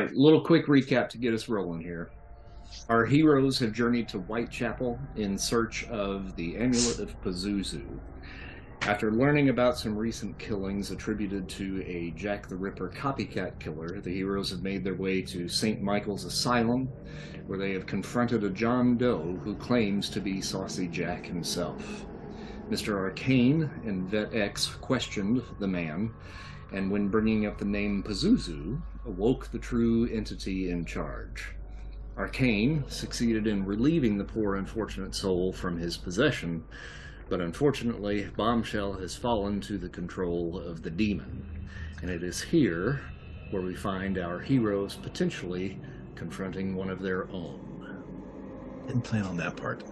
Right, little quick recap to get us rolling here. Our heroes have journeyed to Whitechapel in search of the Amulet of Pazuzu. After learning about some recent killings attributed to a Jack the Ripper copycat killer, the heroes have made their way to St. Michael's Asylum, where they have confronted a John Doe who claims to be Saucy Jack himself. Mr. Arcane and Vet X questioned the man, and when bringing up the name Pazuzu, awoke the true entity in charge. Arcane succeeded in relieving the poor unfortunate soul from his possession, but unfortunately, Bombshell has fallen to the control of the demon. And it is here where we find our heroes potentially confronting one of their own. Didn't plan on that part.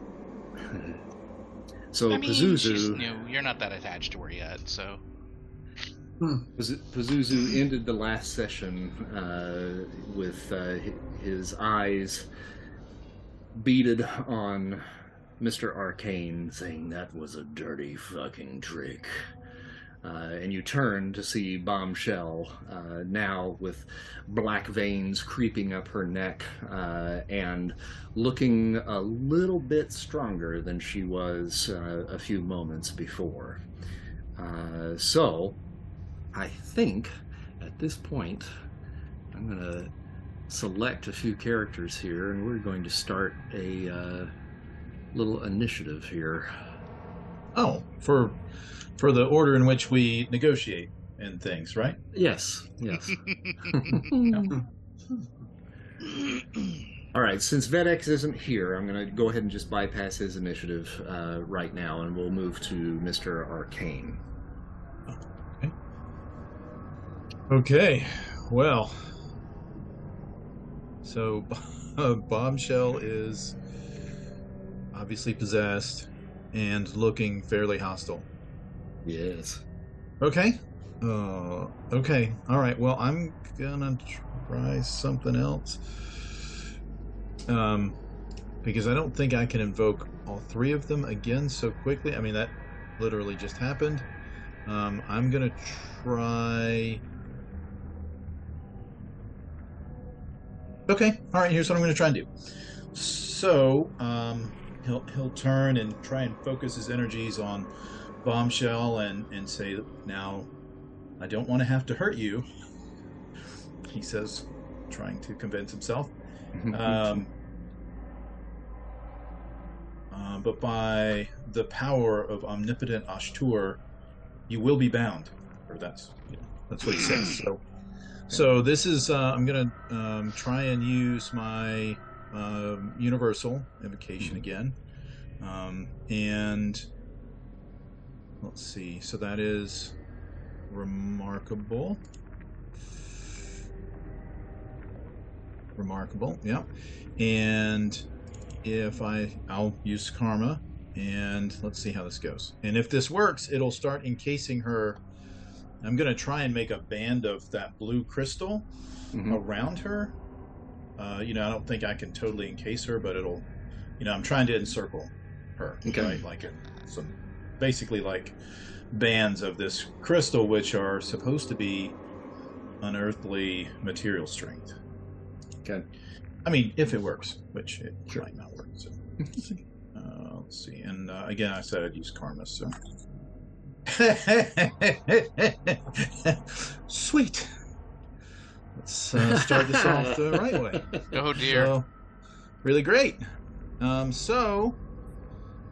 so I mean, Pazuzu. You're not that attached to her yet, so. Paz- Pazuzu ended the last session uh, with uh, his eyes beaded on Mr. Arcane, saying that was a dirty fucking trick. Uh, and you turn to see Bombshell uh, now with black veins creeping up her neck uh, and looking a little bit stronger than she was uh, a few moments before. Uh, so, I think at this point, I'm going to select a few characters here, and we're going to start a uh, little initiative here. Oh, for for the order in which we negotiate and things, right? Yes, yes. All right, since Vedex isn't here, I'm going to go ahead and just bypass his initiative uh, right now, and we'll move to Mr. Arcane. Okay. Well. So, Bombshell is obviously possessed and looking fairly hostile. Yes. Okay. Uh, okay. All right. Well, I'm gonna try something else. Um, because I don't think I can invoke all three of them again so quickly. I mean, that literally just happened. Um, I'm gonna try. Okay. All right. Here's what I'm gonna try and do. So, um, he'll he'll turn and try and focus his energies on bombshell and and say now i don't want to have to hurt you he says trying to convince himself um, uh, but by the power of omnipotent Oshtur you will be bound or that's you know, that's what he says so so this is uh, i'm gonna um, try and use my um, universal invocation again um, and Let's see. So that is remarkable. Remarkable. Yeah. And if I I'll use karma and let's see how this goes. And if this works, it'll start encasing her. I'm going to try and make a band of that blue crystal Mhm. around her. Uh, you know, I don't think I can totally encase her, but it'll, you know, I'm trying to encircle her. Okay. Right? Like a, some, basically like bands of this crystal, which are supposed to be unearthly material strength. Okay. I mean, if it works, which it Sure. might not work. So. uh, let's see. And uh, again, I said I'd use karma, so. Sweet. Let's uh, start this off the right way. Oh dear. So, really great. Um, so,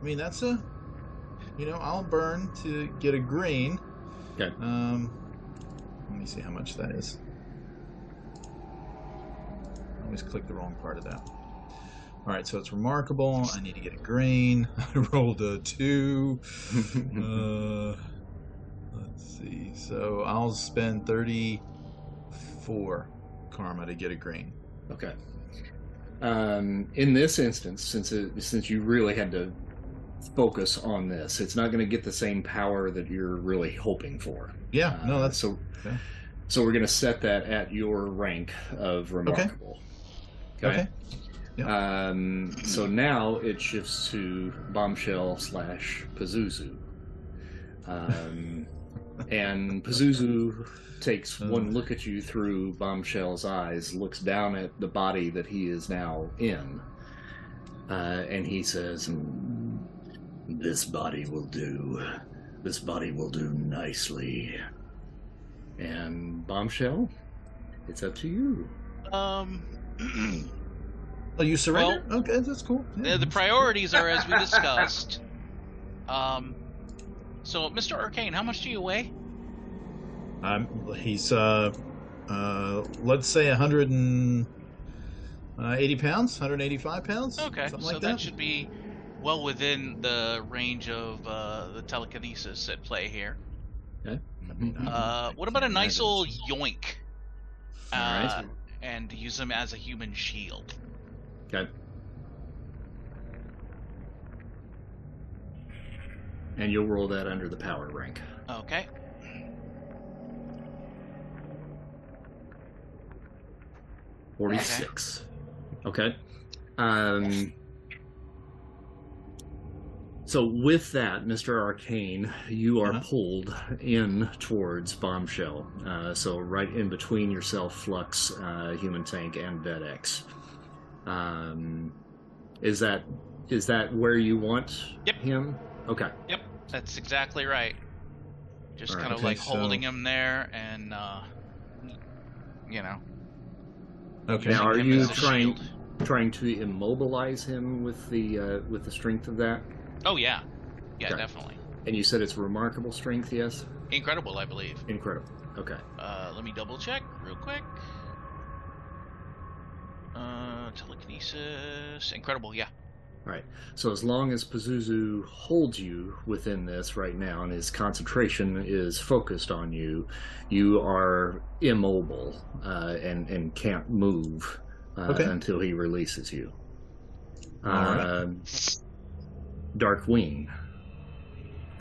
I mean, that's a, you know, I'll burn to get a green. Okay. Um, let me see how much that is. I always click the wrong part of that. All right, so it's remarkable. I need to get a green. I rolled a two. uh, let's see. So I'll spend 34 karma to get a green. Okay. Um, in this instance, since it, since you really had to focus on this, it's not going to get the same power that you're really hoping for. Yeah, no, Uh, that's so. okay. So we're going to set that at your rank of remarkable. Okay. okay. Um, so now it shifts to bombshell slash Pazuzu. Um, and Pazuzu takes one look at you through Bombshell's eyes, looks down at the body that he is now in, uh, and he says, "Mm, "This body will do. This body will do nicely." And Bombshell, it's up to you. Um, Oh, you surrender? okay, that's cool. the, the priorities are as we discussed. Um, so Mr. Arcane, how much do you weigh? Um, he's uh, uh, let's say 180 pounds, 185 pounds. Okay, so like that. that. should be well within the range of uh, the telekinesis at play here. I- Uh, what about a nice old yoink? Uh, and use him as a human shield. Okay. And you'll roll that under the power rank. Okay. Forty-six. Okay. Um. So with that, Mr. Arcane, you are Uh-huh. pulled in towards Bombshell. Uh, so right in between yourself, Flux, uh, Human Tank, and Vedex. Um, is that is that where you want Yep. him? Okay. Yep, that's exactly right. Just Alright, kind of okay, like so- holding him there and, uh, you know. Okay. Now, are you trying- shield. Trying to immobilize him with the uh, with the strength of that. Oh yeah, yeah, Okay. definitely. And you said it's remarkable strength, yes? Incredible, I believe. Incredible. Okay. Uh, let me double check real quick. Uh, telekinesis, incredible, yeah. Right. So as long as Pazuzu holds you within this right now and his concentration is focused on you, you are immobile uh, and and can't move uh, Okay. until he releases you. All right. Uh, Darkwing.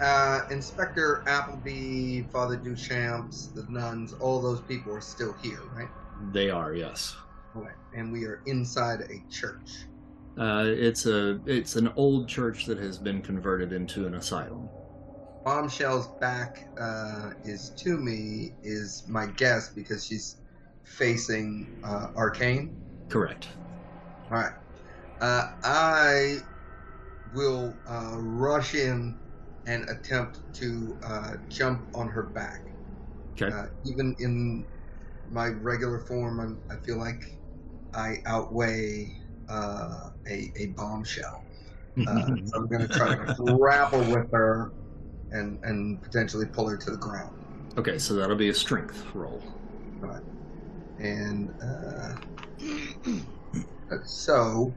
Uh, Inspector Appleby, Father Duchamps, the nuns, all those people are still here, right? They are yes. Okay. And we are inside a church. Uh, it's a it's an old church that has been converted into an asylum. Bombshell's back uh, is to me, is my guess, because she's facing uh, Arcane. Correct. All right. Uh, I will uh, rush in and attempt to uh, jump on her back. Okay. Uh, even in my regular form, I'm, I feel like I outweigh uh, a, a bombshell. Uh, so I'm going to try to grapple with her and, and potentially pull her to the ground. okay, so that'll be a strength roll. And uh, so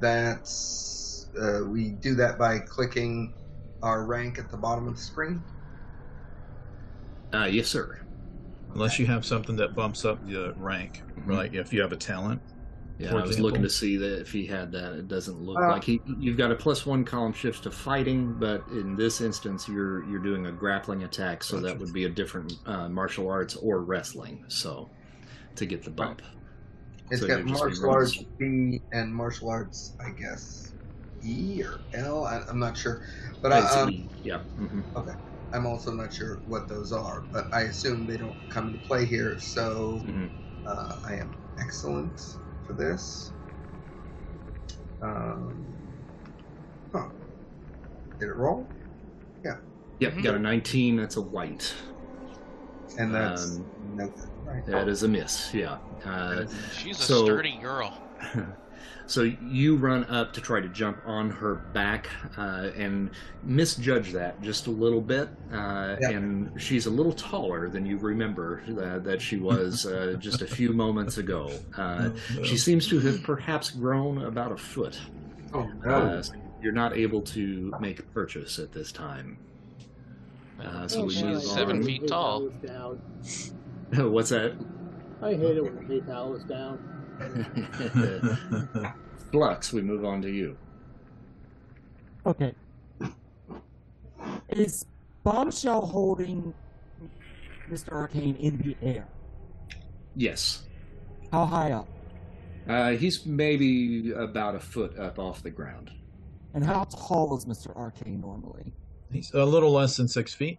that's uh, we do that by clicking our rank at the bottom of the screen. Uh, yes, sir. Unless you have something that bumps up your rank, like if you have a talent. Yeah, I was example? looking to see that if he had that. It doesn't look Uh, like he. You've got a plus one column shift to fighting, but in this instance, you're you're doing a grappling attack, so that would be a different uh, martial arts or wrestling. So, to get the bump. It's So got you'd just martial arts B and martial arts, I guess, E or L. I, I'm not sure, but I, It's um, E, yeah. hmm I'm also not sure what those are. But I assume they don't come into play here, so hmm uh, I am excellent for this. Um, huh. Did it roll? Yeah. Yep, Mhm. got a 19. That's a white. And that's Um, no good, right? That is a miss. Yeah. Uh, She's a So- sturdy girl. so you run up to try to jump on her back uh, and misjudge that just a little bit. Uh, Yeah. And she's a little taller than you remember uh, that she was uh, just a few moments ago. Uh, Oh, she seems to have perhaps grown about a foot. Oh no! Uh, so you're not able to make a purchase at this time. Uh, so Oh, she's seven on. feet tall. Down. What's that? I hate it when the PayPal is down. Flux, we move on to you. Okay. Is Bombshell holding Mr. Arcane in the air? Yes. How high up? Uh, he's maybe about a foot up off the ground. And how tall is Mr. Arcane normally? He's a little less than six feet.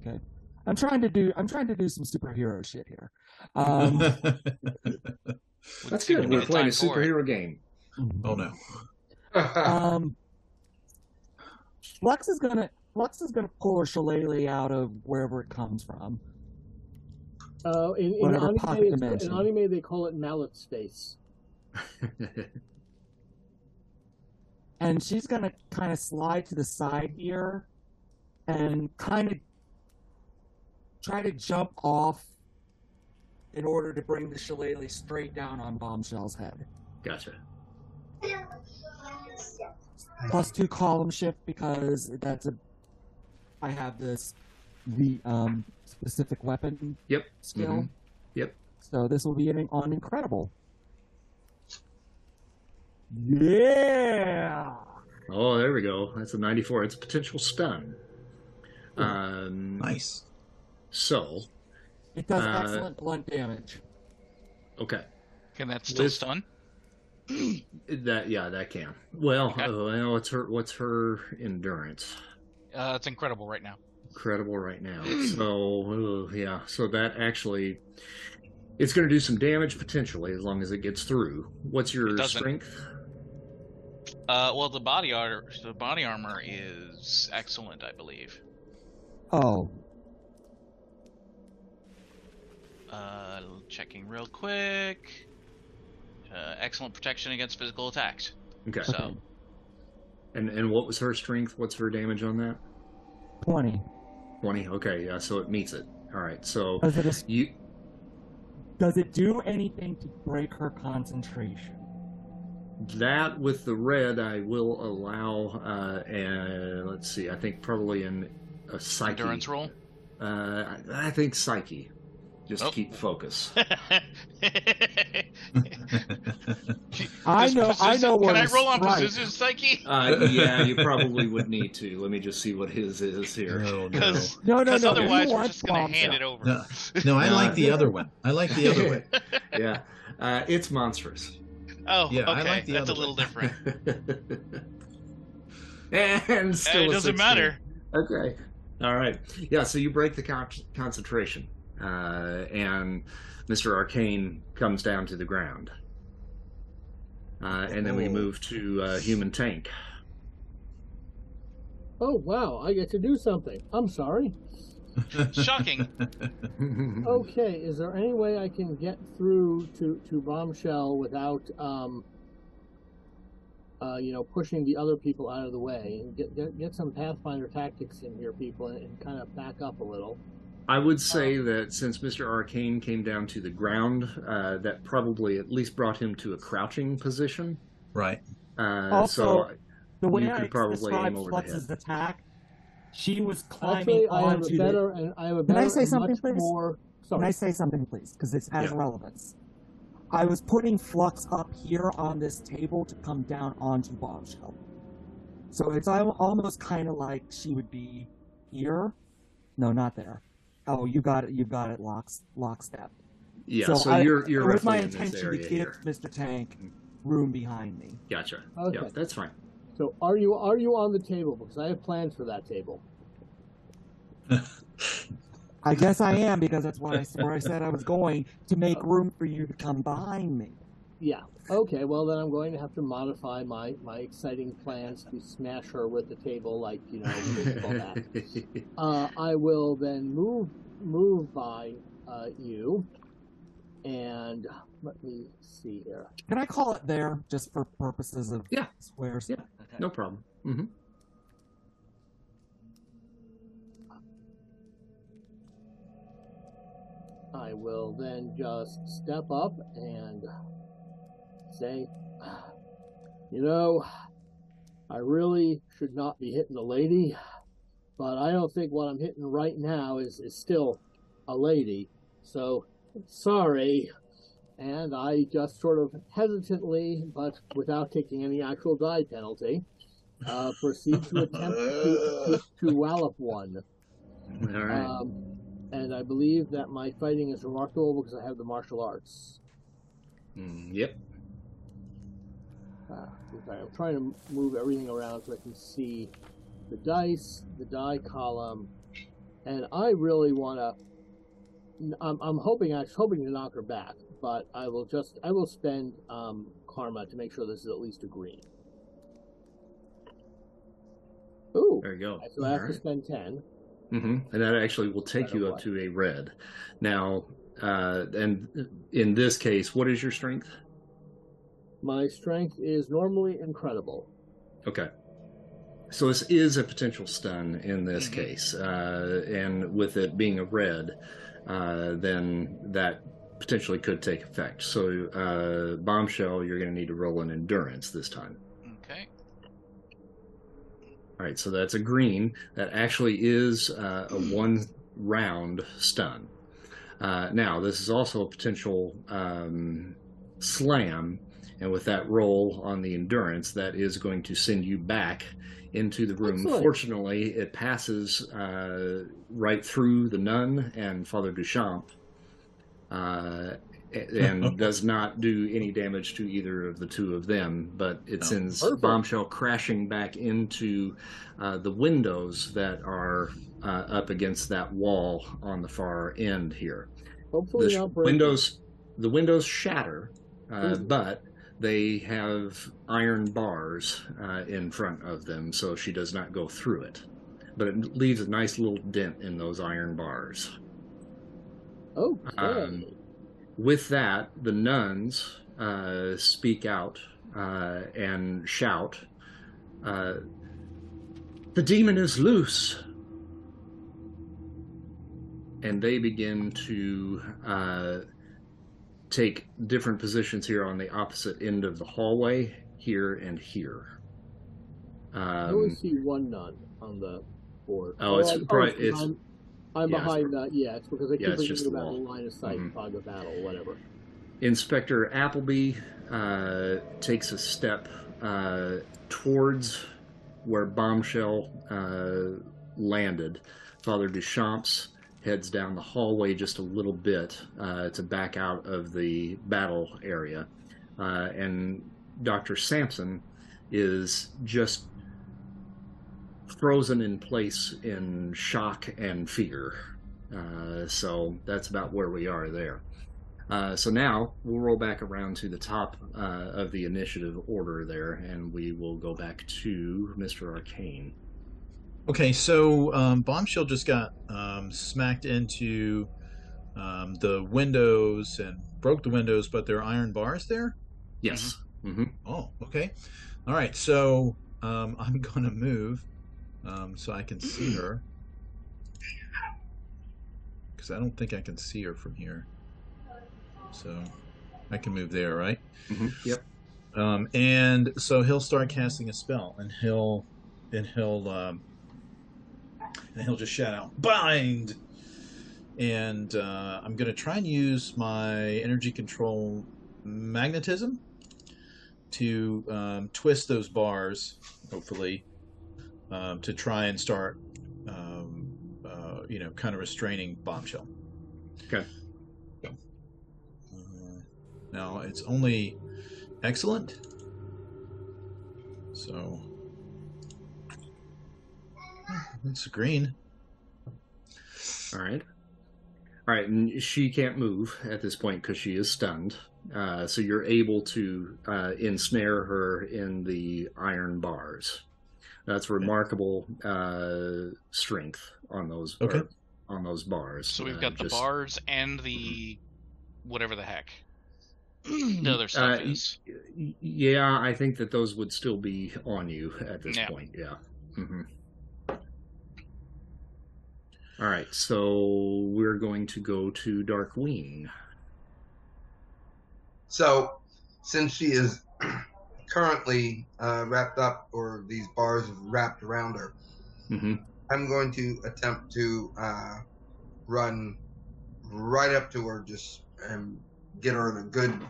Okay. I'm trying to do. I'm trying to do some superhero shit here. Um, That's good. we We're playing a time for it. superhero game. oh no. um, Flux is gonna. Flux is gonna pull a shillelagh out of wherever it comes from. Uh, in, in, Whatever anime, pocket dimension. in anime, they call it mallet space. and she's gonna kind of slide to the side here and kind of try to jump off in order to bring the shillelagh straight down on Bombshell's head. gotcha. Plus two column shift because that's a. I have this the um specific weapon Yep. skill. Mhm. Yep. So this will be an, on incredible. Yeah. Oh, there we go. That's a 94. It's a potential stun. Um, Nice. So, It does Uh, excellent blunt damage. okay. Can that still This- stun? That yeah, that can. Well, Okay. uh, well, what's her what's her endurance? Uh, it's incredible right now. Incredible right now. So uh, yeah, so that actually, it's going to do some damage potentially as long as it gets through. What's your It doesn't. strength? Uh, well, the body armor, the body armor is excellent, I believe. Oh, Uh, checking real quick. Uh, excellent protection against physical attacks. Okay. So. And and what was her strength? What's her damage on that? 20. Twenty. Okay, yeah. So it meets it. All right. So Does it, you does it do anything to break her concentration? That with the red, I will allow. Uh, and let's see. I think probably in a psyche. endurance roll. Uh, I I think psyche. Just Oh. keep focus. I Does know, I know Can I roll on strike- Pazuzu's psyche? Uh, yeah, you probably would need to. Let me just see what his is here. Oh, no. No, no, no. otherwise we're just going to hand bombshell. it over. No, no, I No. like the other one. I like the other one. Yeah, uh, it's monstrous. Oh, Yeah, I okay. like the That's a little one. different. and still, it a doesn't 16. matter. Okay. All right. Yeah. So you break the con- concentration, uh, and Mister Arcane comes down to the ground, uh, and then we Oh. move to uh, human tank. Oh wow, I get to do something. I'm sorry. Shocking. Okay, is there any way I can get through to, to Bombshell without, um, uh, you know, pushing the other people out of the way? And get, get, get some Pathfinder tactics in here, people, and, and kind of back up a little. I would say that since Mr. Arcane came down to the ground, uh, that probably at least brought him to a crouching position. right. Uh, Also, so The way You I could probably described aim over the Flux's attack, she was climbing Actually, I have a onto better, the. and I have a Can I say and something, much please? more. Can I say something, please? Because this has Yeah. relevance. I was putting Flux up here on this table to come down onto Bombshell. So it's al- almost kind of like she would be here. No, not there. Oh, you got it. You got it. Locks, lockstep. yeah, so, I- you're you're it was my roughly in this intention to area give. Mr. Tank room behind me. Gotcha. Okay. Yeah, that's fine. So are you are you on the table? Because I have plans for that table. I guess I am because that's what I, where I said I was going to make uh, room for you to come behind me. Yeah. Okay. Well, then I'm going to have to modify my my exciting plans to smash her with the table, like you know, baseball bat. Uh, I will then move move by uh, you, and let me see here. Can I call it there just for purposes of Yeah. squares? Yeah. no problem. hmm I will then just step up and say, you know, I really should not be hitting a lady, but I don't think what I'm hitting right now is, is still a lady. So, sorry. And I just sort of hesitantly, but without taking any actual die penalty, uh, proceed to attempt to, to, to wallop one. All right. Um, and I believe that my fighting is remarkable because I have the martial arts. Mm, yep. Uh, I'm trying to move everything around so I can see the dice, the die column, and I really want to. I'm, I'm hoping I was hoping to knock her back, but I will just I will spend um, karma to make sure this is at least a green. Ooh, There you go. so I have to spend ten. mm-hmm. And that actually will take you up what. to a red. Now, uh, and in this case, what is your strength? My strength is normally incredible. Okay. So this is a potential stun in this Mhm. case, uh, and with it being a red, uh, then that potentially could take effect. So uh, bombshell, you're going to need to roll an endurance this time. Okay. All right, so that's a green. That actually is uh, a one round stun. Uh, now, this is also a potential um, slam, and with that roll on the endurance, that is going to send you back into the room. Excellent. Fortunately, it passes uh, right through the nun and Father Duchamp. Uh, and does not do any damage to either of the two of them, but it Oh, sends perfect. bombshell crashing back into uh, the windows that are uh, up against that wall on the far end here. Hopefully The sh- windows, the windows shatter, uh, Mhm. but they have iron bars uh, in front of them, so she does not go through it. But it leaves a nice little dent in those iron bars. Okay. um, with that, the nuns uh, speak out uh, and shout, uh, The demon is loose! And they begin to uh, take different positions here on the opposite end of the hallway, here and here. I only Um, see one nun on the board. Oh, it's I- probably- it's- I'm, I'm yeah, behind the. Yeah, it's because I yeah, keep it's thinking about the line of sight, Mhm. fog of battle, whatever. Inspector Appleby uh, takes a step uh, towards where Bombshell uh, landed. Father Duchamps heads down the hallway just a little bit uh, to back out of the battle area. Uh, and Dr. Sampson is just frozen in place in shock and fear. Uh, so that's about where we are there. Uh, so now we'll roll back around to the top uh, of the initiative order there, and we will go back to Mr. Arcane. Okay, so um, Bombshell just got um, smacked into um, the windows and broke the windows, but there are iron bars there. Yes. hmm Oh, okay. All right, so um, I'm going to move um, so I can see her. Because I don't think I can see her from here. So I can move there, right? hmm Yep. Um, and so he'll start casting a spell, and he'll and he'll um, and he'll just shout out bind. And uh, I'm going to try and use my energy control magnetism to um, twist those bars, hopefully, um, to try and start, um, uh, you know, kind of restraining bombshell. Okay. Uh, now it's only excellent. So it's green. All right. All right, and she can't move at this point because she is stunned. Uh, so you're able to uh, ensnare her in the iron bars. That's remarkable uh, strength on those Okay. or on those bars. So we've Uh, got the just- bars and the whatever the heck the other stuff Uh, is. Yeah, I think that those would still be on you at this Yeah. point. Yeah. hmm All right, so we're going to go to Darkwing. So, since she is currently uh, wrapped up, or these bars wrapped around her, hmm I'm going to attempt to uh, run right up to her, just and get her in a good,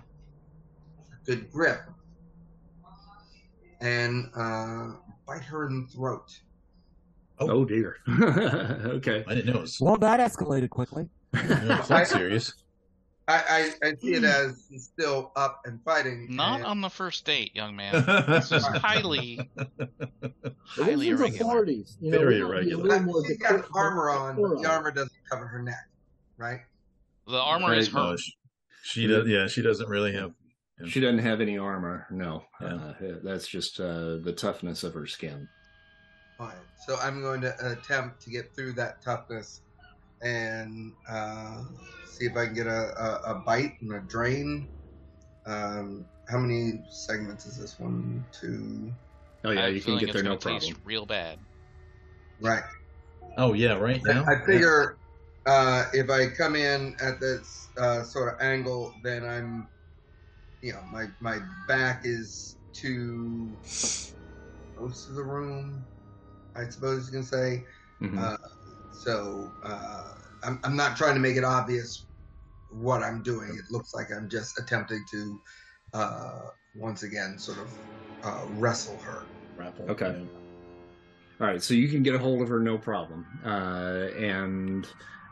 good grip, and uh, bite her in the throat. Oh. Oh, dear. okay. I didn't know it was, Well, that escalated quickly. I didn't know it was that serious. I, I, I see it as she's still up and fighting. Not and- on the first date, young man. This is highly highly These are irregular. parties. You know, Very we gotta be a irregular. little I- more She's got decor- armor on, but the armor doesn't cover her neck, right? The armor is her. No, she, she does. Yeah, she doesn't really have. She doesn't have any armor. No, Yeah. uh, that's just uh, the toughness of her skin. Alright, so I'm going to attempt to get through that toughness and uh, see if I can get a, a, a bite and a drain. Um, how many segments is this? One, two. Oh yeah, you can get there no gonna problem. real bad. Right. Oh yeah, right now. I figure uh, if I come in at this uh, sort of angle, then I'm, you know, my my back is to most of the room. I suppose you can say. Mhm. Uh, so uh, I'm, I'm not trying to make it obvious what I'm doing. It looks like I'm just attempting to uh, once again sort of uh, wrestle her. Grapple, Okay. yeah. All right, so you can get a hold of her no problem, uh, and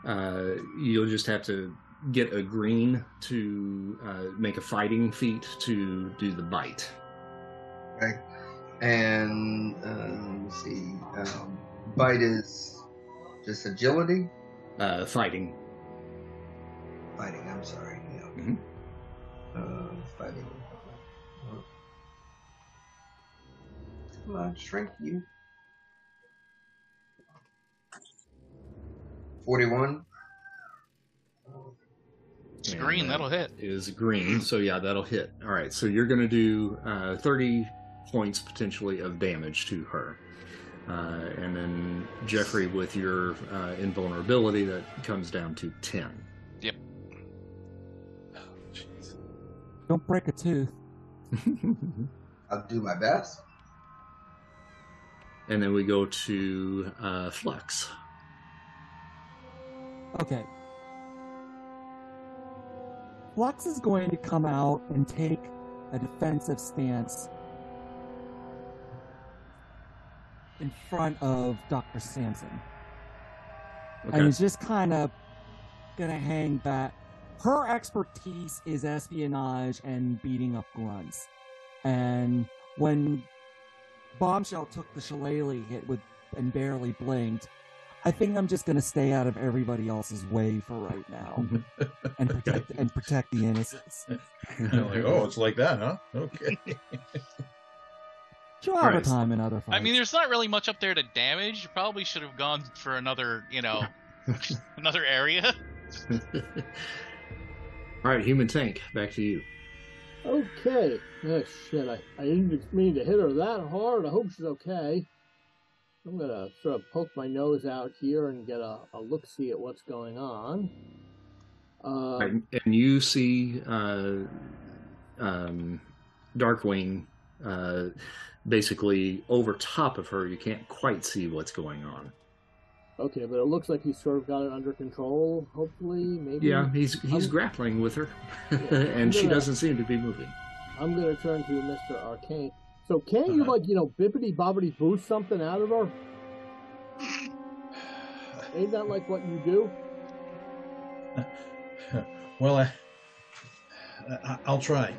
uh, you'll just have to get a green to uh, make a fighting feat to do the bite. Okay, and uh, let me see. Um, bite is just agility. Uh, fighting. Fighting. I'm sorry. Yeah. Mhm. Uh, fighting. Come on, shrink you. Forty-one. It's green, that that'll hit. Is green, so yeah, that'll hit. All right, so you're going to do uh, 30 points potentially of damage to her. Uh, and then Jeffrey, with your uh, invulnerability, that comes down to 10. Jeez. Don't break a tooth. I'll do my best. and then we go to uh, Flux. Okay. Flux is going to come out and take a defensive stance in front of Dr. Sampson. Okay. And he's just kind of gonna hang back. Her expertise is espionage and beating up grunts. And when Bombshell took the shillelagh hit with and barely blinked, I think I'm just gonna stay out of everybody else's way for right now and protect and protect the innocents. like, oh, it's like that, huh? Okay. She'll have time in other fights. I mean, there's not really much up there to damage. You probably should have gone for another, you know, another area. All right, human tank, back to you. Okay. Oh shit! I, I didn't mean to hit her that hard. I hope she's okay. I'm gonna sort of poke my nose out here and get a, a look see at what's going on. Uh, All right, and you see uh, um, Darkwing uh, basically over top of her. You can't quite see what's going on. Okay, but it looks like he's sort of got it under control. Hopefully, maybe. Yeah, he's he's I'm- grappling with her, Yeah, and she gonna- doesn't seem to be moving. I'm gonna turn to Mr. Arcane. So can't you Uh-huh. like you know bippity bobbity boost something out of her? Ain't that like what you do? well, I, I, I'll try.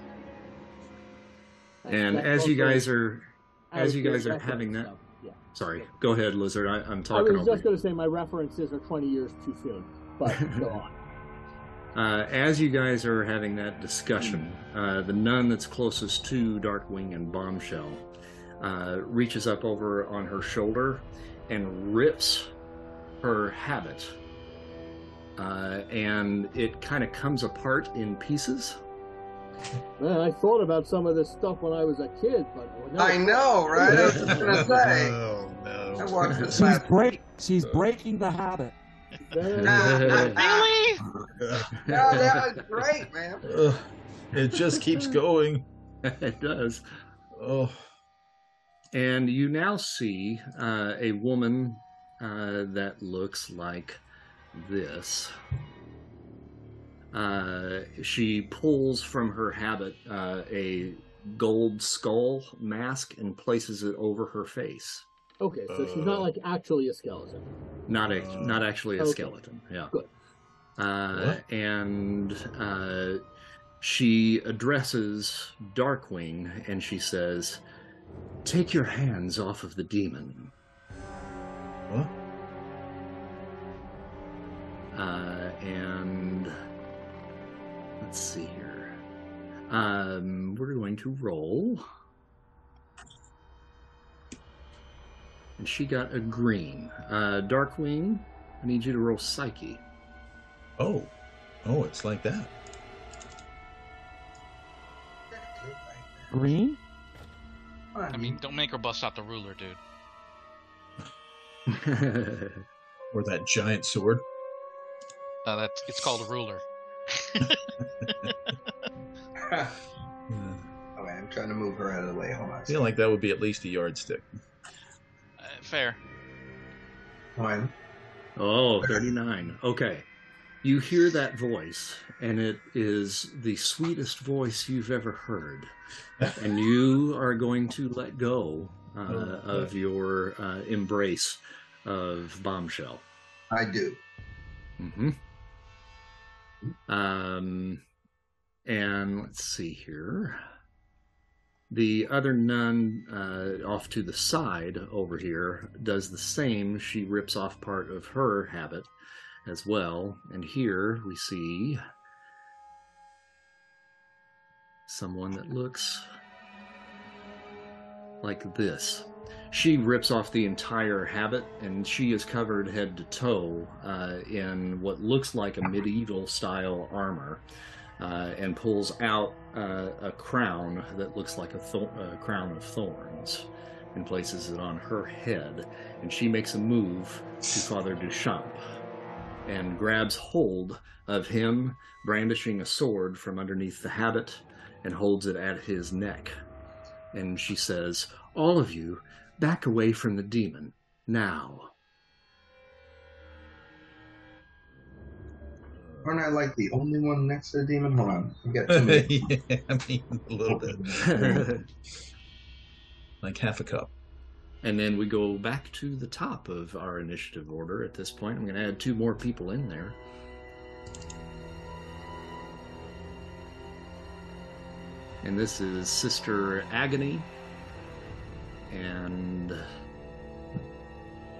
And That as you guys are, as you guys are having that, stuff, Yeah. sorry, go ahead, Lizard. I, I'm I was just gonna say my references are 20 years too soon, but go on. Uh, as you guys are having that discussion, uh, the nun that's closest to Darkwing and Bombshell uh, reaches up over on her shoulder and rips her habit. Uh, and it kind of comes apart in pieces. Man, I thought about some of this stuff when I was a kid, but now I know, right? I was just gonna say. Oh I no. watched this she's last. break she's breaking the habit. Really? No, that was great, man. Ugh, it just keeps going. it does. Oh, And you now see uh, a woman uh, that looks like this. Uh, she pulls from her habit uh, a gold skull mask and places it over her face. okay, so she's not like actually a skeleton. Not a, Uh, not actually a okay. skeleton. Yeah. Good. Uh, and uh, she addresses Darkwing and she says, Take your hands off of the demon. What? Uh, and let's see here. Um, we're going to roll. And she got a green. Uh, Darkwing, I need you to roll Psyche. Oh, oh, it's like that. Green? I mean, don't make her bust out the ruler, dude. Or that giant sword. Uh, that's it's called a ruler. Yeah. Okay, I'm trying to move her out of the way. Hold on. I feel like that would be at least a yardstick. Uh, fair. One. Oh, 39. Okay. You hear that voice, and it is the sweetest voice you've ever heard. And you are going to let go uh, of your uh, embrace of Bombshell. I do. hmm Um, and let's see here. The other nun uh, off to the side over here does the same. She rips off part of her habit as well. And here we see someone that looks like this. She rips off the entire habit, and she is covered head to toe uh, in what looks like a medieval style armor, uh, and pulls out uh, a crown that looks like a, thor- a crown of thorns, and places it on her head. And she makes a move to Father Duchamp, and grabs hold of him, brandishing a sword from underneath the habit, and holds it at his neck. And she says, All of you, back away from the demon, now. Aren't I like the only one next to the demon? Hold on. I got too yeah, I mean, a little bit. Like half a cup. and then we go back to the top of our initiative order at this point. I'm going to add two more people in there. And this is Sister Agony and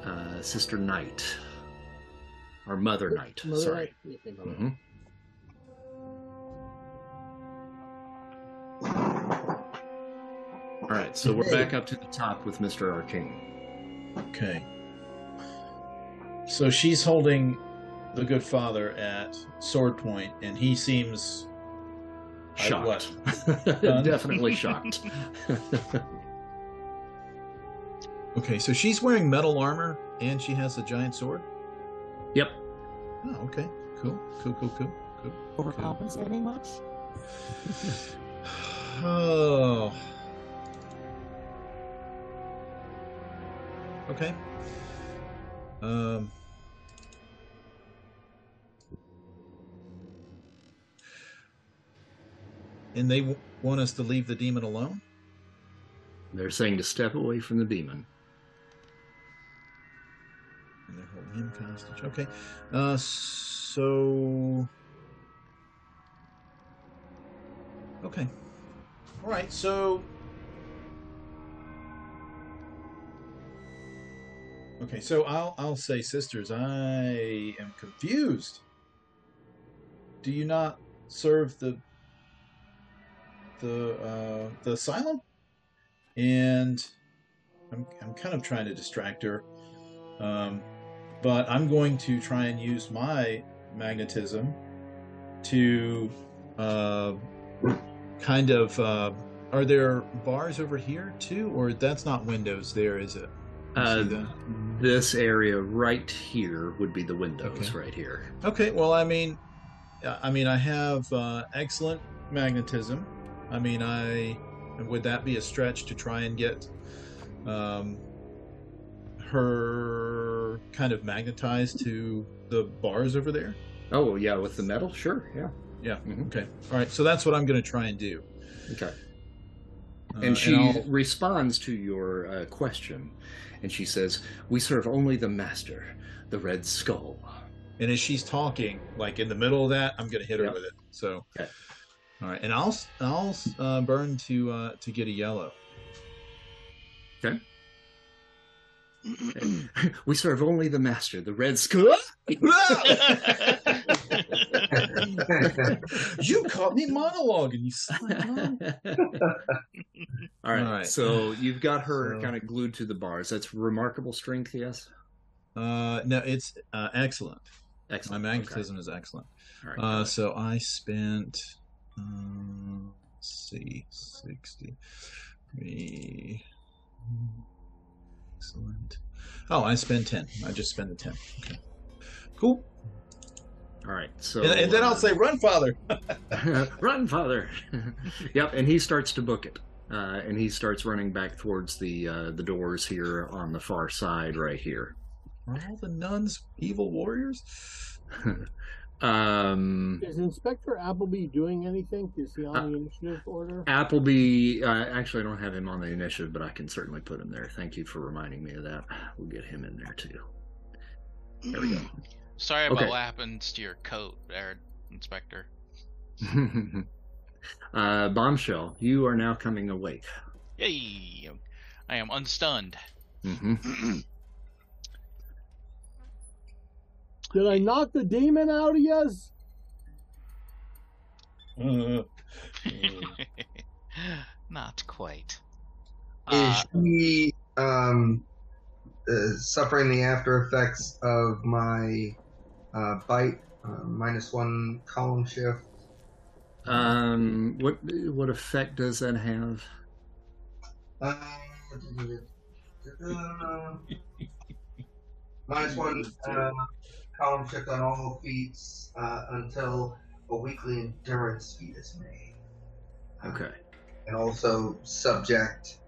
uh, Sister Knight. Or Mother Knight, Mother sorry. Knight? Yeah, okay, Mother hmm All right, so we're back up to the top with Mr. Arcane. Okay. So she's holding the good father at sword point, and he seems Shocked. what? Definitely shocked. okay. So she's wearing metal armor, and she has a giant sword. yep. Oh, okay. Cool. Cool. Cool. Cool. Cool. Overcompensating much? Oh. Okay. Um. And they w- want us to leave the demon alone? They're saying to step away from the demon. And they're him hostage. Okay. Uh, so. Okay. All right. So. Okay. So I'll I'll say, sisters, I am confused. Do you not serve the the uh, the asylum? And I'm I'm kind of trying to distract her. Um, but I'm going to try and use my magnetism to uh, kind of. Uh, are there bars over here too, or that's not windows? There is it. Uh, this area right here would be the windows Okay. right here. Okay. Well, I mean, I mean, I have uh, excellent magnetism. I mean, I would that be a stretch to try and get um, her kind of magnetized to the bars over there? Oh, yeah, with the metal? Sure, yeah. Yeah. Mhm. Okay. All right. So that's what I'm going to try and do. Okay. Uh, And she I'll- responds to your uh, question, and she says, "We serve only the master, the Red Skull." And as she's talking, like in the middle of that, I'm going to hit her Yep. with it. So, Okay. all right, and I'll I'll uh, burn to uh, to get a yellow. Okay. We serve only the master, the Red Skull. you caught me monologuing, you son of All right, All right. So you've got her So- kind of glued to the bars. That's remarkable strength, yes. Uh, no, it's uh, excellent. My Excellent. magnetism is excellent. Okay. All right, Uh, so I spent, um, let's see, 60. Three. Excellent. Oh, I spend 10. I just spend the 10. Okay. Cool. All right. So and, and then I'll say, run, father. run, father. yep. And he starts to book it. Uh, and he starts running back towards the uh, the doors here on the far side, right here. Are all the nuns evil warriors? um, Is Inspector Appleby doing anything? Is he on the initiative order? Appleby. Uh, actually, I don't have him on the initiative, but I can certainly put him there. Thank you for reminding me of that. We'll get him in there too. There we go. Sorry about Okay. what happened to your coat, there, Inspector. uh, bombshell, you are now coming awake. Yay! I am unstunned. hmm Did I knock the demon out of yous? Uh, Not quite. Is Uh, she um, uh, suffering the after effects of my uh, bite? Uh, minus one column shift. Um, what what effect does that have? Uh, minus one uh, column check on all feats uh, until a weekly endurance feat is made. Uh, Okay. And also subject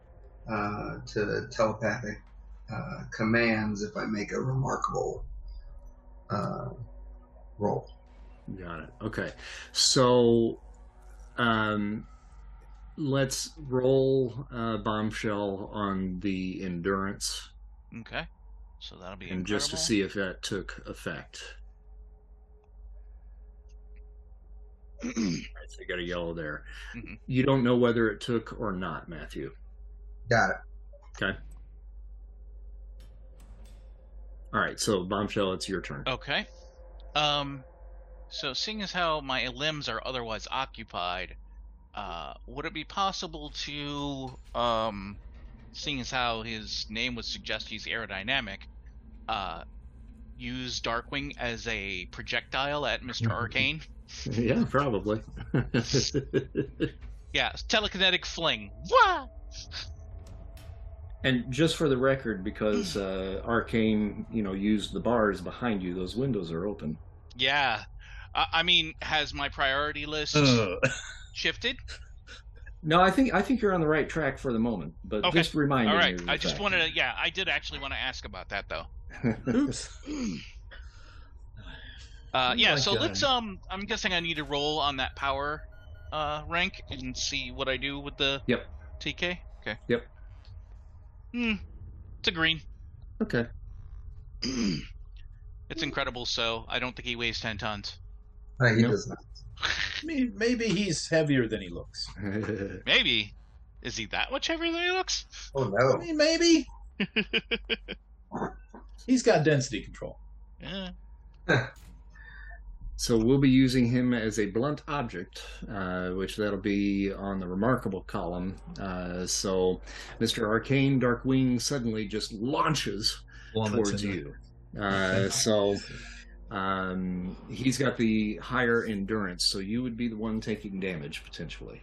uh, to telepathic uh, commands if I make a remarkable uh, roll. Got it. Okay. So, um, let's roll uh, bombshell on the endurance, okay. So that'll be and just to see if that took effect. All right, so you got a yellow there. Mhm. You don't know whether it took or not, Matthew. Got it. Okay. All right. So, bombshell, it's your turn. Okay. Um, so seeing as how my limbs are otherwise occupied, uh, would it be possible to, um, seeing as how his name would suggest he's aerodynamic, uh, use Darkwing as a projectile at Mr. Arcane? yeah, probably. Yeah, telekinetic fling. Wah! And just for the record, because uh, Arcane, you know, used the bars behind you, those windows are open. Yeah. I, I mean, has my priority list uh, shifted? No, I think I think you're on the right track for the moment, but Okay. just reminding All right. you. of the I just fact. wanted to. Yeah, I did actually want to ask about that though. oops. Uh, Oh yeah, my so God. let's um I'm guessing I need to roll on that power uh rank and see what I do with the Yep. TK. Okay. Yep. Hmm. It's a green. okay. it's incredible, so I don't think he weighs ten tons. Uh, he Nope. does not. Maybe, maybe he's heavier than he looks. Maybe. Is he that much heavier than he looks? Oh no. I no. mean, maybe. He's got density control. Yeah. so we'll be using him as a blunt object, uh, which that'll be on the remarkable column. Uh, so Mr. Arcane Darkwing suddenly just launches Plummets towards you. Uh, so um, he's got the higher endurance, so you would be the one taking damage potentially.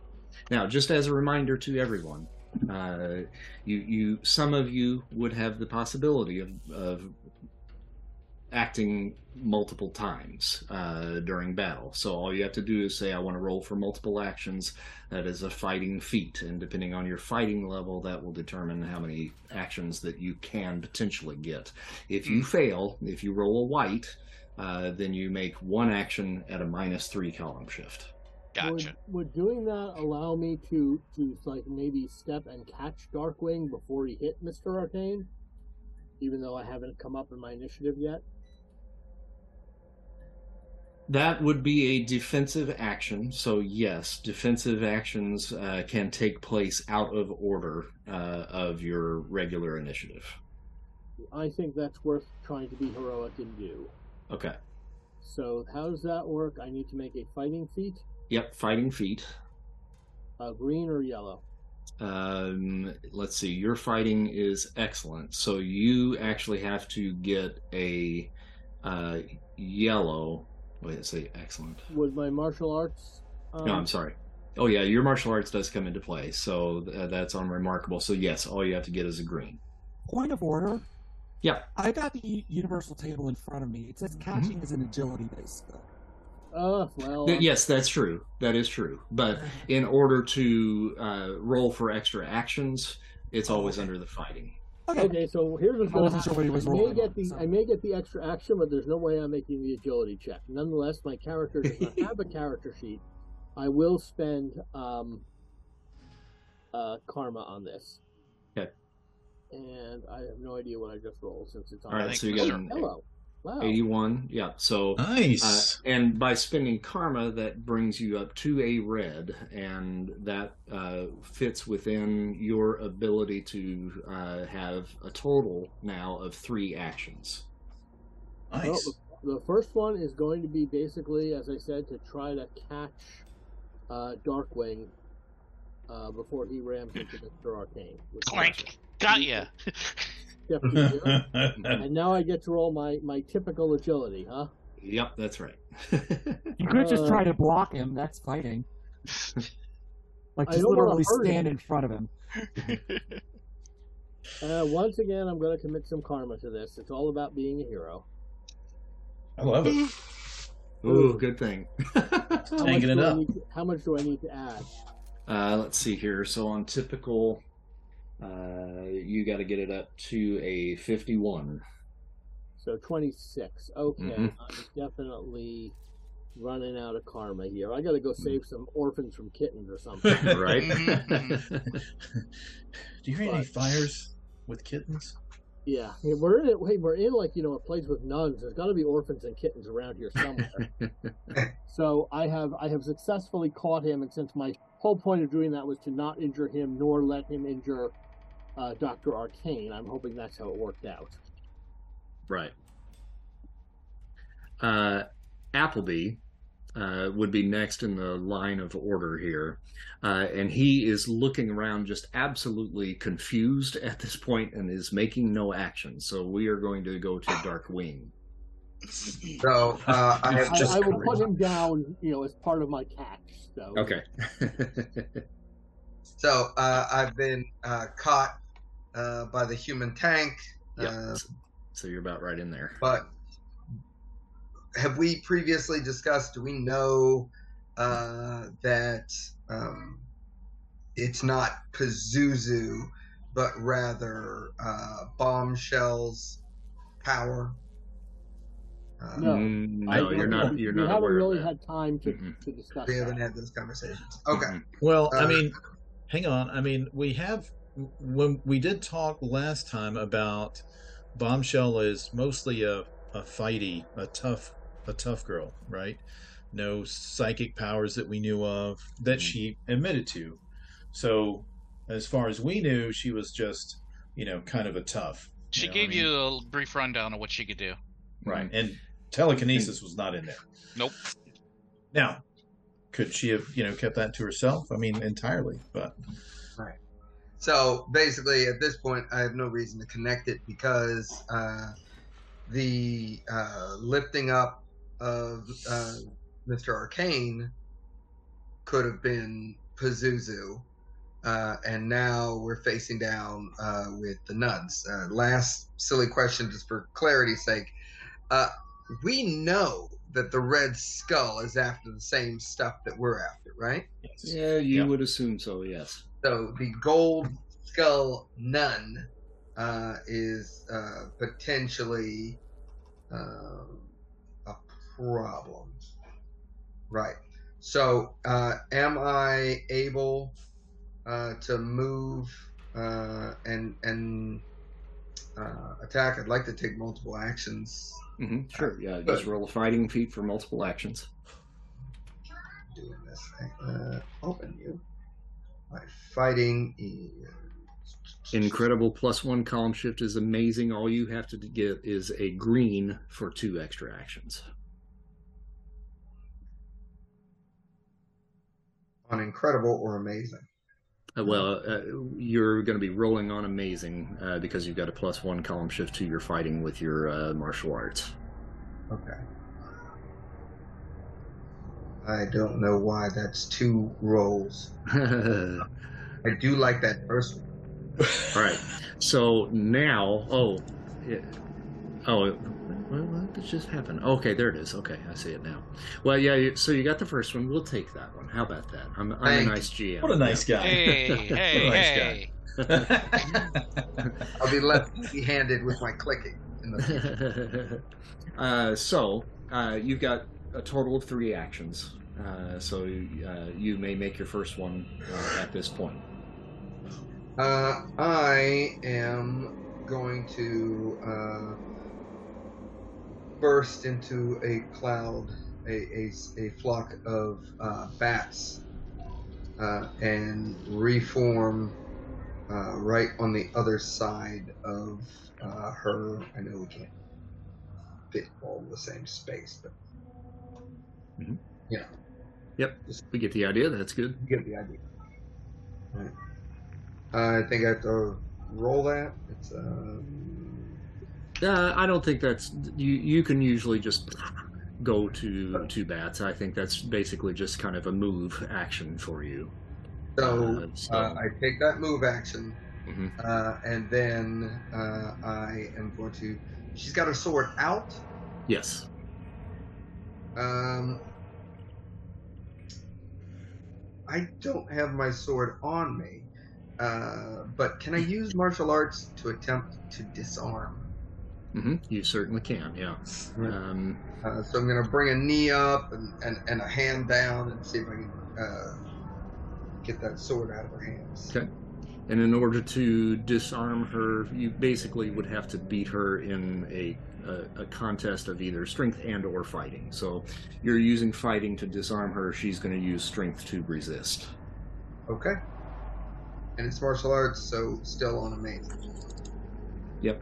Now, just as a reminder to everyone, uh, you you some of you would have the possibility of, of acting multiple times uh, during battle. So all you have to do is say, "I want to roll for multiple actions." That is a fighting feat, and depending on your fighting level, that will determine how many actions that you can potentially get. If you fail, if you roll a white, uh, then you make one action at a minus three column shift. Gotcha. Would, would doing that allow me to to like maybe step and catch Darkwing before he hit Mister Arcane, even though I haven't come up in my initiative yet? That would be a defensive action. So yes, defensive actions uh, can take place out of order uh, of your regular initiative. I think that's worth trying to be heroic and do. Okay. So how does that work? I need to make a fighting feat, Yep. Fighting feat. uh, green or yellow. Um, let's see. Your fighting is excellent. So you actually have to get a uh, yellow. Wait, let's say excellent. Would my martial arts? Um, No, I'm sorry. Oh yeah, your martial arts does come into play, so uh, that's unremarkable. So yes, all you have to get is a green. Point of order. Yeah. I got the universal table in front of me. It says catching is an agility based skill. Uh, well, Th- Yes, that's true. That is true. But in order to uh, roll for extra actions, it's always under the fighting. Okay. Okay, so here's what's going to sure what he was I may get on, the so- I may get the extra action, but there's no way I'm making the agility check. Nonetheless, my character does not have a character sheet. I will spend um, uh, karma on this. Okay. And I have no idea what I just rolled since it's on. All right, think so you got an Hello. Wow. 81. Yeah. So Uh, Nice. and by spending karma, that brings you up to a red, and that uh, fits within your ability to uh, have a total now of three actions. nice. Well, the, the first one is going to be basically, as I said, to try to catch uh, Darkwing uh, before he rams into Mr. Arcane. which is Clank. Got ya. step two here. and now I get to roll my, my typical agility, huh? Yep, that's right. You could just Uh, try to block him. That's fighting. Like I just don't literally hurt him. stand in front of him. Uh, once again, I'm going to commit some karma to this. It's all about being a hero. I love it. Ooh, good thing. How Hanging much it do I up. need to- how much do I need to add? Uh, let's see here. So on typical, uh, you got to get it up to a 51. So 26. Okay, Mhm. I'm definitely running out of karma here. I got to go save some orphans from kittens or something. Right? Do you hear any fires with kittens? yeah, Hey, we're in it. Hey, we're in like you know a place with nuns. There's got to be orphans and kittens around here somewhere. so I have I have successfully caught him, and since my whole point of doing that was to not injure him nor let him injure uh, Doctor Arcane, I'm hoping that's how it worked out. right. Uh, Appleby uh, would be next in the line of order here. Uh, and he is looking around just absolutely confused at this point and is making no action. So we are going to go to Darkwing. So uh, I have I, just I will put him down, you know, as part of my catch. So Okay. so uh, I've been uh, caught uh, by the human tank. yeah. Uh, so you're about right in there. but have we previously discussed? Do we know uh, that um, it's not Pazuzu, but rather uh, bombshells power? Uh, No. Mm, no, I you're don't You're we not haven't aware really of that. had time to, Mm-mm. to discuss We haven't that. had those conversations. Okay. Well, I Uh, mean, hang on. I mean, we have when we did talk last time about Bombshell is mostly a a fighty, a tough, a tough girl, right? No psychic powers that we knew of that mm. she admitted to. So, as far as we knew, she was just, you know, kind of a tough. She know, I gave mean- you a brief rundown of what she could do. right, mm. and telekinesis was not in there. Nope. Now, could she have, you know, kept that to herself? I mean, entirely, but So basically, at this point, I have no reason to connect it because uh, the uh, lifting up of uh, Mr. Arcane could have been Pazuzu, uh, and now we're facing down uh, with the nuns. Uh, last silly question, just for clarity's sake. Uh, we know that the Red Skull is after the same stuff that we're after, right? yes. Yeah, you Yeah. would assume so. Yes. So the gold skull nun uh, is uh, potentially um, a problem. Right. So uh, am I able uh, to move uh, and and uh, attack, I'd like to take multiple actions. hmm Sure. Yeah. Just roll a fighting feat for multiple actions. Doing this thing. Uh, open you. My fighting Incredible plus one column shift is amazing. All you have to get is a green for two extra actions. on incredible or amazing. Uh, well, uh, you're going to be rolling on amazing uh, because you've got a plus one column shift to your fighting with your uh, martial arts. Okay. I don't know why that's two rolls. All I do like that first one. right. So now, oh, it, oh, what, what did just happen? Okay, there it is. Okay, I see it now. Well, yeah. So you got the first one. We'll take that one. How about that? I'm, I'm a nice GM. What a nice guy. Hey, hey, nice hey. I'll be left handed with my clicking. In the... uh, so uh, you've got a total of three actions. Uh, so uh, you may make your first one uh, at this point. Uh, I am going to burst into a cloud, a, a, a flock of bats, and reform uh, right on the other side of uh, her. I know we can't fit all in the same space, but Mhm. you know, Yep, we get the idea. That's good. you get the idea. Right. I think I have to roll that. It's um, Uh, I don't think that's you. You can usually just go to two bats. I think that's basically just kind of a move action for you. so. Uh, so- Uh, I take that move action, Mhm. uh, and then uh, I am going to. She's got her sword out. Yes. Um, I don't have my sword on me, uh, but can I use martial arts to attempt to disarm? Mm-hmm. You certainly can. Yeah. Um, Uh, so I'm going to bring a knee up and, and, and a hand down and see if I can uh, get that sword out of her hands. Okay. And in order to disarm her, you basically would have to beat her in a, a, a contest of either strength and or fighting. So you're using fighting to disarm her. She's going to use strength to resist. Okay. And it's martial arts, so still on amazing. Yep.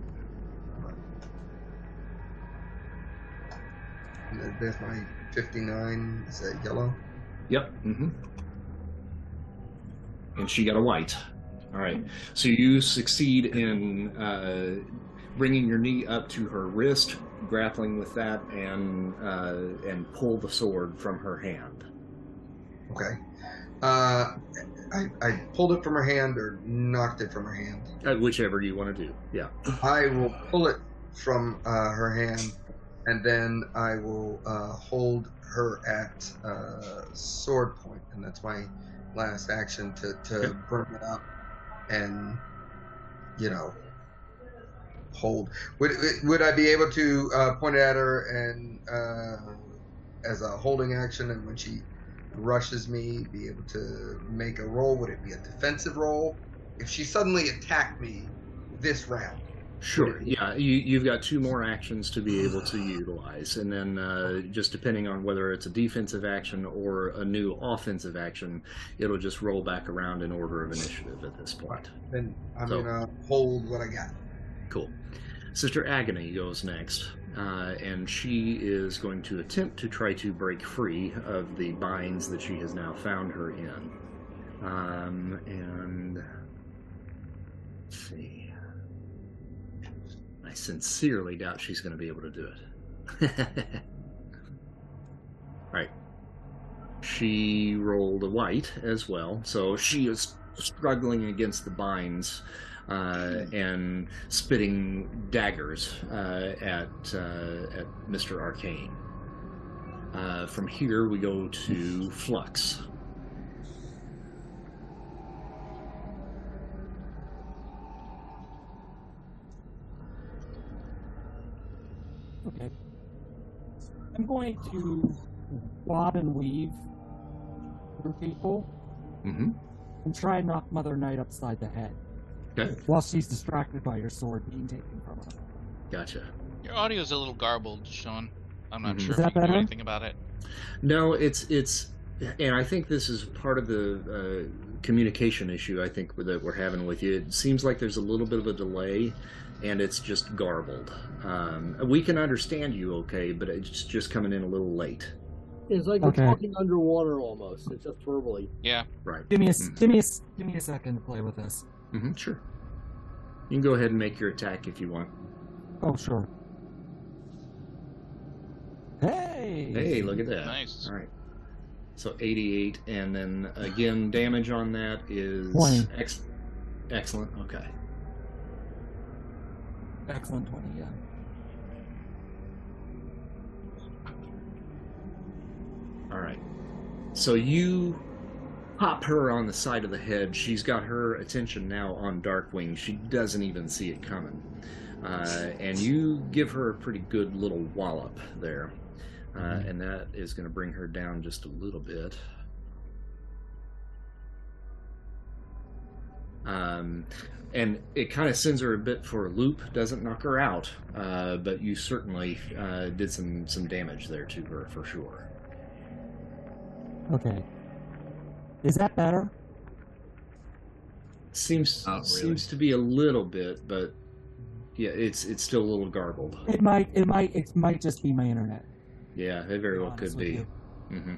And then there's my 59. Is that yellow? Yep. Mm-hmm. And she got a white. All right. So you succeed in uh, bringing your knee up to her wrist, grappling with that, and uh, and pull the sword from her hand. Okay. Uh, I, I pulled it from her hand or knocked it from her hand. Uh, whichever you want to do. Yeah. I will pull it from uh, her hand, and then I will uh, hold her at uh, sword point, and that's my last action to, to Okay. bring it up and you know hold. Would would I be able to uh, point it at her and uh, as a holding action, and when she rushes me, be able to make a roll? Would it be a defensive roll? If she suddenly attacked me this round. Sure. Yeah, you, you've got two more actions to be able to utilize, and then uh, just depending on whether it's a defensive action or a new offensive action, it'll just roll back around in order of initiative at this point. Then I'm So- gonna hold what I got. Cool. Sister Agony goes next, uh, and she is going to attempt to try to break free of the binds that she has now found her in. Um, and let's see. I sincerely doubt she's going to be able to do it. right. She rolled a white as well, so she is struggling against the binds uh, and spitting daggers uh, at uh, at Mr. Arcane. Uh, from here, we go to Flux. Okay. I'm going to bob and weave through people Mm-hmm. and try and knock Mother Night upside the head Okay. while she's distracted by your sword being taken from her. Gotcha. Your audio's a little garbled, Sean. I'm not Mhm. sure Is if that you can do better? anything about it. No, it's it's, and I think this is part of the uh, communication issue. I think that we're having with you. It seems like there's a little bit of a delay, and it's just garbled. Um, we can understand you okay, but it's just coming in a little late. It's like Okay. we're talking underwater almost. It's just verbally. Yeah. Right. Give me a, Mm. give me a, give me a second to play with this. Hmm sure. You can go ahead and make your attack if you want. Oh, sure. Hey! Hey, look at that. Nice. All right. So 88, and then again, damage on that is Twenty. ex- excellent. Okay. Excellent 20, yeah. All right. So you pop her on the side of the head. She's got her attention now on Darkwing. She doesn't even see it coming. Uh, and you give her a pretty good little wallop there. Uh, and that is going to bring her down just a little bit. Um, and it kind of sends her a bit for a loop. Doesn't knock her out, uh, but you certainly uh, did some some damage there to her for sure. Okay. Is that better? Seems really. seems to be a little bit, but yeah, it's it's still a little garbled. It might, it might, it might just be my internet. Yeah, it very well could be. you. hmm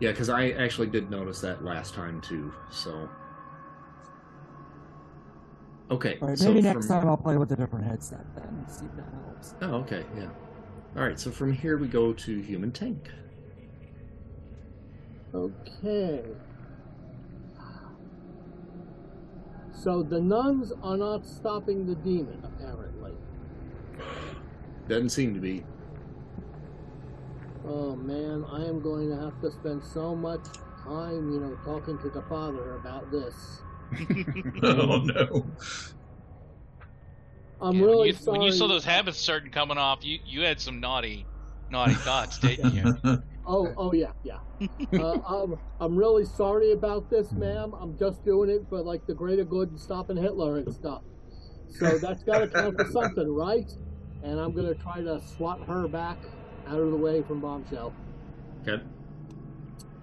Yeah, because I actually did notice that last time too. So okay, All right, so maybe next from- time I'll play with a different headset then and see if that helps. Oh, okay, yeah. All right, so from here we go to human tank. Okay. So the nuns are not stopping the demon, apparently. Doesn't seem to be. Oh man, I am going to have to spend so much time, you know, talking to the father about this. oh no. I'm Yeah, really you, sorry. When you saw those habits starting coming off, you you had some naughty, naughty thoughts, didn't you? Oh, oh yeah, yeah. uh, I'm, I'm really sorry about this, ma'am. I'm just doing it for like the greater good and stopping Hitler and stuff. So that's got to count for something, right? And I'm gonna try to swat her back out of the way from Bombshell. Okay.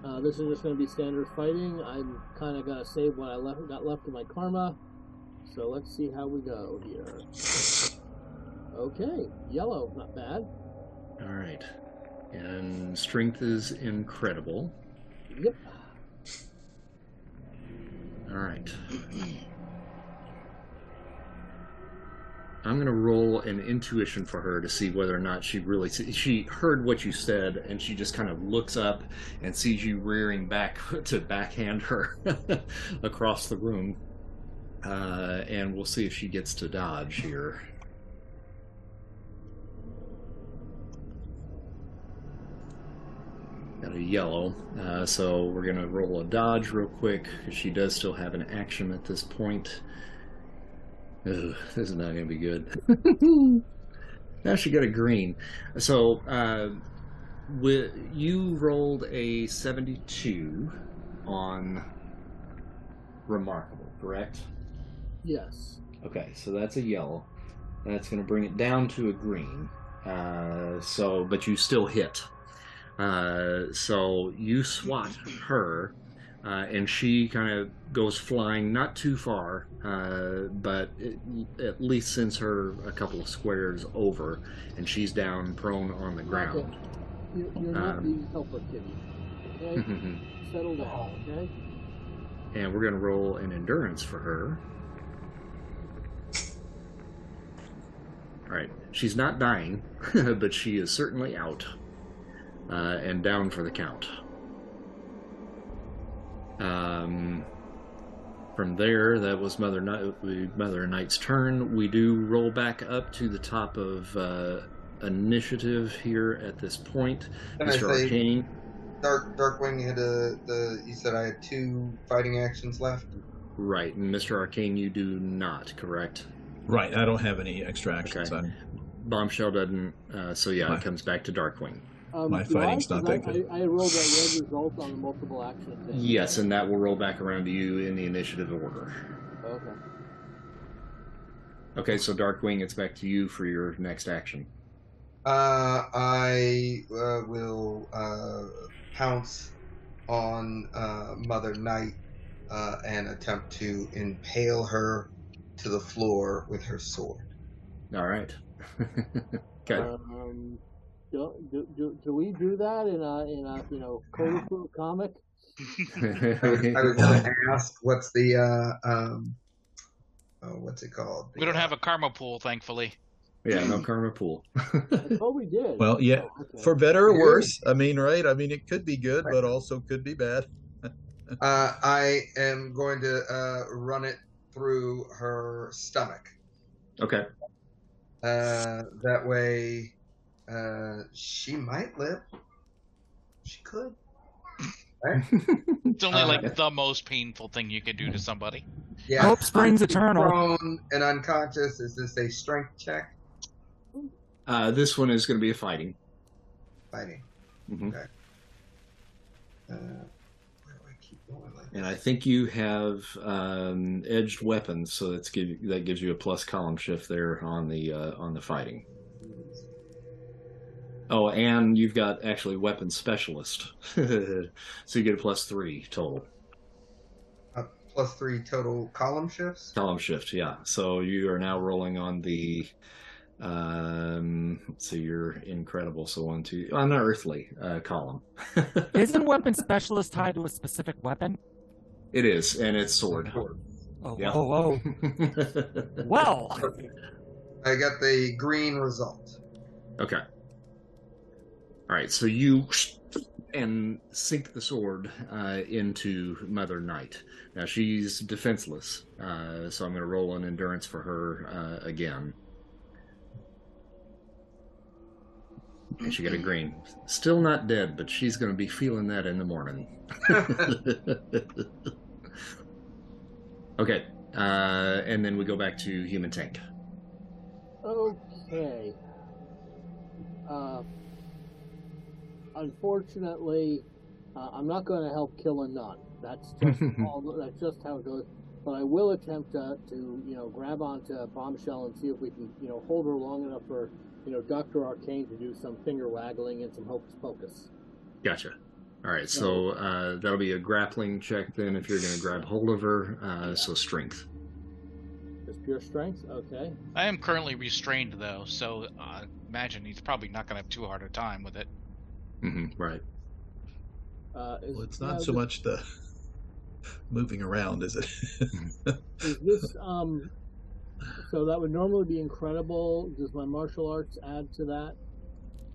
Uh, this is just gonna be standard fighting. I'm kind of gonna save what I left got left of my karma. So let's see how we go here. Okay, yellow, not bad. All right, and strength is incredible. Yep. All right. I'm gonna roll an intuition for her to see whether or not she really she heard what you said, and she just kind of looks up and sees you rearing back to backhand her across the room, uh, and we'll see if she gets to dodge here. Got a yellow, uh, so we're gonna roll a dodge real quick because she does still have an action at this point. Ugh, this is not gonna be good. now she got a green. So uh, wi- you rolled a seventy-two on remarkable, correct? Yes. Okay, so that's a yellow. That's going to bring it down to a green. Uh, so, but you still hit. Uh, so you swat her, uh, and she kind of goes flying not too far, uh, but it, at least sends her a couple of squares over, and she's down prone on the ground. You're, you're not Um, the helper kitty. Okay? and Settle down, okay? we're going to roll an endurance for her. All right, she's not dying, but she is certainly out uh, and down for the count. Um, from there, that was Mother Night, Mother Night's turn. We do roll back up to the top of uh, initiative here at this point. Can I Mr. say- Arcane, Dark Darkwing had a the. You said I had two fighting actions left. right? And Mr. Arcane, you do not, correct? Right, I don't have any extra actions. Okay. Bombshell doesn't, uh, so yeah, My- it comes back to Darkwing. Um, My do I? fighting's not 'Cause I, that good. I, I rolled that red result on the multiple action thing. Yes, and that will roll back around to you in the initiative order. Okay. Okay, so Darkwing, it's back to you for your next action. Uh, I uh, will uh, pounce on uh, Mother Night uh, and attempt to impale her to the floor with her sword. All right. okay. Um, do, do, do, do we do that in a in a you know Kodoku comic? I was, I was going to ask, what's the uh, um, oh, what's it called? We don't have a karma pool, thankfully. yeah, no karma pool. Oh, we did. Well, yeah, Oh, okay. For better or worse, I mean, right? I mean, it could be good, but also could be bad. Uh, I am going to uh, run it through her stomach. okay. Uh, that way, uh, she might live. She could. Right? It's only Uh, like the most painful thing you could do to somebody. Yeah. Hope springs eternal. Prone and unconscious. Is this a strength check? Uh, this one is going to be a fighting. Fighting. hmm Uh, I like And I think you have um, edged weapons, so that's give, that gives you a plus column shift there on the uh, on the fighting. Oh, and you've got actually weapon specialist, so you get a plus three total Uh, plus three total column shifts. column shift. Yeah, so you are now rolling on the. Um, so you're incredible. So one, two, on the earthly uh, column. Isn't weapon specialist tied to a specific weapon? it is, and it's sword. Oh, Yeah. oh, oh. Well, I got the green result. Okay. All right, so you and sink the sword uh, into Mother Night. Now she's defenseless, uh, so I'm going to roll an endurance for her uh, again. And she got a green. Still not dead, but she's going to be feeling that in the morning. okay, uh, and then we go back to human tank. Okay. Unfortunately, uh, I'm not going to help kill a nun. That's just all, that's just how it goes. But I will attempt to, to you know grab onto Bombshell and see if we can you know hold her long enough for you know Doctor Arcane to do some finger waggling and some hocus pocus. Gotcha. All right, so uh, that'll be a grappling check then if you're going to grab hold of her. Uh, so strength. Just pure strength. Okay. I am currently restrained though, so uh, imagine he's probably not gonna have too hard a time with it. Hmm right. Uh, is, Well, it's not so this- much the moving around, is it? Is this um? So that would normally be incredible. Does my martial arts add to that?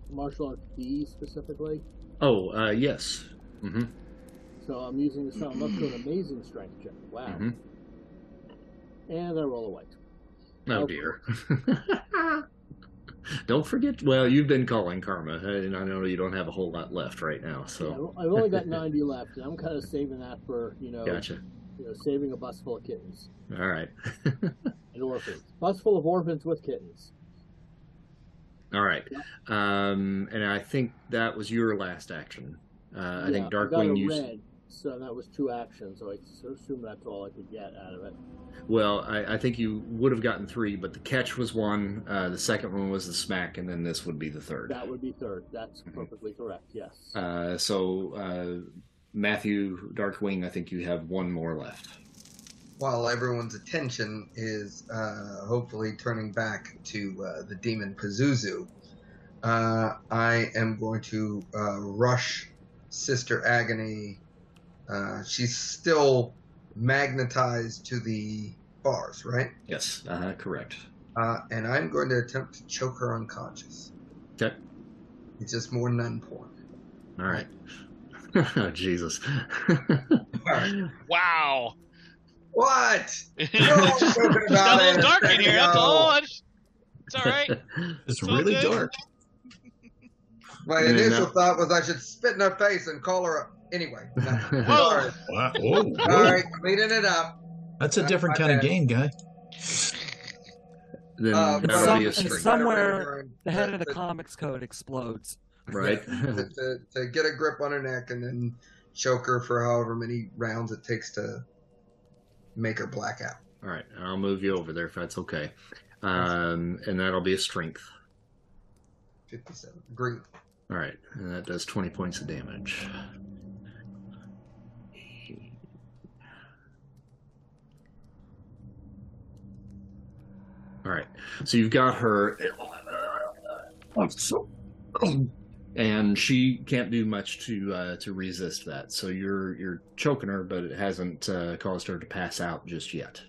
Martial arts B specifically. Oh, uh, yes. hmm So I'm using this. I'm up to an amazing strength check. Wow. hmm And I roll a white. Oh Okay. dear. don't forget. Well, you've been calling karma, and I know you don't have a whole lot left right now. Yeah, So I've only got 90 left, and I'm kind of saving that for you know, gotcha. you know, saving a bus full of kittens All right. and orphans. Bus full of orphans with kittens. All right. Um, and I think that was your last action. Uh, I think Yeah, got a Darkwing used. red, so that was two actions. So I s- assume that's all I could get out of it. Well, I, I think you would have gotten three, but the catch was one. Uh, the second one was the smack, and then this would be the third. That would be third. That's perfectly correct. Yes. Uh, so, uh, Matthew Darkwing, I think you have one more left. While everyone's attention is uh, hopefully turning back to uh, the demon Pazuzu, uh, I am going to uh, rush Sister Agony. Uh, she's still magnetized to the bars, right? Yes, uh, correct. Uh, and I'm going to attempt to choke her unconscious. Okay. It's just more nun porn. All right. oh, Jesus. Wow. What? it's No, I'm got a little dark in here. That's all. It's it's all right. It's It's really good. dark. My initial thought was I should spit in her face and call her. A... Anyway, no. Whoa. Sorry. Wow. Whoa, All whoa. right, cleaning it up. That's a different my kind of game, guy. then that'll some- be a and Somewhere the head of the to, comics code explodes. right? to, to, to get a grip on her neck and then choke her for however many rounds it takes to make her black out. All right, I'll move you over there if that's okay. um, and that'll be a strength. 57. Great. All right, and that does 20 points of damage. All right, so you've got her, and she can't do much to uh, to resist that. So you're you're choking her, but it hasn't uh, caused her to pass out just yet.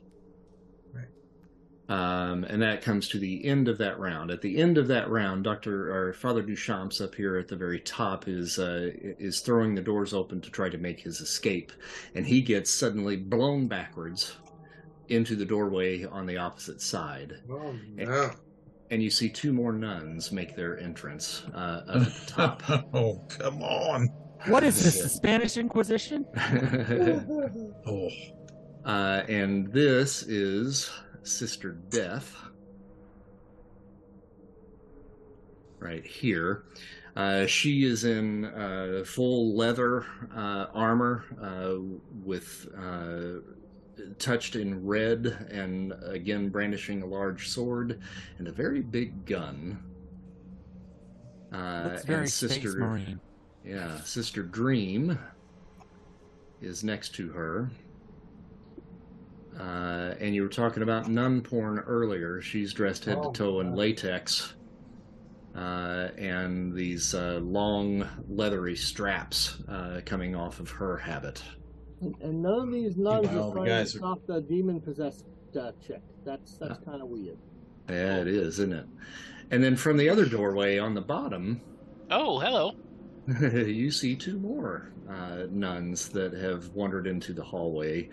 Um, and that comes to the end of that round. At the end of that round, Doctor or Father Duchamps up here at the very top is uh, is throwing the doors open to try to make his escape, and he gets suddenly blown backwards into the doorway on the opposite side. Oh, no. And you see two more nuns make their entrance uh, up at the top. oh, come on. What is this? The Spanish Inquisition? Oh, uh, and this is Sister Death. Right here. Uh, she is in uh, full leather uh, armor uh, with uh, touched in red and again brandishing a large sword and a very big gun. Uh, That's very and Space Sister, Marine. yeah, Sister Dream is next to her. Uh, and you were talking about nun porn earlier. She's dressed head Oh, to toe in latex uh, and these uh, long leathery straps uh, coming off of her habit. And, and none of these nuns Wow, are the trying guys to are- stop the demon possessed uh, chick. That's that's kind of weird. Yeah, it is, isn't it? And then from the other doorway on the bottom, Oh, hello. you see two more uh, nuns that have wandered into the hallway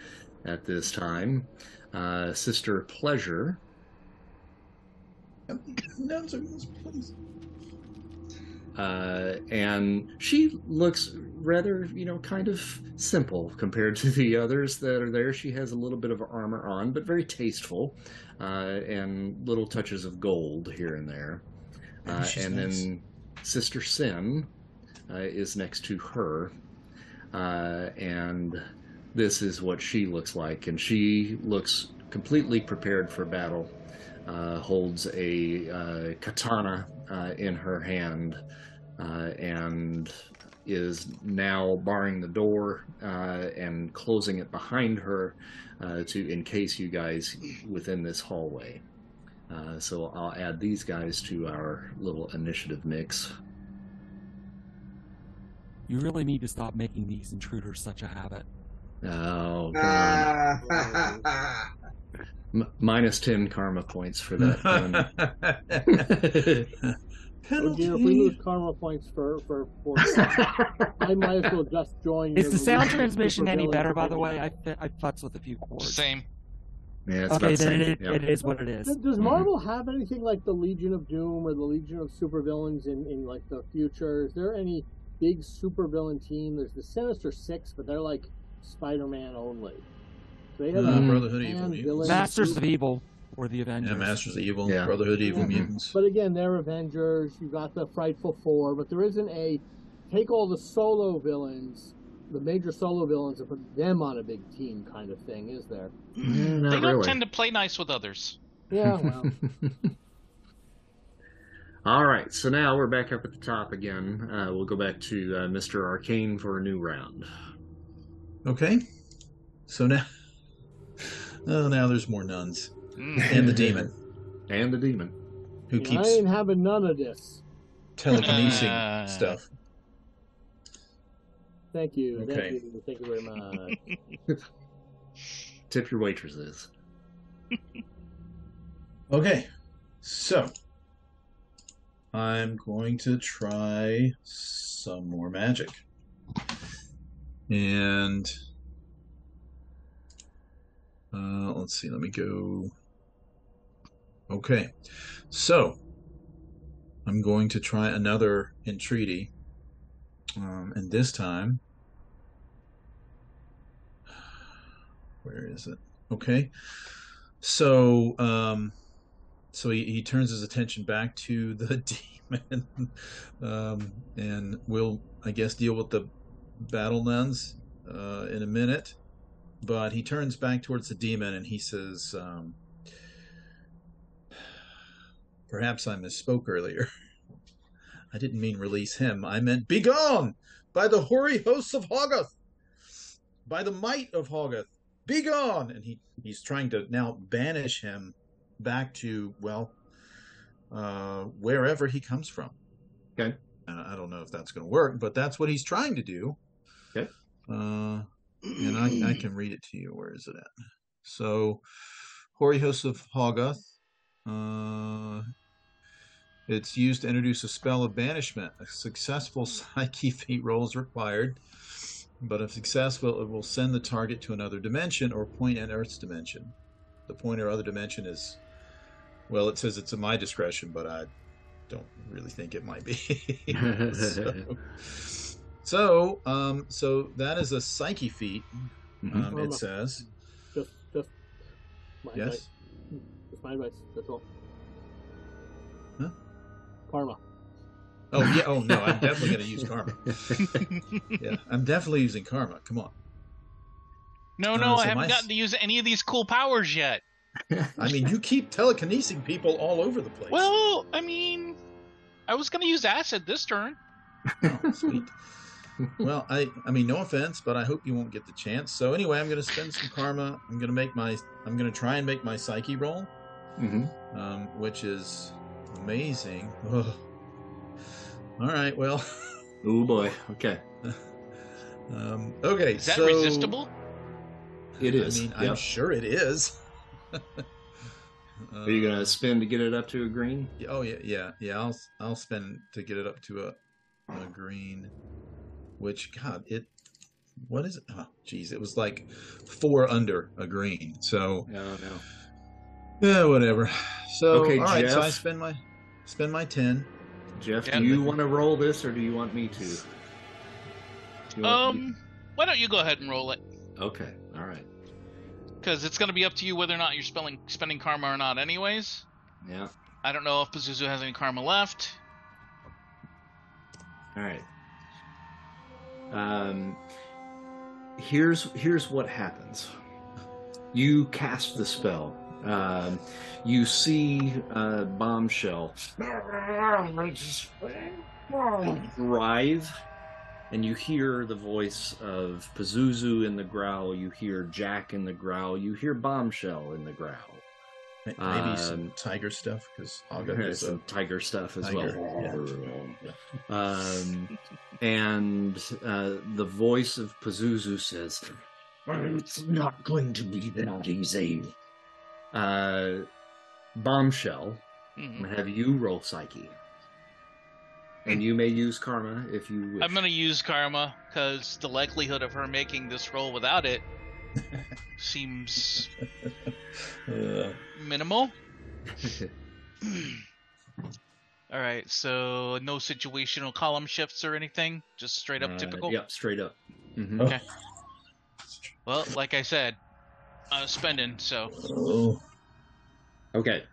at this time. Uh, Sister Pleasure nuns are in this place. Uh, and she looks rather, you know, kind of simple compared to the others that are there. She has a little bit of armor on, but very tasteful, uh, and little touches of gold here and there. Uh, and nice. then Sister Sin uh, is next to her, uh, and this is what she looks like, and she looks completely prepared for battle. Uh, holds a uh, katana uh, in her hand uh, and is now barring the door uh, and closing it behind her uh, to encase you guys within this hallway. Uh, so I'll add these guys to our little initiative mix. You really need to stop making these intruders such a habit. Oh, God. M- minus 10 karma points for that one. Oh dear, if we lose karma points for for, for I might as well just join. Is the sound transmission any better, by the way? I, fi- I futz with a few cords. Same. yeah, it's Okay, the then same. it, Yep. it is what it is. Does, does. Marvel have anything like the Legion of Doom or the Legion of Supervillains in, in like the future? Is there any big supervillain team? There's the Sinister Six, but they're like Spider-Man only. They have Mm. a Brotherhood of Evil pan Masters of Evil or the Avengers. Yeah, Masters of Evil, Yeah. Brotherhood of Evil Yeah. Mutants. But again, they're Avengers. You've got the Frightful Four, but there isn't a take all the solo villains, the major solo villains, and put them on a big team kind of thing, is there? Mm, they don't really. tend to play nice with others. Yeah, well, All right, so now we're back up at the top again. Uh, we'll go back to uh, Mr. Arcane for a new round. Okay. So now, oh, now there's more nuns Mm. and the demon And the demon. who keeps. I ain't having none of this. telekinesing Uh. stuff. Thank you. Okay. Thank you. Thank you very much. Tip your waitresses. Okay, so I'm going to try some more magic. And uh, let's see, let me go. Okay, so I'm going to try another entreaty. Um, and this time, where is it? Okay, so um, so he, he turns his attention back to the demon um, and we'll i guess deal with the battle nuns uh, in a minute but he turns back towards the demon and he says um, perhaps I misspoke earlier. I didn't mean release him. I meant begone by the hoary hosts of Hoggoth, by the might of Hoggoth. Begone! And he, he's trying to now banish him back to, well, uh, wherever he comes from. Okay. Uh, I don't know if that's going to work, but that's what he's trying to do. Okay. Uh, and I, I can read it to you. Where is it at? So, Hoary Hosts of Hoggoth. Uh, it's used to introduce a spell of banishment. A successful psyche feat roll is required, but if successful, it will send the target to another dimension or point in Earth's dimension. The point or other dimension is, well, it says it's at my discretion, but I don't really think it might be. so, so, um, so that is a psyche feat. Mhm. Um, Karma. it says Just, just. My yes. advice. Just my advice. That's all. Huh? Karma. Oh yeah. Oh no, I'm definitely going to use karma. Yeah, I'm definitely using karma. Come on. no, Uh, no, so I haven't my- gotten to use any of these cool powers yet. I mean, you keep telekinesing people all over the place. Well, I mean, I was gonna use acid this turn. Oh, sweet. Well, I I mean, no offense, but I hope you won't get the chance. So anyway, I'm going to spend some karma. I'm going to make my I'm going to try and make my psyche roll, mm-hmm. um, which is amazing. Ugh. All right, well, Oh boy. Okay. um, okay. Is that so, resistible? It is. I mean, I'm sure it is. Are you gonna spin to get it up to a green? Oh yeah, yeah, yeah. I'll I'll spend to get it up to a a green, which God, it what is it? Oh, geez, it was like four under a green. So No, no. Yeah, whatever. So Okay, all right, so I spend my spend my ten. Jeff, Yeah, do you want to roll this, or do you want me to? Do me- Um, why don't you go ahead and roll it? Okay. All right. Because it's gonna be up to you whether or not you're spelling spending karma or not, anyways. Yeah. I don't know if Pazuzu has any karma left. All right. Um, here's here's what happens. You cast the spell. Um, you see uh, bombshell writhe, and you hear the voice of Pazuzu in the growl. You hear Jack in the growl. You hear bombshell in the growl. May- Maybe some Um, tiger stuff because get this. some tiger stuff as Tiger, well. Um, and uh, the voice of Pazuzu says, "It's not going to be that easy." Uh, bombshell. I'm Mhm. gonna have you roll psyche, and you may use karma if you wish. I'm gonna use karma because the likelihood of her making this roll without it seems minimal. All right, so no situational column shifts or anything, just straight up Uh, typical. Yep, straight up. Mm-hmm. Okay. Well, like I said, Was spending, so oh, Okay.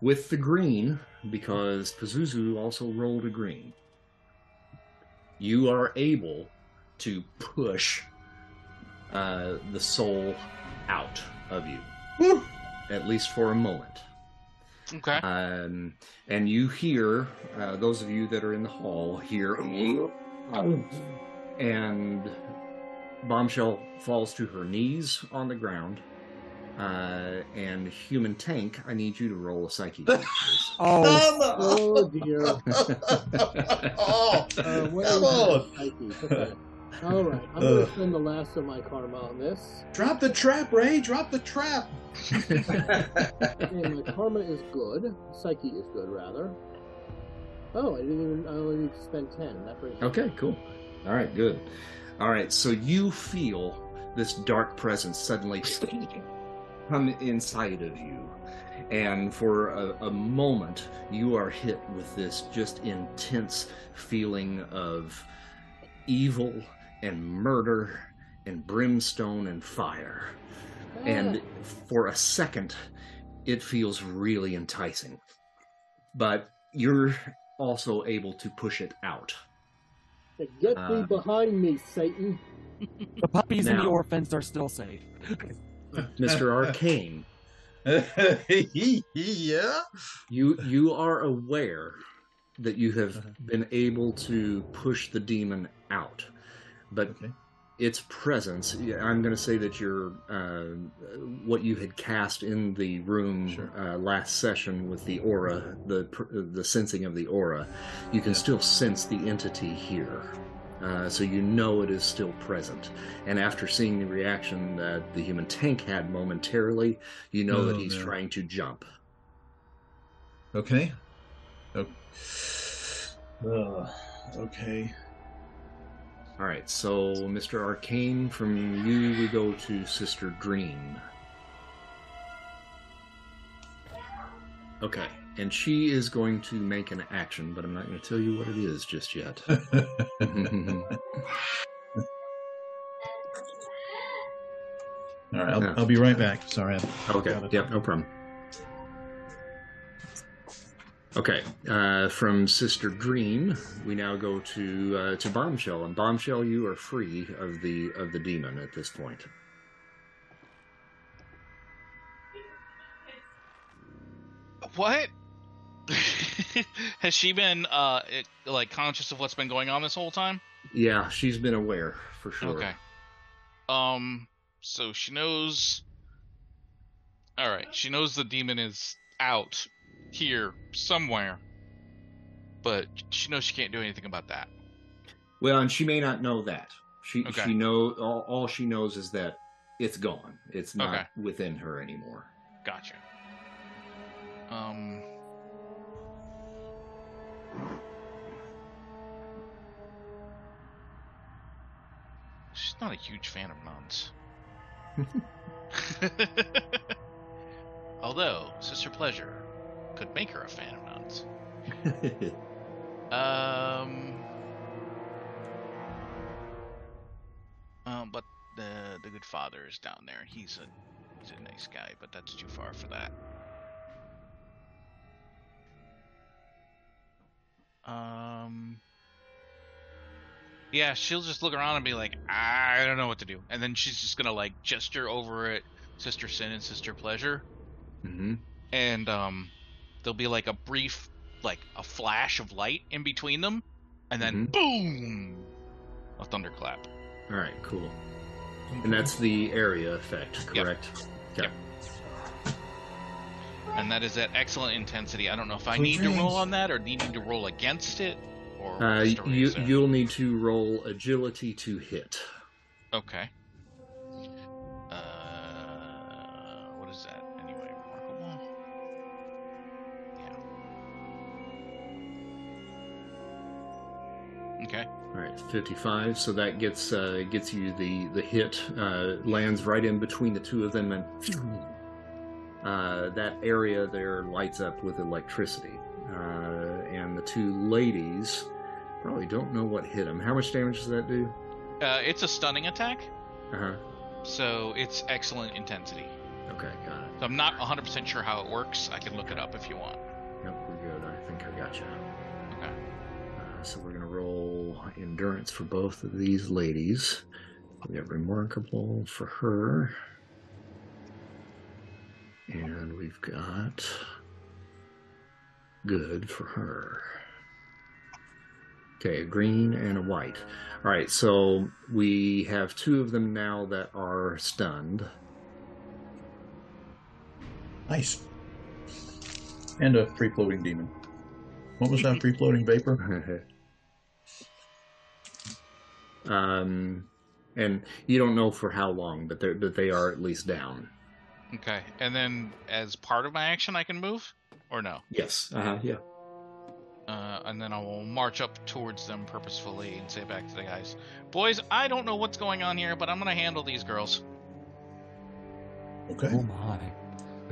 With the green, because Pazuzu also rolled a green, you are able to push uh, the soul out of you, at least for a moment. okay. Um, and you hear, uh, those of you that are in the hall hear, and Bombshell falls to her knees on the ground. Uh, and Human Tank, I need you to roll a psyche check, please. Oh, Oh dear. oh, Uh, Come on. my psyche? Okay. All right, I'm gonna spend the last of my karma on this. drop the trap, Ray. Drop the trap. And my karma is good. Psyche is good, rather. Oh, I didn't even. I only need to spend ten. That brings. Okay, cool. All right, good. All right, so you feel this dark presence suddenly come inside of you. And for a, a moment, you are hit with this just intense feeling of evil and murder and brimstone and fire. And for a second, it feels really enticing. But you're also able to push it out. Ah, Get uh, thee behind me, Satan! the puppies and the orphans are still safe. Mr. Arcane, yeah. You you are aware that you have Uh-huh. been able to push the demon out, but Okay. Its presence. I'm going to say that your uh, what you had cast in the room Sure. uh, last session with the aura, the the sensing of the aura, you can Yeah. still sense the entity here. Uh, so you know it is still present, and after seeing the reaction that the human tank had momentarily, you know that Oh, he's no. trying to jump. Okay. Uh, okay. All right, so Mr. Arcane, from you we go to Sister Dream. Okay, and she is going to make an action, but I'm not going to tell you what it is just yet. All right, I'll. I'll be right back. Sorry. okay, Got it. yep, no problem. Okay, uh, from Sister Dream, we now go to uh, to Bombshell, and Bombshell, you are free of the of the demon at this point. What? Has she been uh it, like conscious of what's been going on this whole time? Yeah, she's been aware for sure. Okay. Um so she knows All right, she knows the demon is out here somewhere. But she knows she can't do anything about that. Well, and she may not know that. She Okay. she know all, all she knows is that it's gone. It's not Okay. within her anymore. Gotcha. Um She's not a huge fan of nuns. Although, Sister Pleasure could make her a fan of nuns. Um. Um, but the the good father is down there. He's a he's a nice guy, but that's too far for that. Um. Yeah, she'll just look around and be like, I don't know what to do, and then she's just gonna like gesture over at Sister Sin and Sister Pleasure, Mm-hmm. and um, there'll be like a brief, like a flash of light in between them, and then boom, a thunderclap. All right, cool. And that's the area effect, Yep. correct? Yep. And that is at excellent intensity. I don't know if I need to roll on that or needing to roll against it, or Uh, you you'll need to roll agility to hit. Okay. 55. So that gets uh, gets you the the hit. Uh, lands right in between the two of them, and uh, that area there lights up with electricity. Uh, and the two ladies probably don't know what hit them. How much damage does that do? Uh, it's a stunning attack, Uh huh. so it's excellent intensity. Okay, got it. So I'm not 100% sure how it works. I can look it up if you want. Yep, we're good. I think I got you. Uh, so we're gonna roll endurance for both of these ladies. We have remarkable for her, and we've got good for her. Okay, a green and a white. All right, so we have two of them now that are stunned. Nice. And a free floating demon. What was that free floating vapor? um, and you don't know for how long, but they're but they are at least down. Okay. And then as part of my action, I can move, or no? Yes. Uh huh. Yeah. Uh, and then I will march up towards them purposefully and say back to the guys, "Boys, I don't know what's going on here, but I'm gonna handle these girls." Okay. Oh my.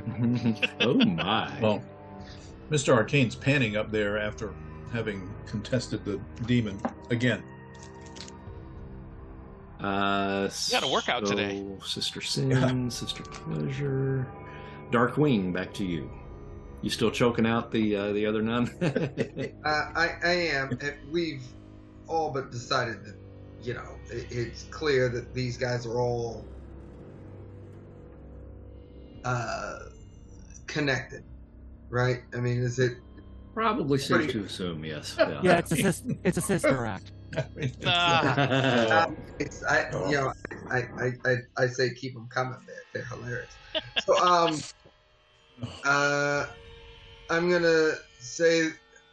oh my. Well, Mr. Arcane's panning up there after having contested the demon again. Uh, You got a workout so, today. Sister Sin, Sister Pleasure, Darkwing. Back to you. You still choking out the uh, the other nun? Uh, I, I am. We've all but decided that, you know, it, it's clear that these guys are all uh, connected, right? I mean, is it? Probably safe to assume, yes. Yeah, it's a sis- it's a sister act. I mean, it's Ah. Um, it's I you know I I, I, I say keep them coming. They're, they're hilarious. So um uh I'm gonna say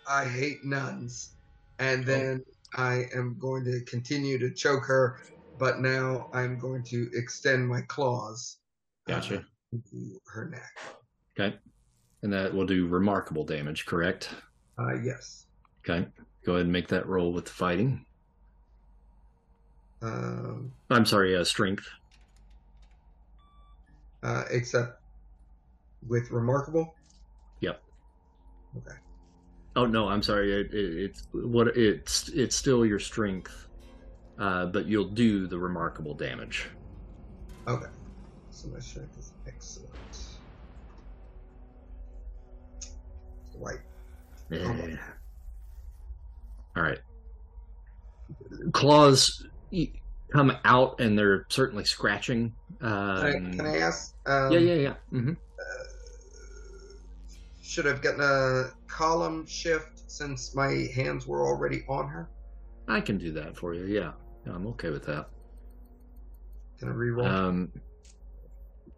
I hate nuns, and then I am going to continue to choke her, but now I'm going to extend my claws. uh, Gotcha. into her neck. Okay. And that will do remarkable damage, correct? Uh, yes. Okay. Go ahead and make that roll with the fighting. Um, I'm sorry, uh, strength. uh, except with remarkable. Yep. Okay. Oh no, I'm sorry. It, it, it's what it's it's still your strength, uh, but you'll do the remarkable damage. Okay. So my strength is excellent. Right. Yeah. All right. Claws come out, and they're certainly scratching. Can, Um, I, can I ask? Um, yeah, yeah, yeah. hmm Should I've gotten a column shift since my hands were already on her? I can do that for you. Yeah, Yeah, I'm okay with that. Can I reroll? Um,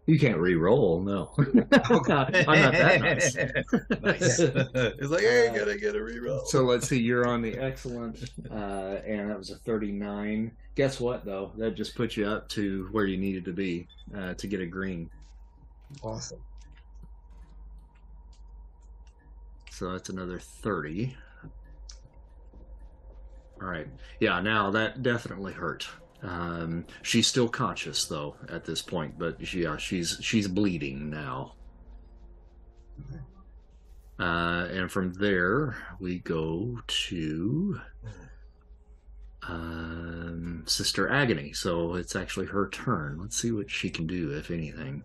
you can't re-roll, no. I'm not that nice. nice. it's like, hey, gotta get a reroll. So let's see, you're on the excellent, uh, and that was a 39. Guess what, though? That just puts you up to where you needed to be uh, to get a green. awesome. So that's another 30. All right. Yeah, now that definitely hurt. Um, she's still conscious though at this point, but she, yeah, she's she's bleeding now. Okay. Uh, and from there we go to um, Sister Agony. So it's actually her turn. Let's see what she can do, if anything.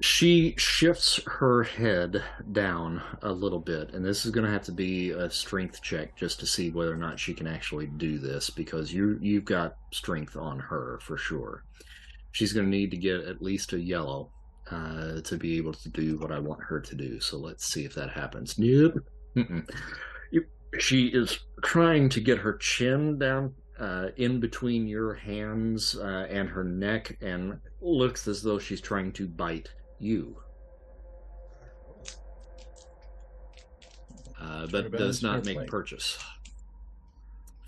She shifts her head down a little bit, and this is going to have to be a strength check just to see whether or not she can actually do this because you you've got strength on her for sure. She's going to need to get at least a yellow uh, to be able to do what I want her to do. So let's see if that happens. Nope. She is trying to get her chin down uh, in between your hands uh, and her neck, and looks as though she's trying to bite you. Uh, but does not make play. purchase.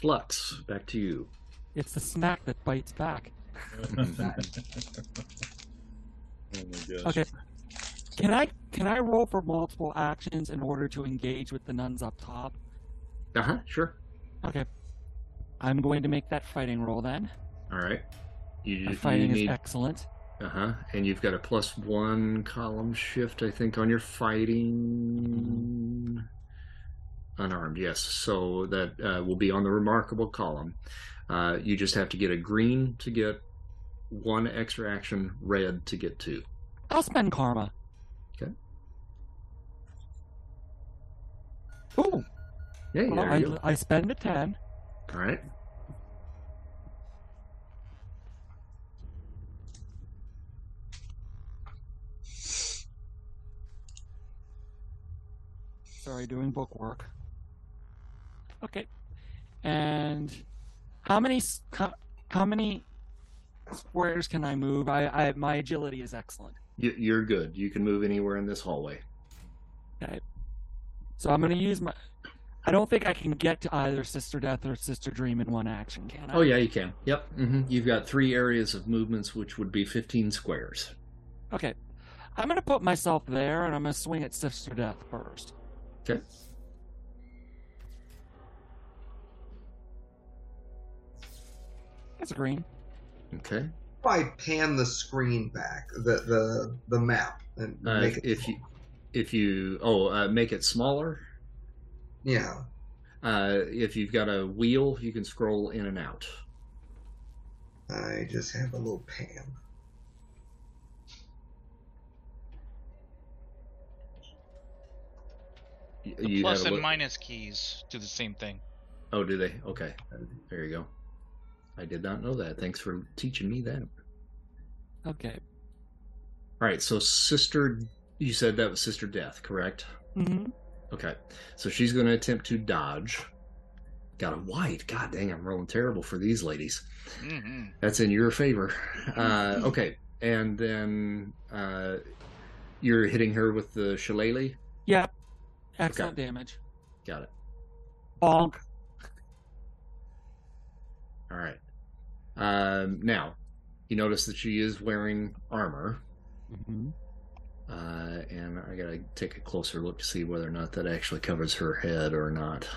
Flux, back to you. It's the snack that bites back. oh my gosh. Okay. Can I can I roll for multiple actions in order to engage with the nuns up top? Uh huh. Sure. Okay. I'm going to make that fighting roll then. All right. You, My you fighting is excellent. Uh huh. And you've got a plus one column shift, I think, on your fighting. Unarmed, yes. So that uh, will be on the remarkable column. Uh, you just have to get a green to get one extra action, red to get two. I'll spend karma. Okay. Ooh, Yeah, well, I. I spend a ten. All right. Sorry, doing book work. Okay. And how many how, how many squares can I move? I, I my agility is excellent. You, you're good. You can move anywhere in this hallway. Okay. So I'm going to use my. I don't think I can get to either Sister Death or Sister Dream in one action, can I? Oh, yeah, you can. Yep. Mm-hmm. You've got three areas of movements, which would be 15 squares. Okay. I'm going to put myself there and I'm going to swing at Sister Death first. Okay. That's a green. Okay. If I pan the screen back, the the the map, and Uh, make if, it, if you, if you, oh, uh, make it smaller. yeah, Uh, if you've got a wheel, you can scroll in and out. I just have a little pan. The you plus have a and li- minus keys do the same thing. Oh, do they? Okay. There you go. I did not know that. Thanks for teaching me that. Okay. All right, so sister, you said that was sister death, correct? Mm-hmm. Okay, so she's going to attempt to dodge. Got a white. God dang, I'm rolling terrible for these ladies. hmm That's in your favor. Uh, okay, and then uh, you're hitting her with the shillelagh. Yep. Excellent damage. Got it. Bonk. All right. Um, now, you notice that she is wearing armor, hmm uh, and I gotta take a closer look to see whether or not that actually covers her head or not.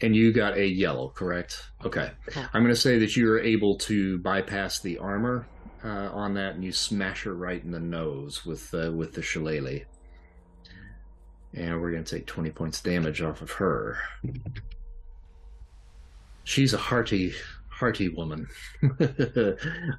And you got a yellow, correct? Okay. I'm going to say that you are able to bypass the armor uh, on that, and you smash her right in the nose with uh, with the shillelagh. And we're going to take 20 points damage off of her. She's a hearty, hearty woman,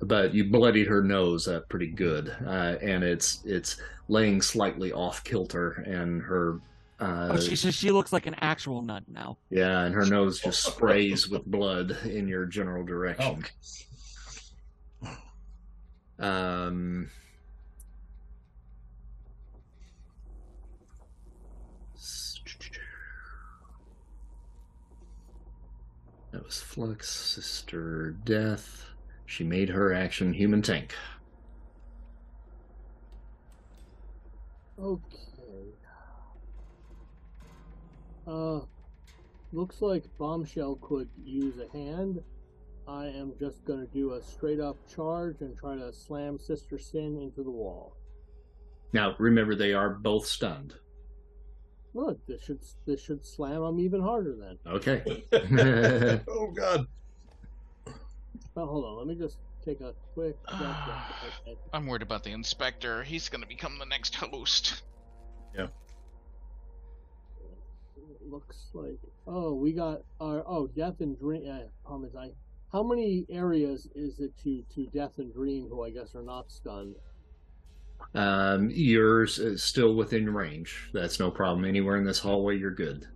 but you bloodied her nose up pretty good, uh, and it's it's laying slightly off kilter, and her. Uh, Oh, she, she looks like an actual nut now. yeah, and her nose just sprays with blood in your general Oh, direction. Um, that was Flux, Sister Death. She made her action human tank. Okay. Uh, looks like Bombshell could use a hand. I am just gonna do a straight up charge and try to slam Sister Sin into the wall. Now, remember, they are both stunned. Look, this should this should slam them even harder then. Okay. oh God. Hold on, let me just take a quick. check. I'm worried about the inspector. He's gonna become the next host. It looks like oh we got our oh death and dream. Uh, problem is I how many areas is it to to death and dream who I guess are not stunned? um, yours is still within range. That's no problem. Anywhere in this hallway, you're good.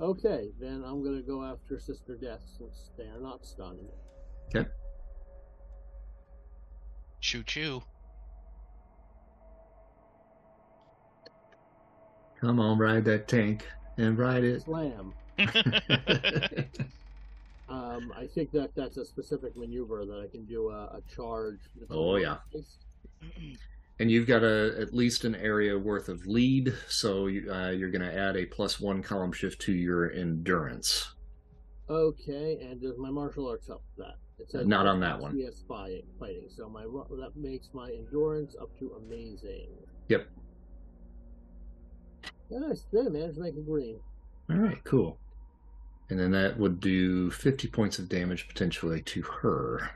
Okay, then I'm gonna go after Sister Death since they are not stunned. Okay. Choo choo. Come on, ride that tank and ride it. Slam. Um, I think that that's a specific maneuver that I can do a, a charge. Oh, yeah. and you've got a at least an area worth of lead, so you, uh, you're going to add a plus one column shift to your endurance. Okay, and does my martial arts help that? It says Not on that one. Yes, fighting, fighting. So my that makes my endurance up to amazing. Yep. Nice. They managed to make it green. All right, cool. And then that would do 50 points of damage potentially to her.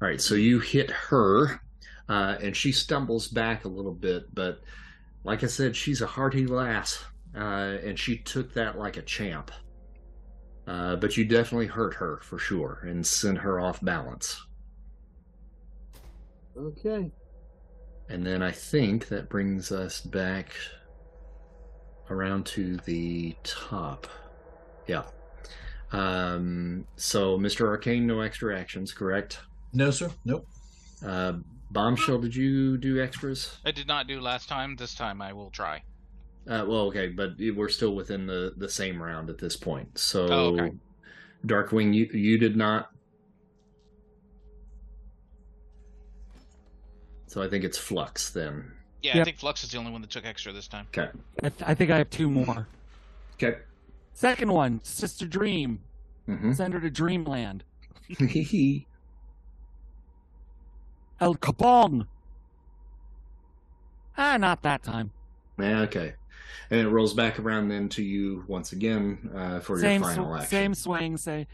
All right, so you hit her, uh, and she stumbles back a little bit, but like I said, she's a hearty lass, uh, and she took that like a champ. Uh, but you definitely hurt her for sure and sent her off balance. Okay. And then I think that brings us back around to the top. Yeah. Um, so, Mr. Arcane, no extra actions, correct? No, sir. Nope. Uh, Bombshell, did you do extras? I did not do last time. This time I will try. Uh, well, okay, but we're still within the, the same round at this point. So, Oh, okay. Darkwing, you you did not. So I think it's Flux then. Yeah, I think Flux is the only one that took extra this time. Okay. I, th- I think I have two more. Okay. Second one, Sister Dream. Mm-hmm. Send her to Dreamland. El Capone. Ah, not that time. Yeah, okay. And it rolls back around then to you once again uh, for same your final sw- action. same swing. Say,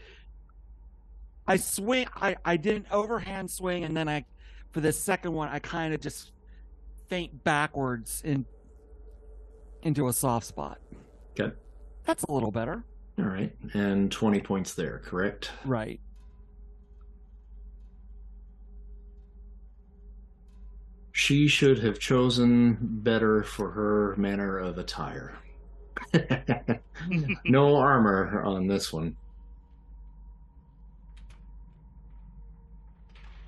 I swing. I I did an overhand swing, and then I, for the second one, I kind of just feint backwards in into a soft spot. Okay. That's a little better. All right. And 20 points there, correct? Right. She should have chosen better for her manner of attire. no armor on this one.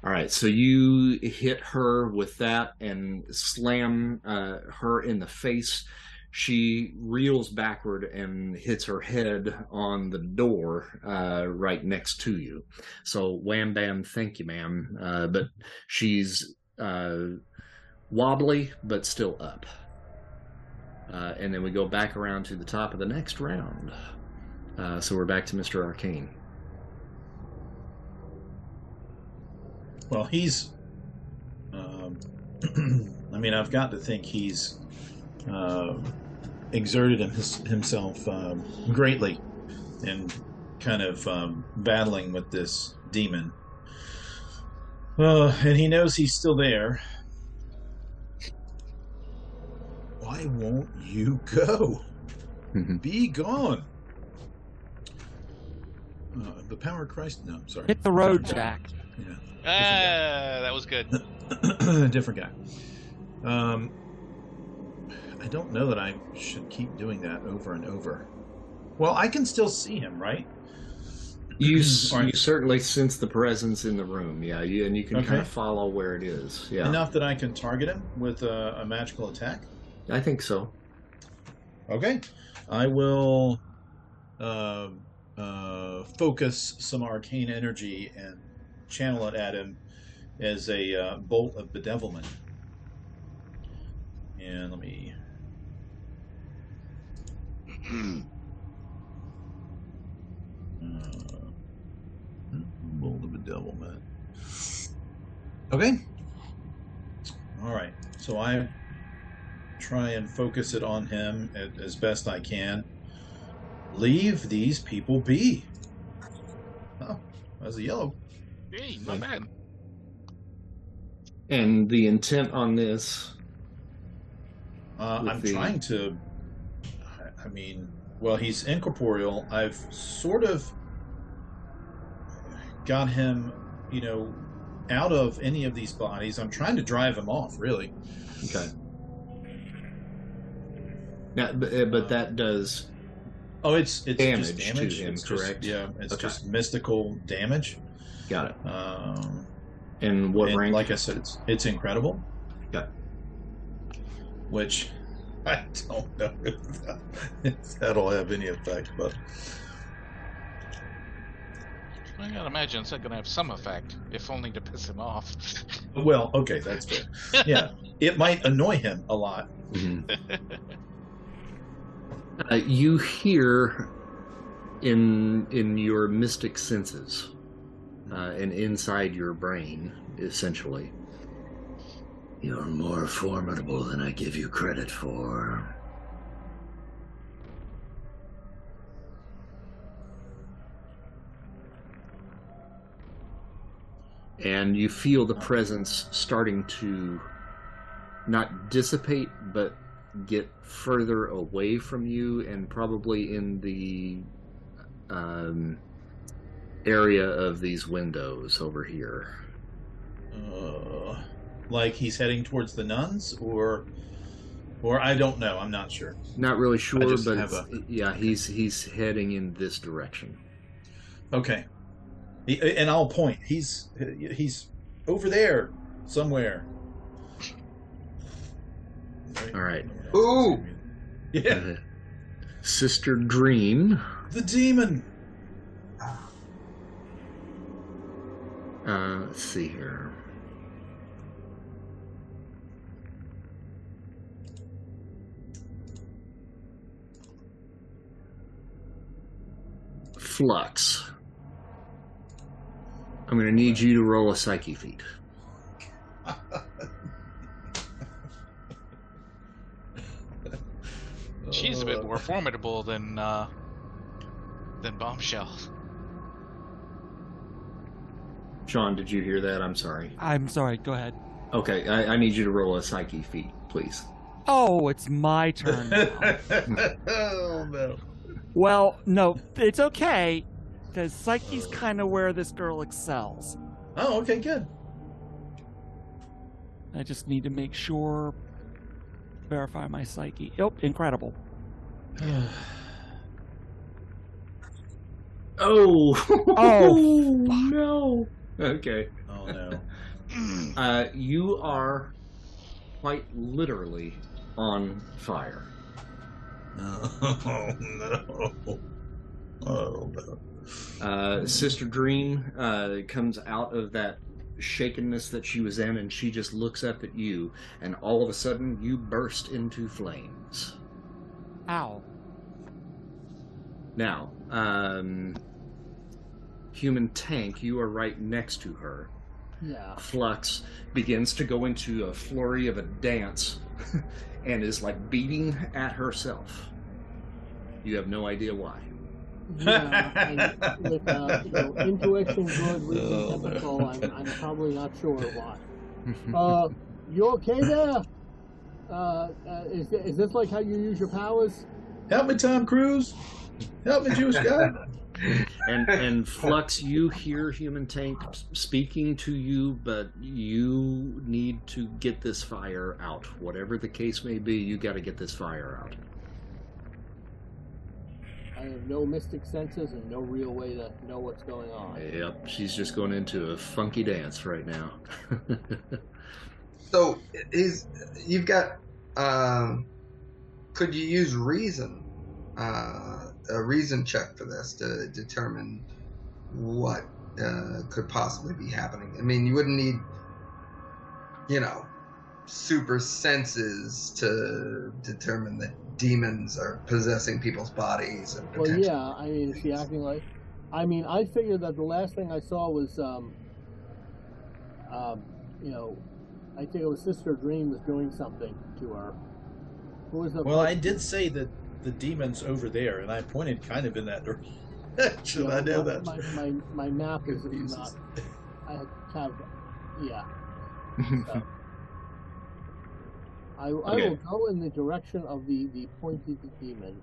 All right, so you hit her with that and slam uh, her in the face. She reels backward and hits her head on the door uh, right next to you. So, wham bam, thank you, ma'am. Uh, but she's uh, wobbly, but still up. Uh, and then we go back around to the top of the next round. Uh, so we're back to Mr. Arcane. Well, he's. Um, I mean, I've got to think he's uh, exerted his, himself um, greatly in kind of um, battling with this demon. Uh, and he knows he's still there. Why won't you go? Be gone. Uh, the power of Christ. No, I'm sorry. Hit the road, Jack. Yeah. Ah, that was good. different guy. Um, I don't know that I should keep doing that over and over. Well, I can still see him, right? You, s- you certainly sense the presence in the room, yeah, you, and you can Okay. kind of follow where it is. Yeah, Enough that I can target him with a, a magical attack. I think so. Okay, I will uh, uh, focus some arcane energy and channel it at him as a uh, bolt of bedevilment. And let me. Uh, bolt of bedevilment. Okay. All right. So I try and focus it on him as best I can. Leave these people be. Oh, that's a yellow. Hey, not bad. And the intent on this, Uh, I'm the- trying to. I- I mean, well, he's incorporeal. I've sort of got him, you know, out of any of these bodies. I'm trying to drive him off, really. okay. Now, but, uh, but that does Oh, it's it's Damage just to damage. him, it's just- correct? yeah, it's Okay. just mystical damage. Got it. Um, And what and rank? like I said, it's it's incredible. Okay. Which I don't know if, that, if that'll have any effect, but I gotta imagine it's gonna have some effect, if only to piss him off. well, okay, that's fair. Yeah, it might annoy him a lot. Mhm. uh, you hear in in your mystic senses uh, and inside your brain, essentially. You're more formidable than I give you credit for. And you feel the presence starting to not dissipate, but get further away from you and probably in the um, area of these windows over here. Uh, like he's heading towards the nuns, or or I don't know. I'm not sure. Not really sure, but it's- yeah, he's he's heading in this direction. Okay, and I'll point. He's he's over there somewhere. All right. Ooh! Yeah, Uh, Sister Dream. the demon. Uh, let's see here. Flux. I'm going to need you to roll a psyche feat. She's a bit more formidable than uh, than Bombshell. Sean, did you hear that? I'm sorry. I'm sorry, go ahead. Okay, I, I need you to roll a psyche feat, please. Oh, it's my turn now. oh no. well, no, it's okay, because Psyche's kind of where this girl excels. Oh, okay, good. I just need to make sure. Verify my psyche. Yep, incredible. Oh. Oh, no. Okay. oh no. Uh, you are quite literally on fire. Oh no. Oh no. Uh, Sister Dream uh, comes out of that shakenness that she was in, and she just looks up at you, and all of a sudden you burst into flames. Ow. Now, um, human tank, you are right next to her. Yeah. Flux begins to go into a flurry of a dance and is like beating at herself. You have no idea why. Yeah, and with uh, you know, intuition good, reason Oh, typical, no. I'm, I'm probably not sure why. Uh, you okay there? Uh, uh, is, is this like how you use your powers? Help me, Tom Cruise. Help me, Jewish guy. and and Flux, you hear human tank speaking to you, but you need to get this fire out. Whatever the case may be, you got to get this fire out. I have no mystic senses and no real way to know what's going on. Yep, she's just going into a funky dance right now. So is you've got um could you use reason uh a reason check for this to determine what uh could possibly be happening? I mean, you wouldn't need you know super senses to determine that demons are possessing people's bodies and Well, yeah, I mean, is she acting like? I mean, I figured that the last thing I saw was, um, um, you know, I think it was Sister Dream was doing something to her. Who was the? Well, I did say that the demon's over there, and I pointed kind of in that direction. Yeah, I know that. My, my, my map is Confuses. not. I have, yeah. So. I, I Okay. will go in the direction of the the pointed demon.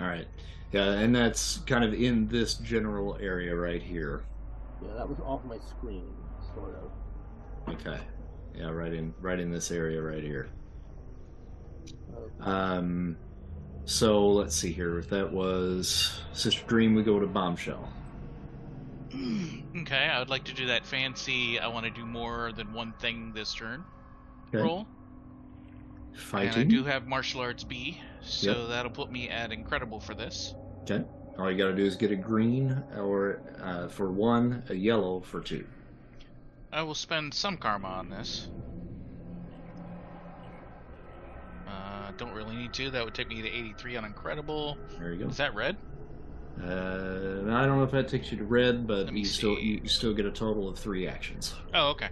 All right, yeah, and that's kind of in this general area right here. Yeah, that was off my screen, sort of. Okay, yeah, right in right in this area right here. Uh, Um, so let's see here. If that was Sister Dream, we go to Bombshell. okay, I would like to do that fancy. I want to do more than one thing this turn. Okay. Roll. Fighting. And I do have martial arts B, so Yep. that'll put me at incredible for this. Okay. All you got to do is get a green or uh, for one, a yellow for two. I will spend some karma on this. Uh, don't really need to. That would take me to 83 on incredible. There you go. Is that red? Uh, I don't know if that takes you to red, but you still see. you, you still get a total of three actions. Oh, okay.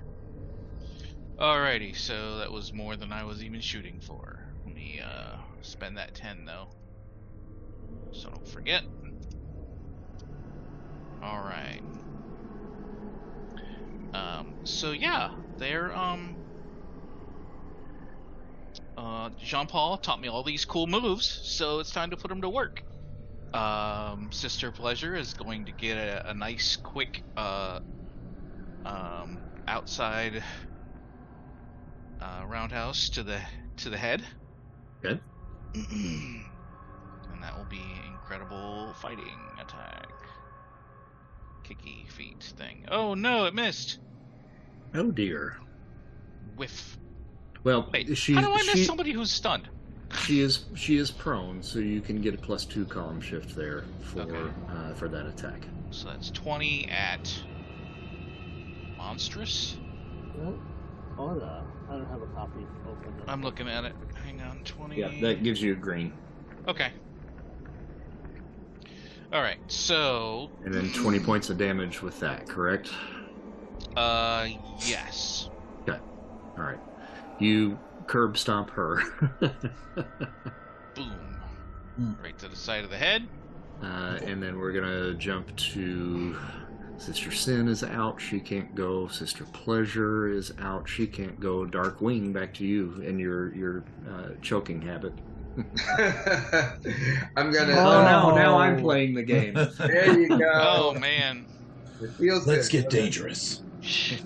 Alrighty, so that was more than I was even shooting for. Let me uh, spend that 10 though. So don't forget. Alright. Um, so yeah, they're, um. Uh, Jean Paul taught me all these cool moves, so it's time to put them to work. Um, Sister Pleasure is going to get a, a nice, quick, uh, um, outside uh, roundhouse to the to the head. Good. and that will be incredible fighting attack. Kicky feet thing. Oh no, it missed. Oh dear. Whiff. Well, Wait, she how do I miss she, somebody who's stunned? she is she is prone, so you can get a plus two column shift there for Okay. uh, for that attack. So that's 20 at monstrous. yeah. Oh, no. I don't have a copy open. I'm looking at it. Hang on, 20. Yeah, that gives you a green, Okay. All right. So, and then twenty points of damage with that. Correct. uh, yes. Okay. All right. You curb stomp her. Boom. Right to the side of the head. Uh, and then we're gonna jump to Sister Sin is out. She can't go. Sister Pleasure is out. She can't go. Darkwing, back to you and your your uh, choking habit. I'm gonna. Oh, no! now I'm playing the game. There you go. Oh man. It feels Let's good. get dangerous.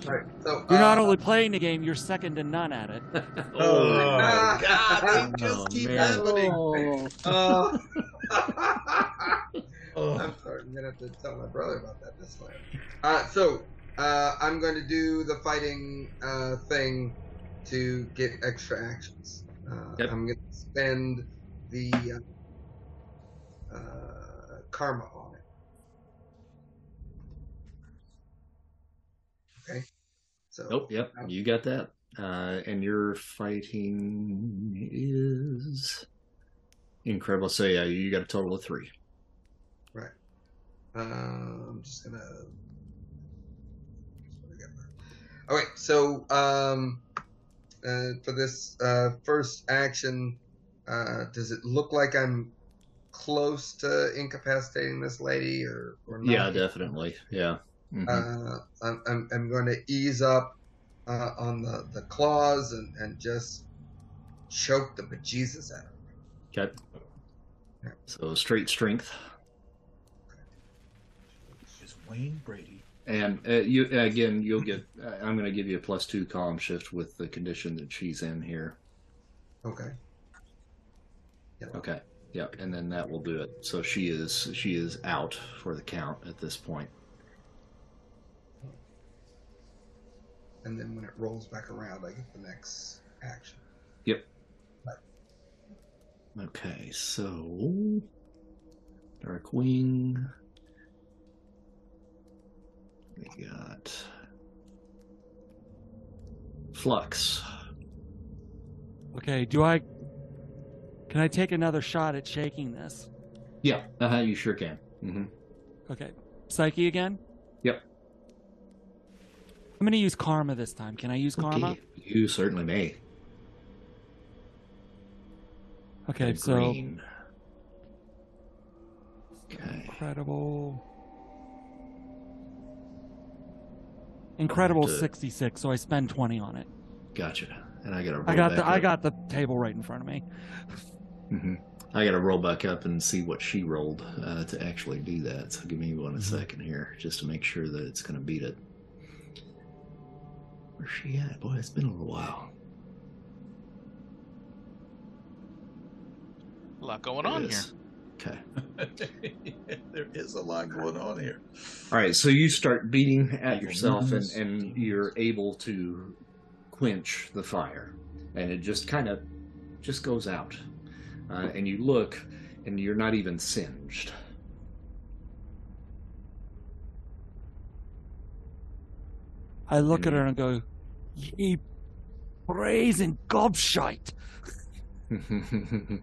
All right, so You're not uh, only playing the game, you're second to none at it. Oh, Ah. God, they just Oh, keep man. happening. Oh, Uh, Oh. I'm sorry. I'm gonna have to tell my brother about that this time. Uh, so uh, I'm going to do the fighting uh, thing to get extra actions. Uh, Yep. I'm going to spend the uh, uh, karma on it. Okay. So Nope. Yep. You got that. Uh, and your fighting is incredible. So yeah, you got a total of three. Uh, I'm just gonna. Okay, so um, uh, for this uh, first action, uh, does it look like I'm close to incapacitating this lady, or or not? Yeah, definitely. Yeah. Mhm. Uh, I'm, I'm I'm going to ease up uh, on the the claws and and just choke the bejesus out of her. okay. So straight strength, Is Wayne Brady. and uh, you again. You'll get. Uh, I'm going to give you a plus two column shift with the condition that she's in here. Okay. Yeah. Okay. Yep. And then that will do it. So she is she is out for the count at this point. And then when it rolls back around, I get the next action. Yep. Okay, so Darkwing. We got Flux. Okay, do I. Can I take another shot at shaking this? Yeah, uh-huh, you sure can. hmm Okay. Psyche again? Yep. I'm going to use karma this time. Can I use karma? Okay, you certainly may. Okay, And so. green. Okay. Incredible. Incredible Good. 66, so I spend 20 on it. Gotcha. And I got to. I got the I got the table right in front of me. mm-hmm. I got to roll back up and see what she rolled uh, to actually do that. So give me one a Mm-hmm. second here, just to make sure that it's going to beat it. Where's she at? Boy, it's been a little while. A lot going There on it here. is. Okay. there is a lot going on here. All right. So you start beating at yourself, and, and you're able to quench the fire, and it just kind of just goes out. Uh, and you look, and you're not even singed. I look at Mhm. her and go, "Ye brazen gobshite!"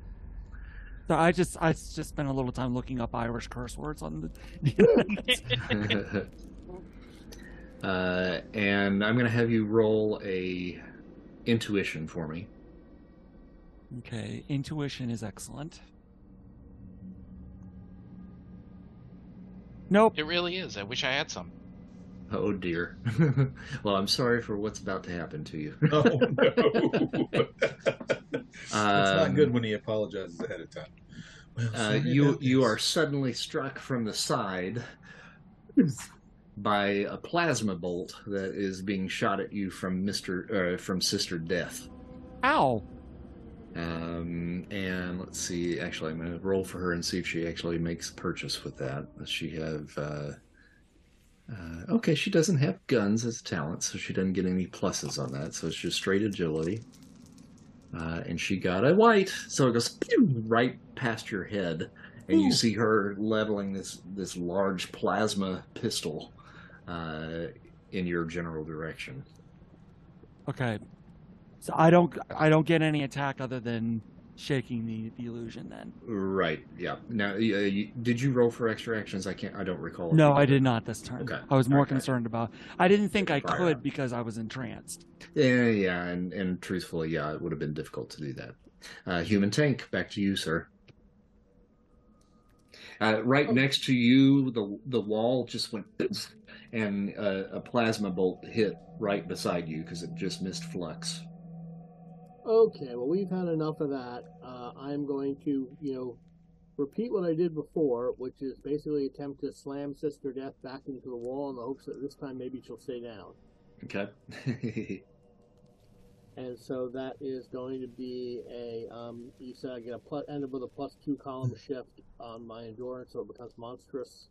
So I just I just spent a little time looking up Irish curse words on the. uh, and I'm going to have you roll a intuition for me. okay, intuition is excellent. Nope. It really is. I wish I had some. Oh dear. well, I'm sorry for what's about to happen to you. Oh no! it's not Um, good when he apologizes ahead of time. Well, Uh, you you are suddenly struck from the side by a plasma bolt that is being shot at you from Mister uh, from Sister Death. Ow. Um, and let's see. Actually, I'm going to roll for her and see if she actually makes purchase with that. Does she have? Uh, uh, okay, she doesn't have guns as a talent, so she doesn't get any pluses on that. So it's just straight agility. Uh, and she got a white, so it goes right past your head, and you see her leveling this this large plasma pistol uh, in your general direction. Okay. So I don't I don't get any attack other than shaking the, the illusion then. Right. Yeah. Now, uh, you, did you roll for extra actions? I can't. I don't recall. No, I did not this turn. Okay. I was more Okay. concerned about I didn't think I Fire could up. because I was entranced. Yeah, yeah, and and truthfully, yeah, it would have been difficult to do that. Uh, human tank, back to you, sir. Uh, right Oh. next to you, the the wall just went, and uh, a plasma bolt hit right beside you because it just missed flux. Okay, well, we've had enough of that. Uh, I'm going to, you know, repeat what I did before, which is basically attempt to slam Sister Death back into the wall in the hopes that this time maybe she'll stay down. Okay. And so that is going to be a, um, you said I get a plus, end up with a plus two column shift on my endurance, so it becomes monstrous.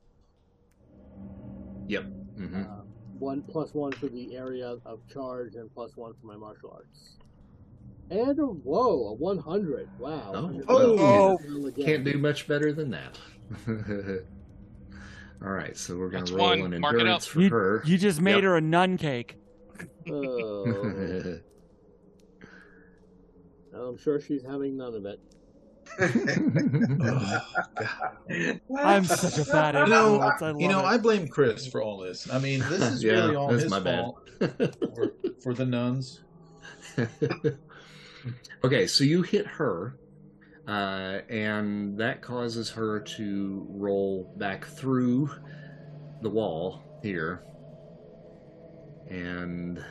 yep. hmm Uh, one plus one for the area of charge, and plus one for my martial arts. And a whoa, a 100. Wow. Oh, 100. Oh. Roll again. Can't do much better than that. All right, so we're gonna That's roll one. an Mark it endurance up. for You, her. you just made Yep. her a nun cake. Oh, I'm sure she's having none of it. Oh, I'm such a bad You know, influence. I you know, it. I blame Chris for all this. I mean, this is Yeah, really all his my bad. fault for, for the nuns. Okay, so you hit her, uh, and that causes her to roll back through the wall here. And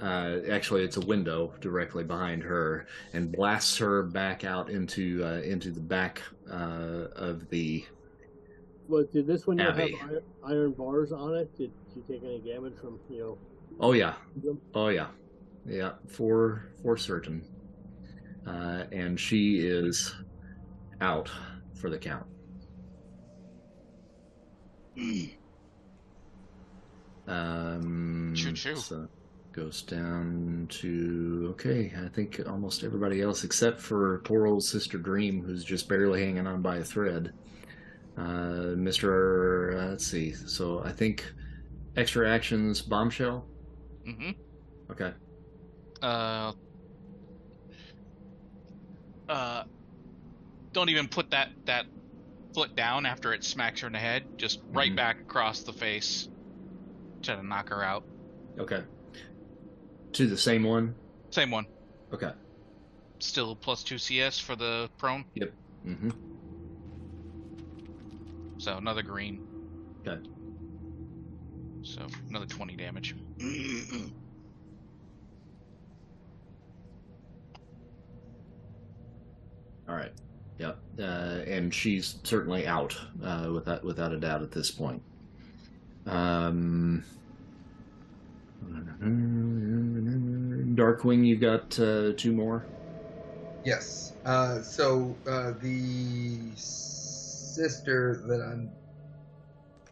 uh, actually, it's a window directly behind her, and blasts her back out into uh, into the back uh, of the. Well, did this one have iron, iron bars on it? Did she take any damage from, you know, Oh yeah. Oh yeah, yeah, for for certain. Uh, and she is out for the count. Um, Choo-choo. So goes down to okay. I think almost everybody else except for poor old Sister Dream, who's just barely hanging on by a thread. Uh, Mister, uh, let's see. So I think extra actions bombshell. hmm Okay. Uh, uh, don't even put that that foot down after it smacks her in the head. Just right Mhm. back across the face to knock her out. Okay. To the same one? Same one. Okay. Still plus two CS for the prone. Yep. Mm-hmm. So another green. Okay. So another 20 damage. All right. Yep. Uh, and she's certainly out, uh, without without a doubt at this point. Um, Darkwing, you got uh, two more. Yes. Uh, so uh, the sister that I'm,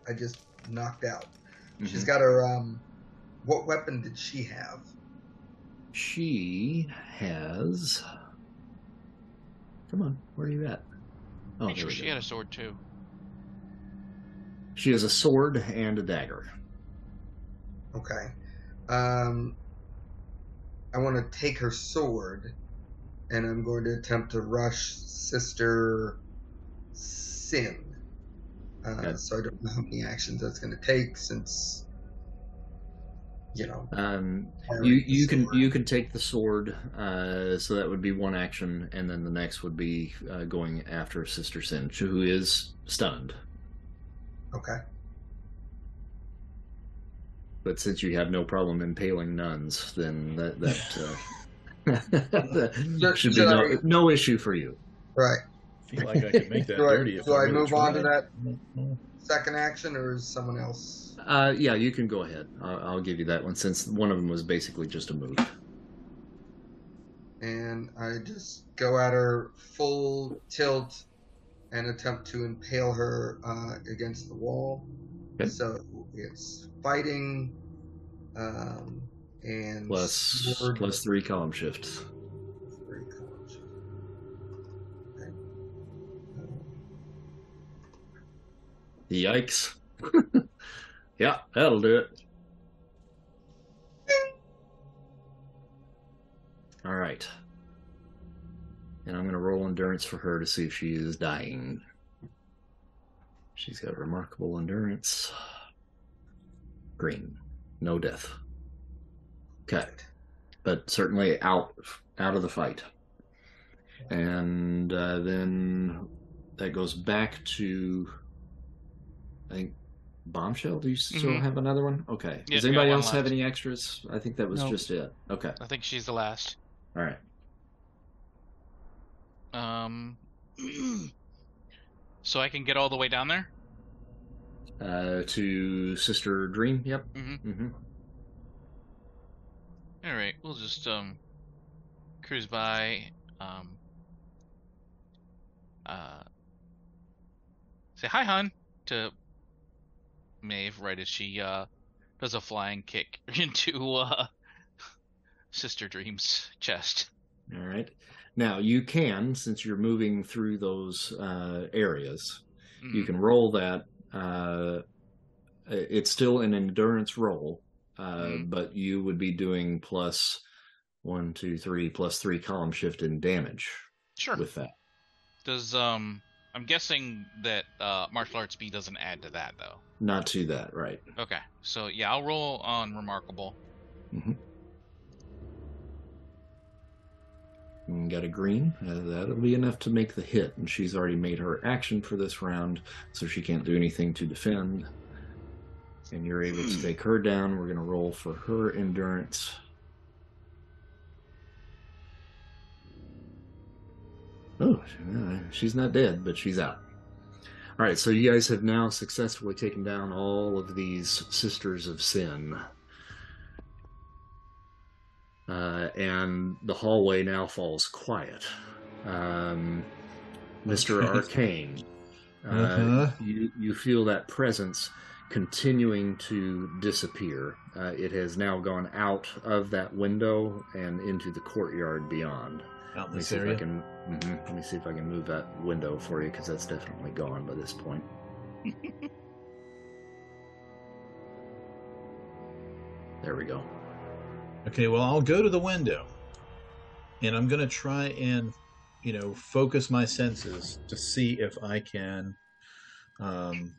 I just knocked out. She's Mhm. got her. Um, what weapon did she have? She has. Come on, where are you at? Oh, Pretty sure she go. had a sword too. She has a sword and a dagger. Okay. Um, I want to take her sword, and I'm going to attempt to rush Sister Sin. Uh, Okay. So I don't know how many actions that's going to take, since you know. Um, you you can sword. you can take the sword, uh, so that would be one action, and then the next would be uh, going after Sister Sin, who is stunned. Okay. But since you have no problem impaling nuns, then that that, uh, that should be no, no issue for you. Right. feel like I could make that Do I, dirty if do I, I really move on to that second action, or is someone else? Uh, yeah, you can go ahead. I'll, I'll give you that one since one of them was basically just a move. and I just go at her full tilt and attempt to impale her uh, against the wall. Okay. So it's fighting um, and plus three column shifts. three columns. Okay. Yikes. yeah, that'll do it. All right. And I'm going to roll endurance for her to see if she is dying. She's got remarkable endurance. Green. No death. Okay. But certainly out out of the fight. And uh, then that goes back to I think bombshell. Do you still Mhm. have another one? Okay. Yeah, Does anybody one else have any extras? I think that was No. just it. Okay. I think she's the last. All right. Um, So I can get all the way down there. Uh, to Sister Dream. Yep. Mhm. hmm All right, we'll just um cruise by. Um. Uh. Say hi, hon, to Maeve right as she uh does a flying kick into uh Sister Dream's chest. All right. Now you can, since you're moving through those uh, areas, you Mm, can roll that. Uh, it's still an endurance roll, uh, Mhm. but you would be doing plus one, two, three, plus three column shift in damage Sure. with that. Does um I'm guessing that uh martial arts B doesn't add to that though. Not to that, right? Okay. So yeah, I'll roll on remarkable. And got a green. Uh, that'll be enough to make the hit, and she's already made her action for this round, so she can't do anything to defend. And you're able to take her down. We're going to roll for her endurance. She's not dead, but she's out. All right, so you guys have now successfully taken down all of these sisters of sin. Uh, and the hallway now falls quiet. Um, Mr. Arcane, uh, Uh-huh. you, you feel that presence continuing to disappear. Uh, it has now gone out of that window and into the courtyard beyond. Out Let in me this see if I area. can. mhm, let me see if I can move that window for you because that's definitely gone by this point. there we go. Okay, well, I'll go to the window, and I'm gonna try and, you know, focus my senses to see if I can, um,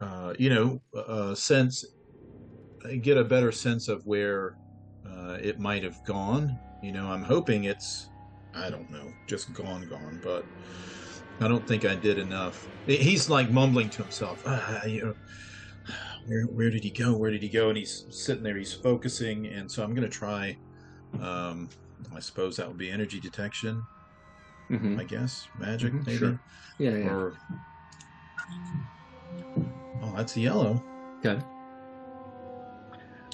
uh, you know, uh, sense, get a better sense of where uh, it might have gone. You know, I'm hoping it's, I don't know, just gone, gone, but I don't think I did enough. He's like mumbling to himself, ah, you know where where did he go? Where did he go? And he's sitting there, he's focusing, and so I'm gonna try. Um, I suppose that would be energy detection. Mm-hmm. I guess magic, Mhm, maybe. sure. Yeah, yeah. Or oh, that's yellow. Okay.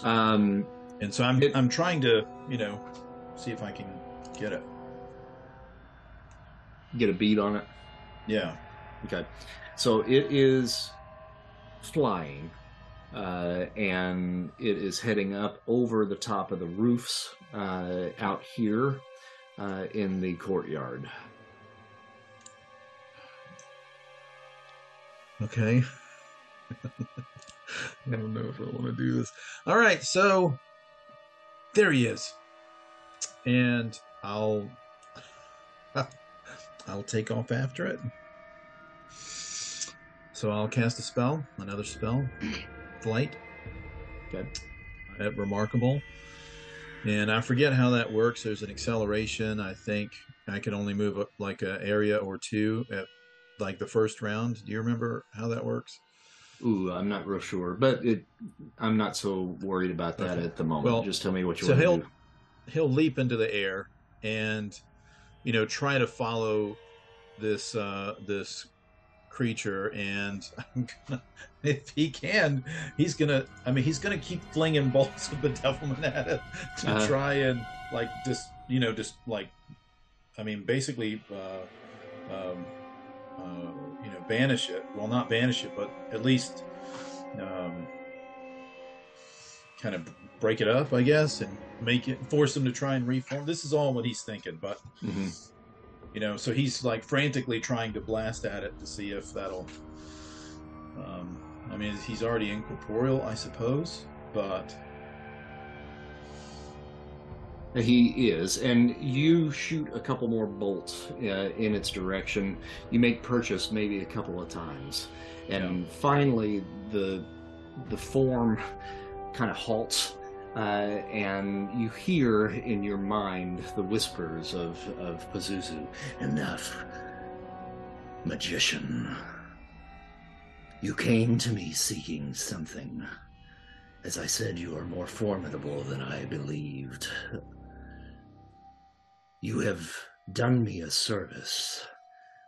Um, And so I'm It- I'm trying to you know see if I can get it. get a beat on it. Yeah. Okay. So it is flying, uh, and it is heading up over the top of the roofs uh, out here uh, in the courtyard. Okay. I don't know if I want to do this. All right, so there he is, and I'll I'll take off after it. So I'll cast a spell, another spell, flight Okay. at remarkable, and I forget how that works. There's an acceleration. I think I can only move up like an area or two at like the first round. Do you remember how that works? Ooh, I'm not real sure, but it, I'm not so worried about that Okay. at the moment. Well, Just tell me what you so want he'll to do. he'll leap into the air and you know try to follow this uh this creature and gonna, if he can he's gonna i mean he's gonna keep flinging bolts of bedevilment at it to Uh-huh. try and like just you know just like i mean basically uh um uh you know banish it well not banish it but at least um kind of break it up, I guess, and make it force him to try and reform. This is all what he's thinking, but Mhm. you know, so he's like frantically trying to blast at it to see if that'll. Um, I mean, he's already incorporeal, I suppose, but He is, and you shoot a couple more bolts uh, in its direction. You make purchase maybe a couple of times, and finally the the form kind of halts, uh, and you hear in your mind the whispers of of Pazuzu. Enough, magician. You came to me seeking something. As I said, you are more formidable than I believed. You have done me a service,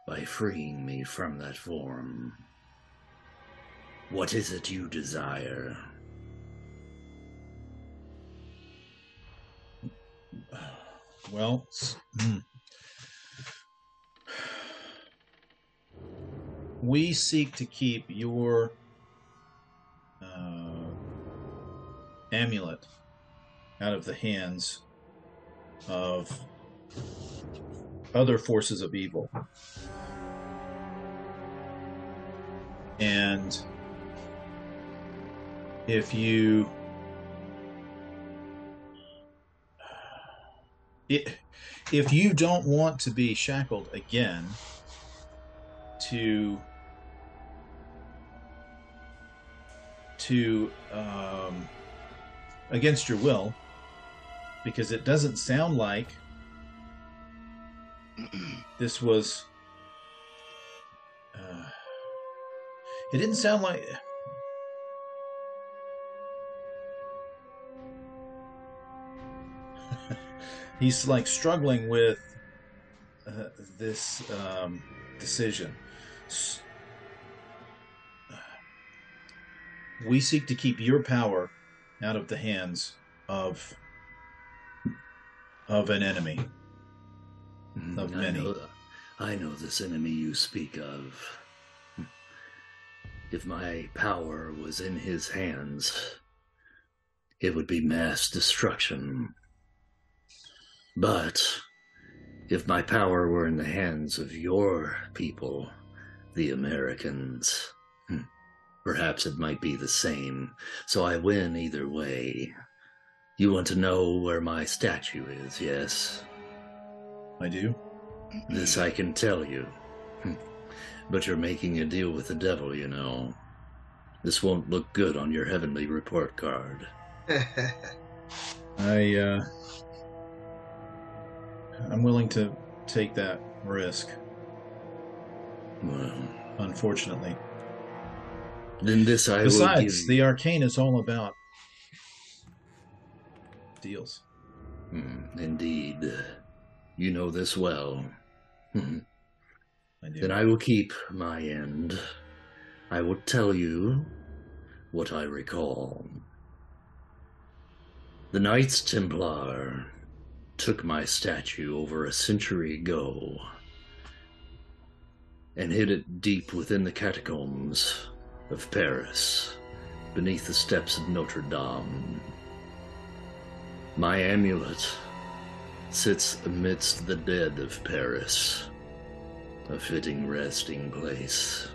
by freeing me from that form. What is it you desire? Well, hmm. we seek to keep your uh, amulet out of the hands of other forces of evil. And if you if you don't want to be shackled again to to um, against your will because it doesn't sound like this was uh, it didn't sound like he's like struggling with uh, this um, decision. S- We seek to keep your power out of the hands of of an enemy. Of I many. know, I know this enemy you speak of. If my power was in his hands, it would be mass destruction. But if my power were in the hands of your people, the Americans, hmm, perhaps it might be the same. So I win either way. You want to know where my statue is, yes? I do. This I can tell you. Hmm. But you're making a deal with the devil, you know. This won't look good on your heavenly report card. I uh, I'm willing to take that risk. Well, Unfortunately. then this I will Besides, the arcane is all about deals. Hmm, Indeed. You know this well. Hmm. I. Then I will keep my end. I will tell you what I recall. The Knights Templar took my statue over a century ago and hid it deep within the catacombs of Paris, beneath the steps of Notre Dame. My amulet sits amidst the dead of Paris, a fitting resting place.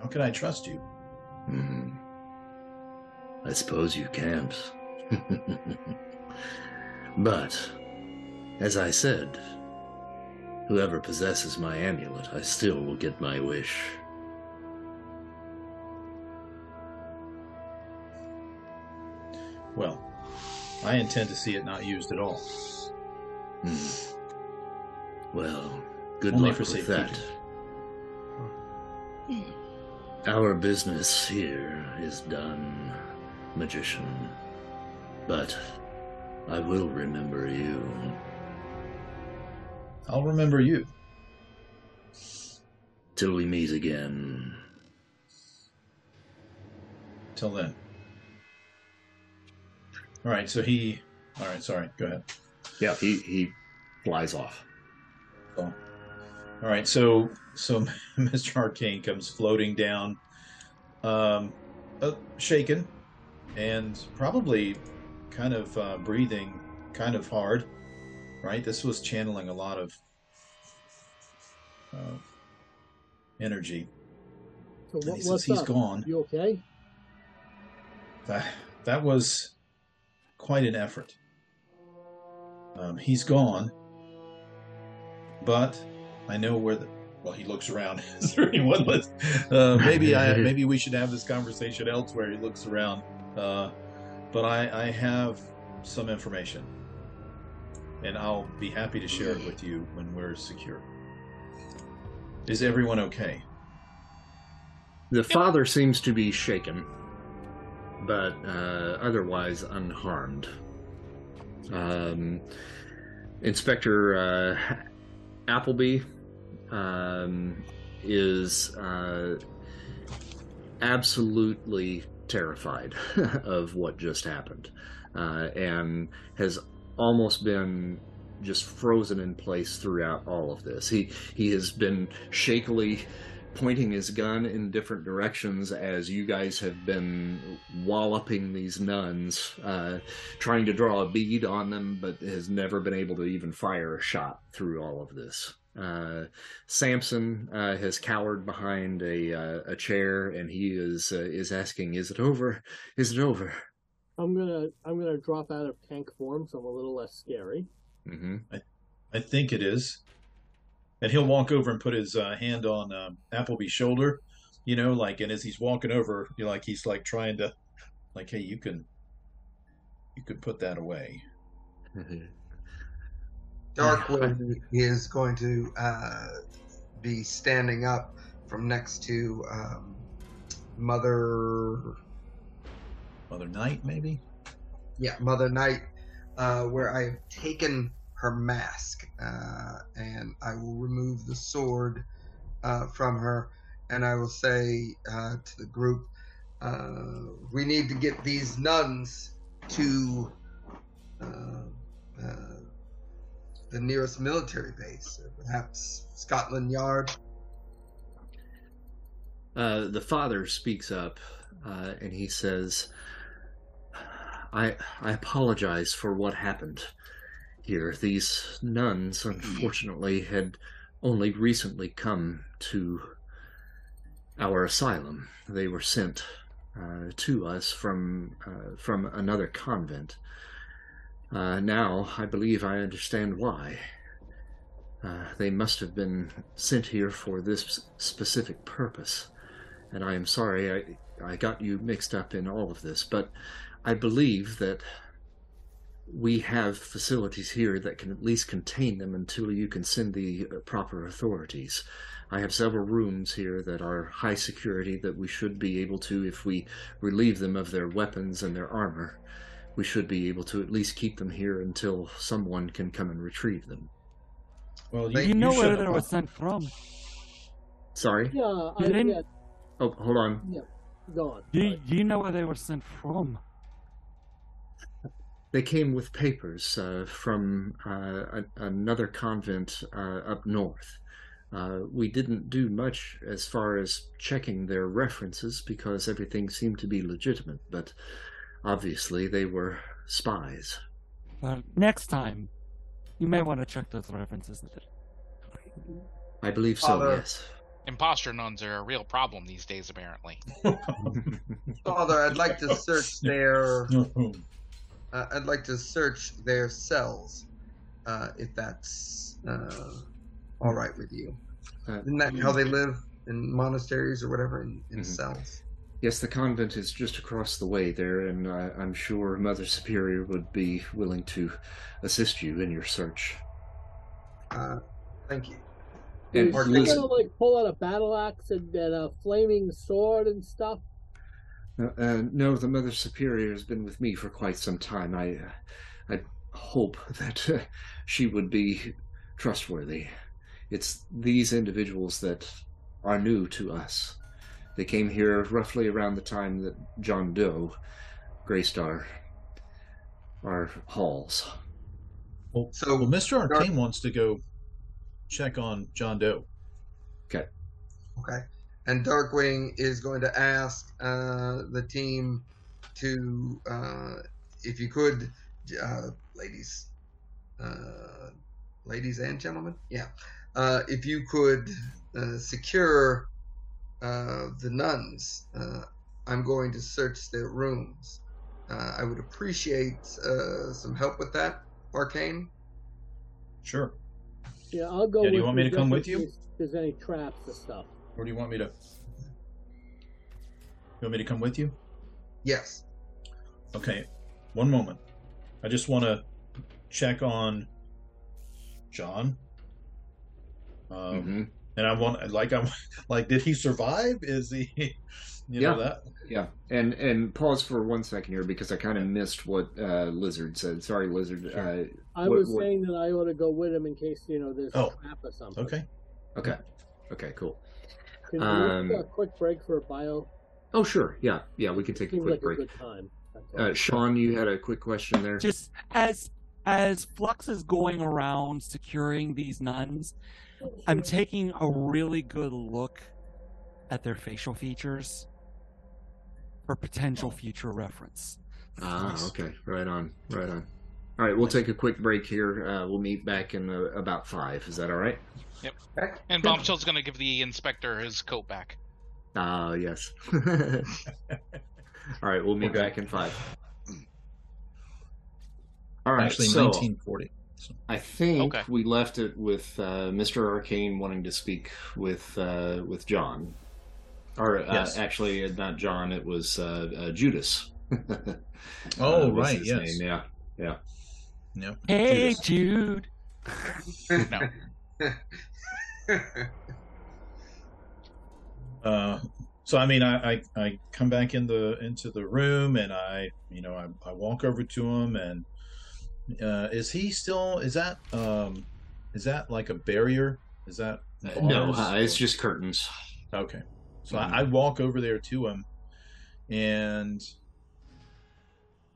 How can I trust you? Hmm. I suppose you can't. but, as I said, whoever possesses my amulet, I still will get my wish. Well, I intend to see it not used at all. Hmm. Well, good Only luck for with that. Our business here is done, magician. But I will remember you. I'll remember you. Till we meet again. Till then. All right. So he. All right. Sorry. Go ahead. Yeah, he, he flies off. All right. So so Mr. Arcane comes floating down, um, uh, shaken, and probably kind of uh, breathing kind of hard. Right. This was channeling a lot of uh, energy. So what, he says what's he's up? gone. You okay? That that was quite an effort. Um, he's gone, but I know where the. Well, he looks around. Is there anyone left? Uh, maybe I maybe we should have this conversation elsewhere. He looks around, uh, but I I have some information, and I'll be happy to share it with you when we're secure. Is everyone okay? The father seems to be shaken, but uh, otherwise unharmed. Um, Inspector uh, Appleby um, is uh, absolutely terrified of what just happened uh, and has almost been just frozen in place throughout all of this. He he has been shakily pointing his gun in different directions as you guys have been walloping these nuns, uh, trying to draw a bead on them, but has never been able to even fire a shot through all of this. Uh, Samson uh, has cowered behind a uh, a chair, and he is uh, is asking, "Is it over? Is it over?" I'm gonna I'm gonna drop out of tank form, so I'm a little less scary. hmm I think it is. And he'll walk over and put his uh, hand on um, Appleby's shoulder, you know, like, and as he's walking over, you know, like he's like trying to, like, hey, you can, you can put that away. Darkwing is going to uh, be standing up from next to um, Mother, Mother Night, maybe. yeah, Mother Night, uh, where I have taken her mask, uh, and I will remove the sword uh, from her, and I will say uh, to the group, uh, "We need to get these nuns to." Uh, uh, the nearest military base, perhaps Scotland Yard. The father speaks up, and he says, "I I apologize for what happened here. These nuns, unfortunately, had only recently come to our asylum. They were sent uh, to us from uh, from another convent. Uh, now I believe I understand why." Uh, they must have been sent here for this specific purpose and I am sorry I, I got you mixed up in all of this, but I believe that we have facilities here that can at least contain them until you can send the uh, proper authorities. I have several rooms here that are high security that we should be able to, if we relieve them of their weapons and their armor, we should be able to at least keep them here until someone can come and retrieve them. Well, Do you know should where they were sent from? Sorry? Yeah, I didn't- yeah, Oh, hold on. go on. Do do you know where they were sent from? They came with papers uh, from uh, a, another convent uh, up north. Uh, we didn't do much as far as checking their references because everything seemed to be legitimate, but obviously they were spies. Well, next time, you may want to check those references. I believe so, Father. yes. Imposter nuns are a real problem these days, apparently. Father, I'd like to search their. No. Uh, I'd like to search their cells, uh, if that's uh, all right with you. Uh, Isn't that how they live in monasteries or whatever in, in Mhm. cells? yes, the convent is just across the way there, and uh, I'm sure Mother Superior would be willing to assist you in your search. Uh, thank you. And Is Or she gonna like pull out a battle axe and, and a flaming sword and stuff? Uh, uh, no, the Mother Superior has been with me for quite some time. I, uh, I hope that uh, she would be trustworthy. It's these individuals that are new to us. They came here roughly around the time that John Doe graced our our halls. Well, So, well, Mr. Arcane wants to go check on John Doe. Okay. Okay. And Darkwing is going to ask uh, the team to, uh, if you could, uh, ladies, uh, ladies and gentlemen, yeah, uh, if you could uh, secure uh, the nuns, uh, I'm going to search their rooms. Uh, I would appreciate uh, some help with that, Arcane. Sure. Yeah, I'll go. Yeah, do you want me to come with you? case There's any traps and stuff. Or do you want me to? You want me to come with you? Yes. Okay, one moment. I just want to check on John. Um, hmm And I want like I'm like, did he survive? Is he, you know Yeah. that? Yeah, and and pause for one second here because I kind of missed what uh, Lizard said. Sorry, Lizard. Uh, I What- was what- saying that I ought to go with him in case you know there's Oh. a trap or something. Okay. okay, okay, cool. Can we Um, take a quick break for a bio? Oh, sure. Yeah, yeah, we can take a Seems quick like break. a good time. Uh, Sean, you had a quick question there. Just as as Flux is going around securing these nuns, I'm taking a really good look at their facial features for potential future reference. Ah, okay. Right on. Right on. All right, we'll take a quick break here. Uh, we'll meet back in uh, about five. Is that all right? And Bombshell's gonna give the inspector his coat back. Ah, yes. all right, we'll meet Okay. back in five. All right, Actually, so 1940. I think Okay. we left it with uh, Mr. Arcane wanting to speak with uh, with John, or uh, Yes. actually, uh, not John. It was uh, uh, Judas. Oh, Uh, right, yes. name, Yeah, yeah. Yep. Hey, Judas. Jude. No. Uh, so I mean, I, I I come back in the into the room and I you know I, I walk over to him and uh, is he still is that um is that like a barrier? Is that Uh, no, uh, it's just curtains. okay. So Mhm. I, I walk over there to him and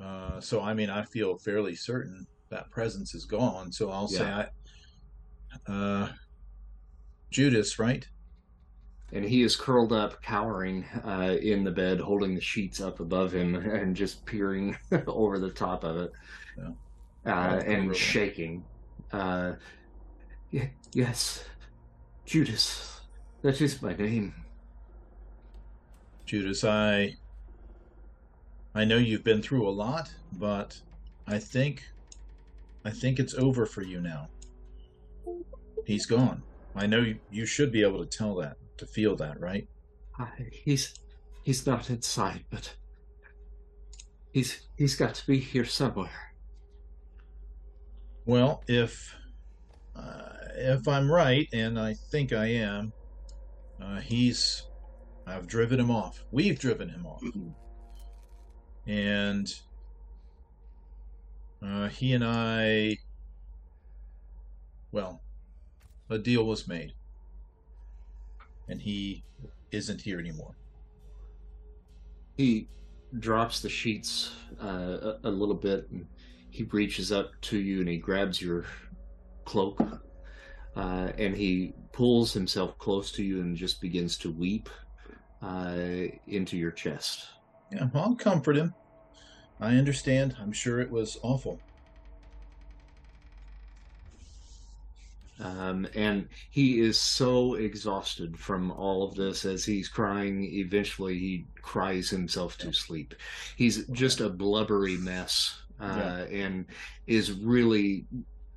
uh, so I mean I feel fairly certain that presence is gone. So I'll say I uh, Judas, right? and he is curled up, cowering uh, in the bed, holding the sheets up above him, and just peering over the top of it, Yeah. uh, and brutal. shaking. Uh, y- yes, Judas, that is my name. Judas, I I know you've been through a lot, but I think I think it's over for you now. He's gone. I know you, should be able to tell that, to feel that, right? Uh, he's he's not inside, but he's he's got to be here somewhere. Well, if uh, if I'm right, and I think I am, uh, he's I've driven him off. We've driven him off, and uh, he and I, well, a deal was made, and he isn't here anymore. He drops the sheets uh, a, a little bit, and he reaches up to you and he grabs your cloak, uh, and he pulls himself close to you and just begins to weep uh, into your chest. Yeah, I'll comfort him. I understand. I'm sure it was awful. Um, and he is so exhausted from all of this as he's crying. Eventually, he cries himself to sleep. He's just a blubbery mess uh, and is really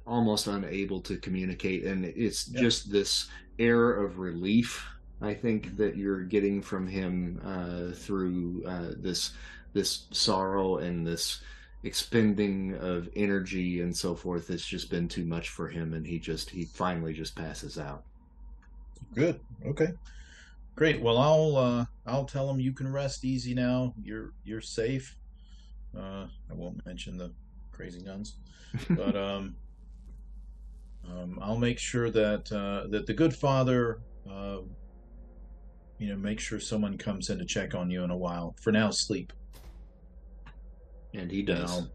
almost unable to communicate. And it's Yeah. just this air of relief, I think, that you're getting from him uh, through uh, this this sorrow and this expending of energy and so forth it's just been too much for him and he just he finally just passes out Good. Okay. Great. Well, I'll uh, I'll tell him you can rest easy now. You're you're safe. Uh, I won't mention the crazy nuns, but um, um, I'll make sure that uh, that the good father, uh, you know, make sure someone comes in to check on you in a while. For now, sleep. And he does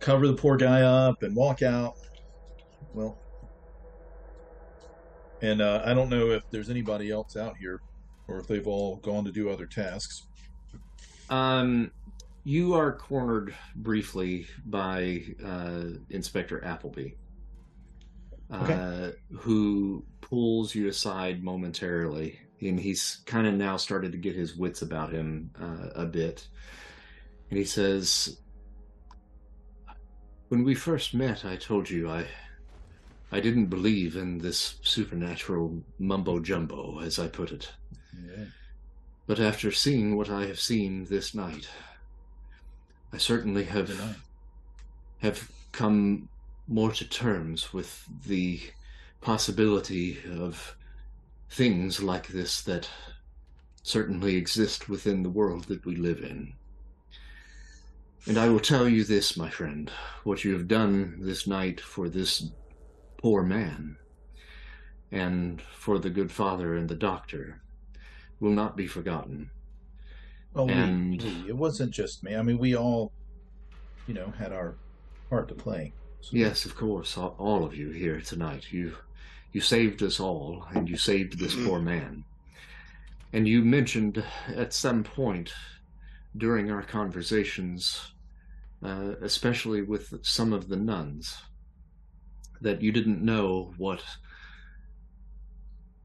cover the poor guy up and walk out. Well, and uh, I don't know if there's anybody else out here, or if they've all gone to do other tasks. um you are cornered briefly by uh inspector appleby uh who pulls you aside momentarily and he's kind of now started to get his wits about him uh, a bit and he says when we first met i told you i i didn't believe in this supernatural mumbo jumbo as i put it Yeah. but after seeing what I have seen this night, I certainly have have come more to terms with the possibility of things like this that certainly exist within the world that we live in. And I will tell you this, my friend, what you have done this night for this poor man and for the good father and the doctor will not be forgotten. Well, we- And- we, it wasn't just me. I mean, we all, you know, had our part to play. So- Yes, of course, all, all of you here tonight. You you saved us all, and you saved this poor man. And you mentioned at some point during our conversations, uh, especially with some of the nuns, that you didn't know what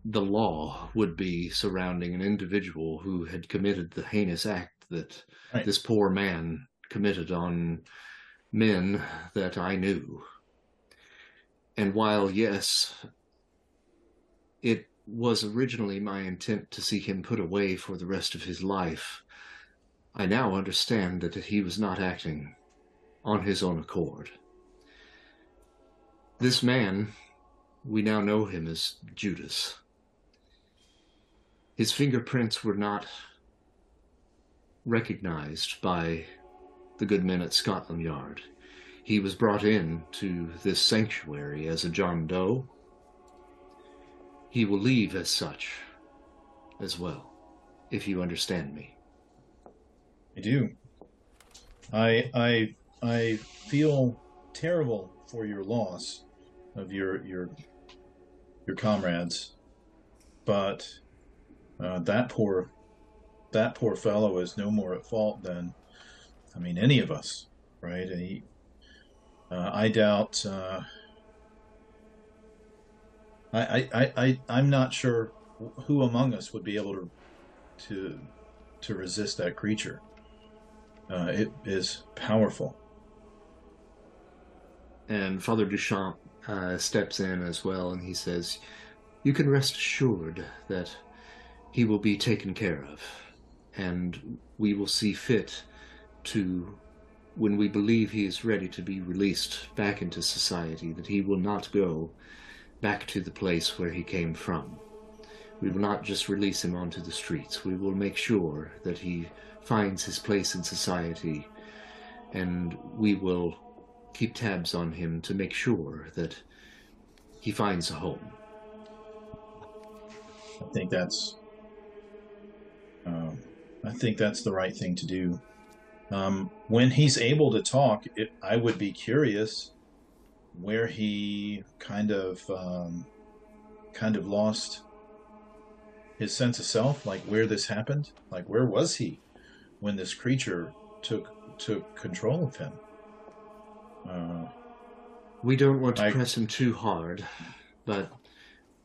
the law would be surrounding an individual who had committed the heinous act that Right. this poor man committed on men that I knew. And while, yes, it was originally my intent to see him put away for the rest of his life, I now understand that he was not acting on his own accord. This man, we now know him as Judas. His fingerprints were not recognized by the good men at Scotland Yard. He was brought in to this sanctuary as a John Doe. He will leave as such as well, if you understand me. I do. I I I feel terrible for your loss of your your your comrades, but uh, that poor that poor fellow is no more at fault than I mean any of us, right? And he, uh, I doubt. Uh, I, I, I I'm not sure who among us would be able to to to resist that creature. Uh, it is powerful. And Father Duchamp uh, steps in as well, and he says, You can rest assured that he will be taken care of, and we will see fit to, when we believe he is ready to be released back into society, that he will not go back to the place where he came from. We will not just release him onto the streets. We will make sure that he finds his place in society, and we will keep tabs on him to make sure that he finds a home. I think that's. Um, I think that's the right thing to do. Um, when he's able to talk, it, I would be curious where he kind of um, kind of lost his sense of self, like where this happened, like where was he when this creature took took control of him? Uh, We don't want to press him too hard, but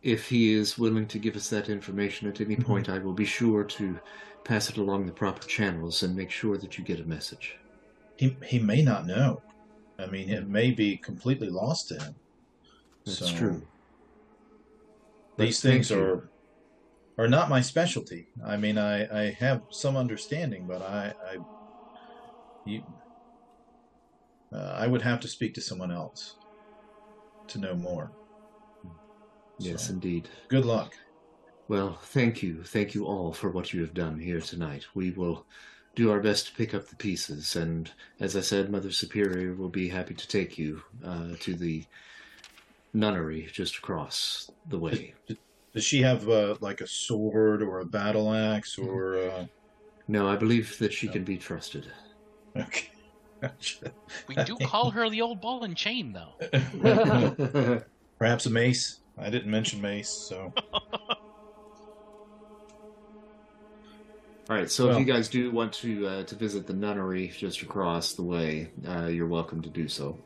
if he is willing to give us that information at any Mhm. point, I will be sure to pass it along the proper channels and make sure that you get a message. he he may not know. I mean, it may be completely lost to him. That's So, true. These things are are not my specialty. I mean, I I have some understanding, but I I you uh, I would have to speak to someone else to know more. Yes, So, indeed. good luck. Well, thank you. Thank you all for what you have done here tonight. We will do our best to pick up the pieces, and as I said, Mother Superior will be happy to take you uh, to the nunnery just across the way. Does she have uh, like a sword or a battle axe or? Uh... No, I believe that she can be trusted. Okay. Gotcha. We do call her the old ball and chain, though. Perhaps a mace. I didn't mention mace, so All right, so if you guys do want to uh, to visit the nunnery just across the way, uh, you're welcome to do so.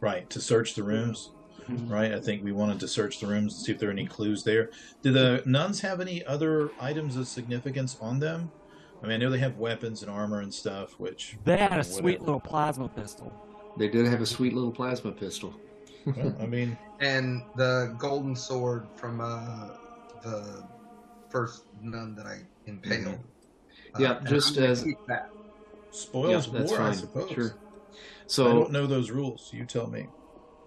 right to search the rooms. Right, I think we wanted to search the rooms and see if there are any clues there. Do the nuns have any other items of significance on them? I mean, I know they have weapons and armor and stuff, which They had a Whatever. sweet little plasma pistol. They did have a sweet little plasma pistol. well, I mean, And the golden sword from uh, the first nun that I impaled. Uh, Yeah, and just as- that. spoils Yeah, that's war, I suppose. Sure. I don't know those rules. You tell me.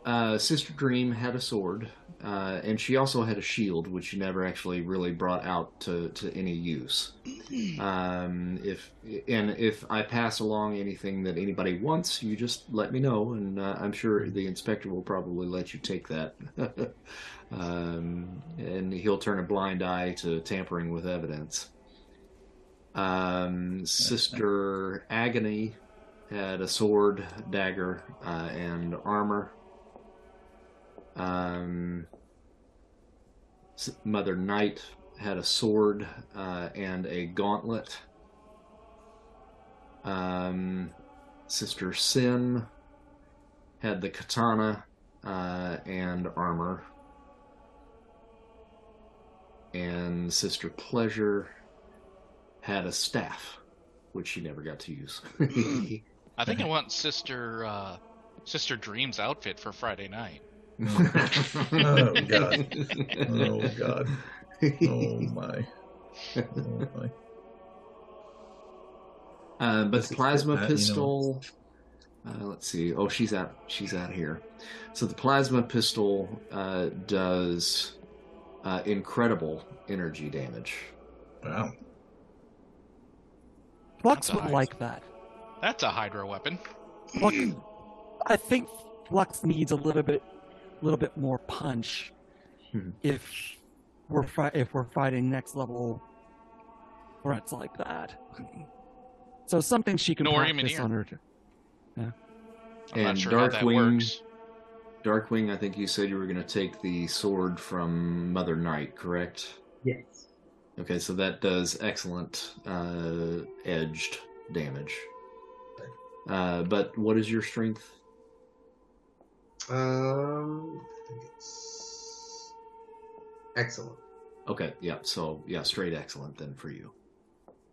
Uh, Sister Dream had a sword, uh, and she also had a shield, which she never actually really brought out to, to any use. Um, if and if I pass along anything that anybody wants, you just let me know, and uh, I'm sure the inspector will probably let you take that. um, and he'll turn a blind eye to tampering with evidence. Um, Sister Agony had a sword, dagger, uh, and armor. Um, Mother Night had a sword uh, and a gauntlet. Um, Sister Sin had the katana uh, and armor. And Sister Pleasure had a staff, which she never got to use. I think I want Sister uh, Sister Dream's outfit for Friday night. Oh god. Oh god. Oh my. Oh my. Uh, but This the plasma good, Matt, you know. pistol. Uh, let's see. Oh, she's out. She's out here. So the plasma pistol uh, does uh, incredible energy damage. Wow. Flux would nice. like that. That's a hydro weapon. Flux, I think Flux needs a little bit, little bit more punch. Hmm. if we're fi- if we're fighting next level threats like that. So something she can Nor even practice on her. I'm And not sure how that Darkwing- works. Darkwing, I think you said you were going to take the sword from Mother Night, correct? Yes. Okay, so that does excellent uh, edged damage. Uh, but what is your strength? Um, I think it's excellent. Okay, yeah, so yeah, straight excellent then for you.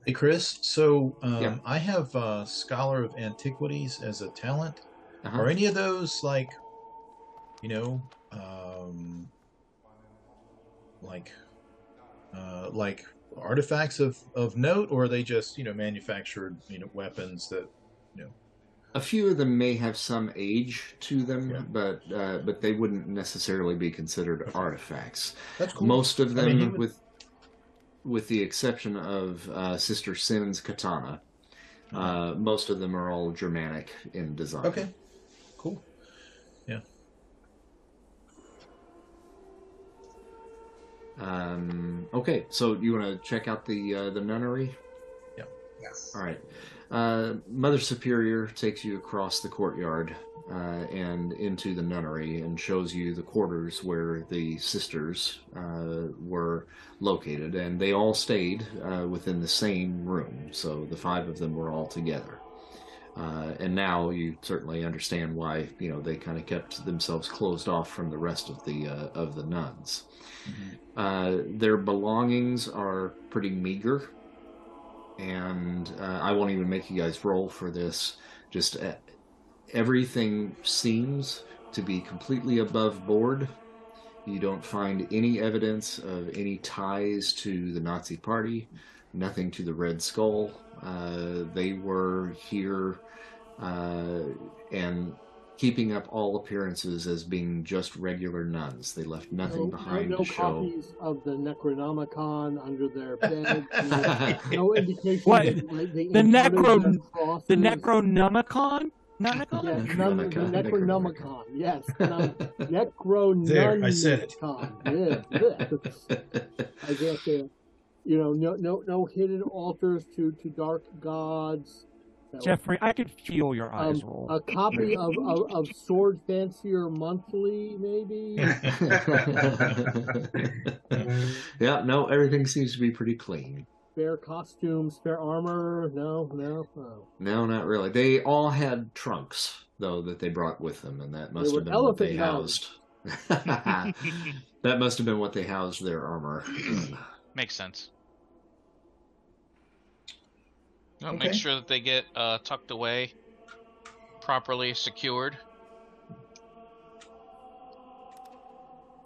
Hey Chris, so um, Yeah. I have uh, Scholar of Antiquities as a talent. Uh-huh. Are any of those like, you know, um, like, uh, like artifacts of, of note, or are they just you know manufactured you know weapons that A few of them may have some age to them, Yeah. but uh, but they wouldn't necessarily be considered artifacts. that's cool. Most of I them, mean, he would- with with the exception of uh, Sister Sin's katana, uh, most of them are all Germanic in design. Okay, cool. Yeah. Um, okay, so you want to check out the uh, the nunnery? Yes. All right. Uh, Mother Superior takes you across the courtyard uh, and into the nunnery and shows you the quarters where the sisters uh, were located, and they all stayed uh, within the same room. So the five of them were all together. Uh, and now you certainly understand why you know they kind of kept themselves closed off from the rest of the uh, of the nuns. Uh, their belongings are pretty meager, and uh, I won't even make you guys roll for this. Just uh, everything seems to be completely above board. You don't find any evidence of any ties to the Nazi Party, nothing to the Red Skull. Uh, they were here uh, and keeping up all appearances as being just regular nuns. They left nothing no, behind no, no to show. copies of the Necronomicon under their bed. no, no indication. What? that, like, they The inserted Necro- The Necronomicon? Nomicon? Yes, nun, the Necronomicon. Necronomicon. Yes, nun, Necronomicon. There, I said it. Yeah, yeah. I guess, uh, you know, no, no, no hidden altars to to dark gods. So, Jeffrey, I could feel your eyes um, roll. a copy of, of, of Sword Fancier Monthly, maybe. yeah, no, everything seems to be pretty clean. spare costumes, spare armor. No, no, no. No, not really. They all had trunks, though, that they brought with them, and that must have been what they housed. that must have been what they housed their armor. Makes sense. Well, Okay. Make sure that they get uh, tucked away, properly secured.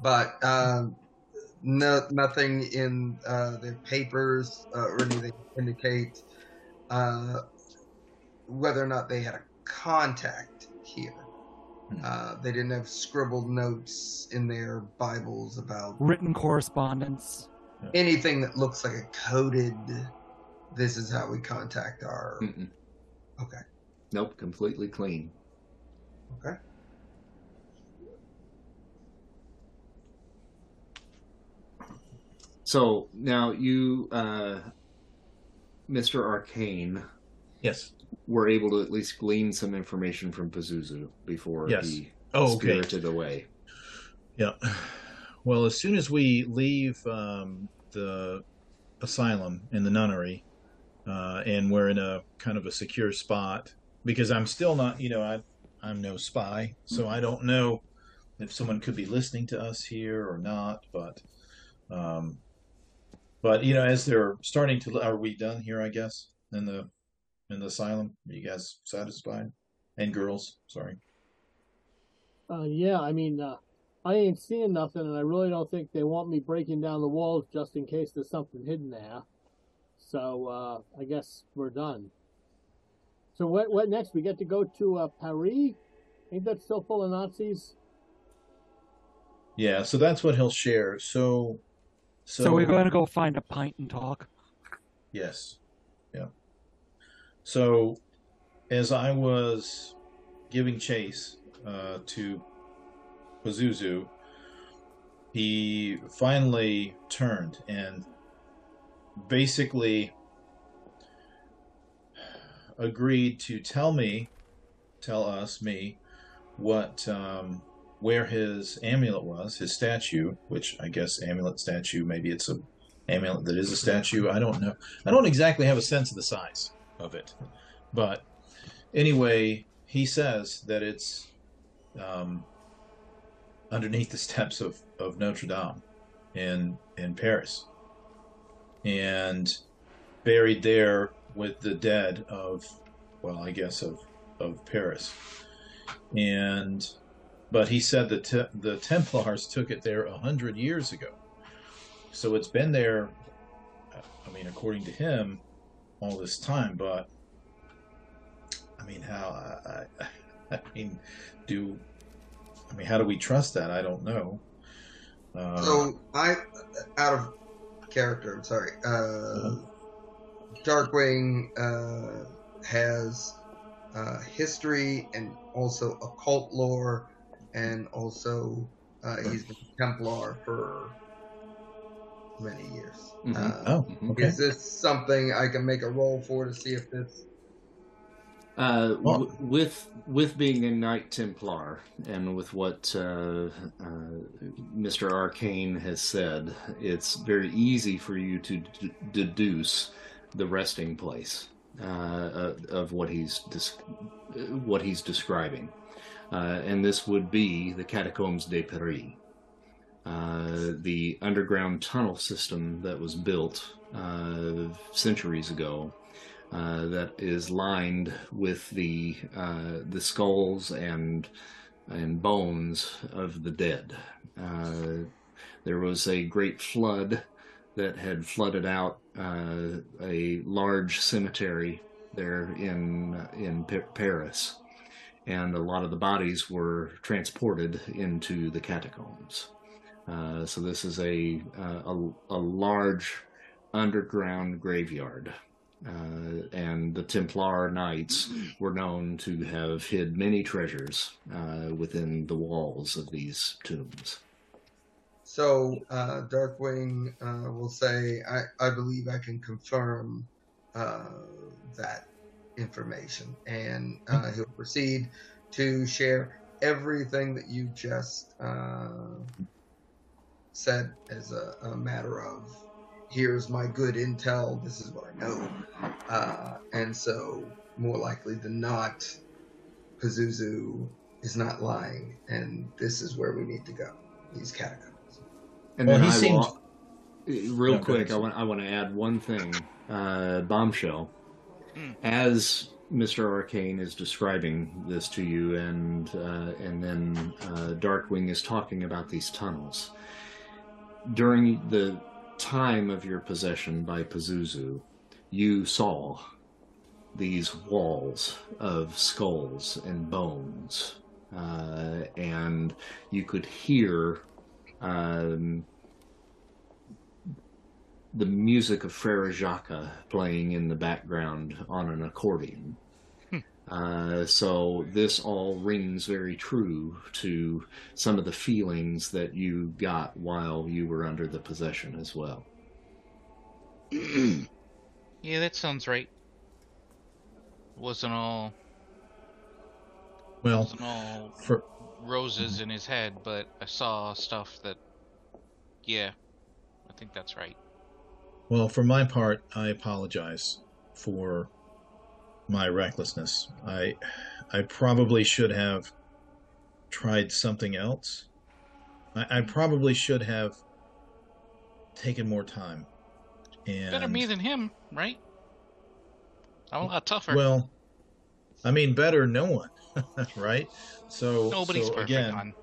but um, no, nothing in uh, their papers uh, or anything indicate uh, whether or not they had a contact here. Hmm. Uh, they didn't have scribbled notes in their Bibles about Written correspondence. anything that looks like a coded. This is how we contact our. Mm-mm. Okay. Nope, completely clean. Okay. So now you, uh, Mr. Arcane, Yes. were able to at least glean some information from Pazuzu before Yes. he Oh, okay. spirited away. Yeah. Well, as soon as we leave um, the asylum in the nunnery, uh, and we're in a kind of a secure spot, because I'm still not, you know, I, I'm no spy, so I don't know if someone could be listening to us here or not. But, um, but you know, as they're starting to, are we done here? I guess in the in the asylum. Are you guys satisfied? And girls, sorry. Uh, yeah, I mean, uh, I ain't seeing nothing, and I really don't think they want me breaking down the walls just in case there's something hidden there. So uh, I guess we're done. So what? What next? We get to go to uh, Paris. Ain't that still full of Nazis? Yeah, so that's what he'll share. So, So, we're going to go find a pint and talk. Yes. Yeah. So, as I was giving chase uh, to Pazuzu, he finally turned and basically agreed to tell me, tell us, me, what, um, where his amulet was, his statue, which I guess amulet statue, maybe it's a amulet that is a statue. I don't know. I don't exactly have a sense of the size of it, but anyway, he says that it's um, underneath the steps of, of Notre Dame in in Paris, and buried there with the dead of, well, I guess of of Paris, and but he said that te- the Templars took it there a hundred years ago. So it's been there, I mean, according to him, all this time. But I mean, how? I, I, I mean, do I mean how do we trust that? I don't know. Uh, So I, out of character, I'm sorry. Uh, Darkwing uh, has uh, history and also occult lore, and also uh, he's been Templar for many years. Mhm. Uh, oh, okay. Is this something I can make a roll for to see if this? Uh, Well- w- with with being a Knight Templar and with what uh, uh, Mr. Arcane has said, it's very easy for you to d- deduce the resting place uh, uh, of what he's dis- what he's describing, uh, and this would be the Catacombs de Paris, uh, the underground tunnel system that was built uh, centuries ago uh, that is lined with the uh, the skulls and and bones of the dead. Uh, there was a great flood that had flooded out uh, a large cemetery there in in Pa- Paris, and a lot of the bodies were transported into the catacombs. Uh, so this is a, a a large underground graveyard uh, and the Templar Knights were known to have hid many treasures uh, within the walls of these tombs. So uh, Darkwing uh, will say, I, "I believe I can confirm uh, that information," and uh, he'll proceed to share everything that you just uh, said as a, a matter of, "Here's my good intel. This is what I know," uh, and so more likely than not, Pazuzu is not lying, and this is where we need to go. These catacombs. And Well, then he I seems- will, real Yeah, go quick. I want I want to add one thing. Uh, bombshell, Hmm. as Mister Arcane is describing this to you, and uh, and then uh, Darkwing is talking about these tunnels. During the time of your possession by Pazuzu, you saw these walls of skulls and bones uh, and you could hear um, the music of Frere Jacques playing in the background on an accordion. Uh, so this all rings very true to some of the feelings that you got while you were under the possession as well. Yeah, that sounds right. Wasn't all Well, wasn't all for roses in his head, but I saw stuff that yeah, I think that's right. well, for my part, I apologize for my recklessness. I I probably should have tried something else. I, I probably should have taken more time. And Better me than him, right? I'm a lot tougher. Well, I mean, better no one, right? So, Nobody's so perfect. again, hon.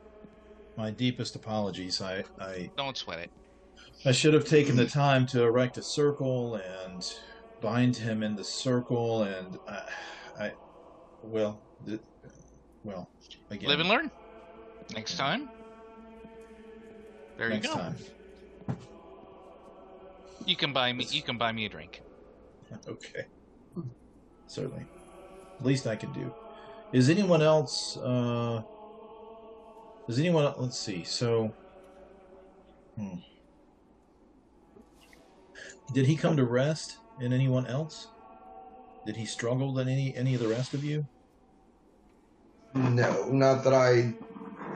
my deepest apologies. I, I, Don't sweat it. I should have taken the time to erect a circle and bind him in the circle, and I, I well, th- well, again, Live and learn. Next time. There next you go. time. You can buy me. You can buy me a drink. Okay, certainly. Least I can do. Is anyone else? Uh, does anyone? Let's see. So, hmm. did he come to rest in anyone else? Did he struggle than any any of the rest of you? No, not that I,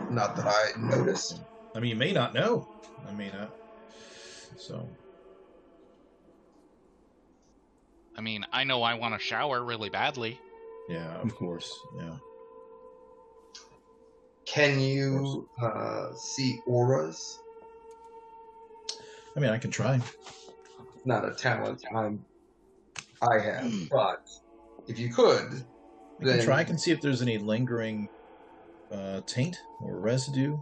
not that I noticed. I mean, you may not know. I mean, uh, so I mean, I know I want to shower really badly. yeah, of course, yeah. Can you uh, see auras? I mean, I can try. Not a talent I'm, I have, but if you could, I then can try. and see if there's any lingering uh, taint or residue.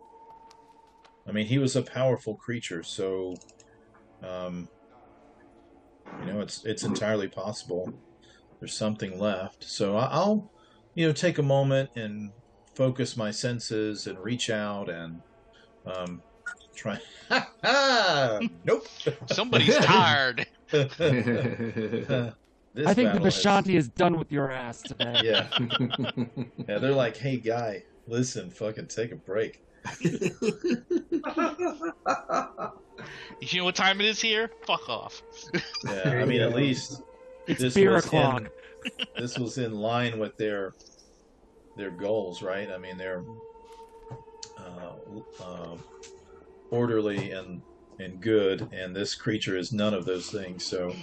I mean, he was a powerful creature, so um, you know, it's it's entirely possible there's something left. So I- I'll, you know, take a moment and focus my senses and reach out and um, try. nope. Somebody's tired. This I think the battle has- Vishanti is done with your ass today. Yeah. Yeah, they're like, hey, guy, listen, fucking take a break. You know what time it is here? Fuck off. Yeah, I mean, at least It's This beer was o'clock. in- this was in line with their their goals, right? I mean, they're uh, uh, orderly and and good, and this creature is none of those things. So,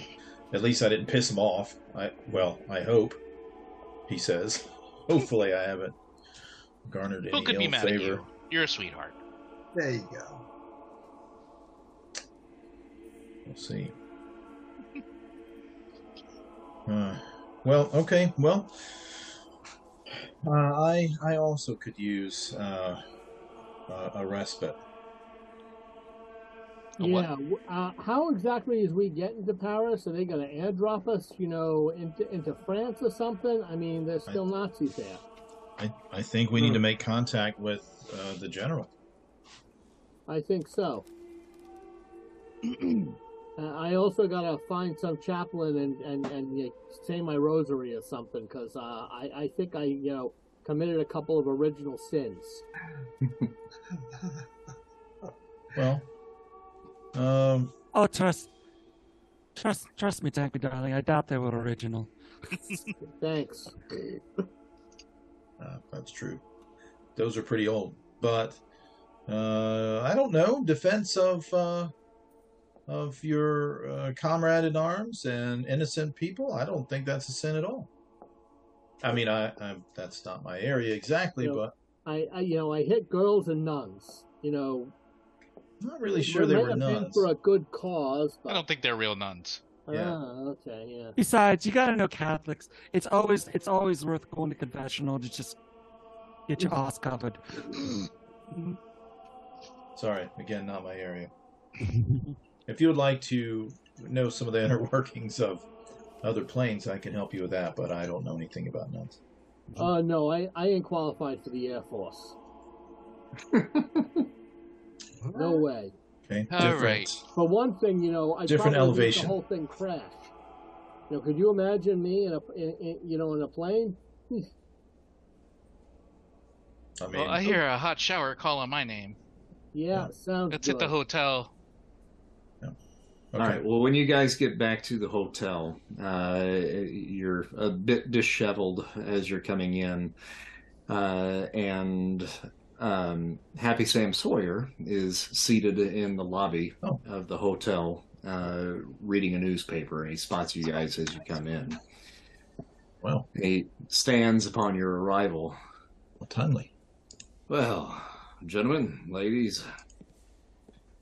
at least I didn't piss him off. I well, I hope. He says. Hopefully, I haven't garnered Who any could be mad favor. at you? You're a sweetheart. there you go. We'll see. Uh, well, okay. Well, uh, I I also could use uh, uh, a respite. Yeah. Uh, how exactly is we getting to Paris? Are they going to airdrop us, you know, into into France or something? I mean, there's still Nazis there. I, I think we need to make contact with uh, the general. I think so. Uh, I also gotta find some chaplain and and and you know, say my rosary or something because uh, I I think I you know committed a couple of original sins. Well, um, Oh, trust, trust, trust me, Tanky darling. I doubt they were original. Thanks. uh, that's true. Those are pretty old, but uh, I don't know. Defense of uh, of your uh, comrade in arms and innocent people. I don't think that's a sin at all. I mean, I, I that's not my area exactly, No. but I, I you know I hit girls and nuns. You know, I'm not really sure they might were nuns. for a good cause. But, I don't think they're real nuns. Yeah. Ah, okay, yeah. Besides, you gotta know Catholics. It's always, it's always worth going to confessional to just get your ass covered. Sorry, again, not my area. If you would like to know some of the inner workings of other planes, I can help you with that, but I don't know anything about nuns. Uh, no, I, I ain't qualified for the Air Force. No way. Okay. All different. right. For one thing, you know, I Different probably elevation. the whole thing crash. You know, could you imagine me in a, in, in, you know, in a plane? I mean, Well, I hear a hot shower calling my name. Yeah, sounds Let's hit the hotel. okay. All right. Well, when you guys get back to the hotel, uh, you're a bit disheveled as you're coming in, uh, and um, Happy Sam Sawyer is seated in the lobby Oh. of the hotel, uh, reading a newspaper, and he spots you guys as you come in. Well, He stands upon your arrival. well, timely. Well, gentlemen, ladies,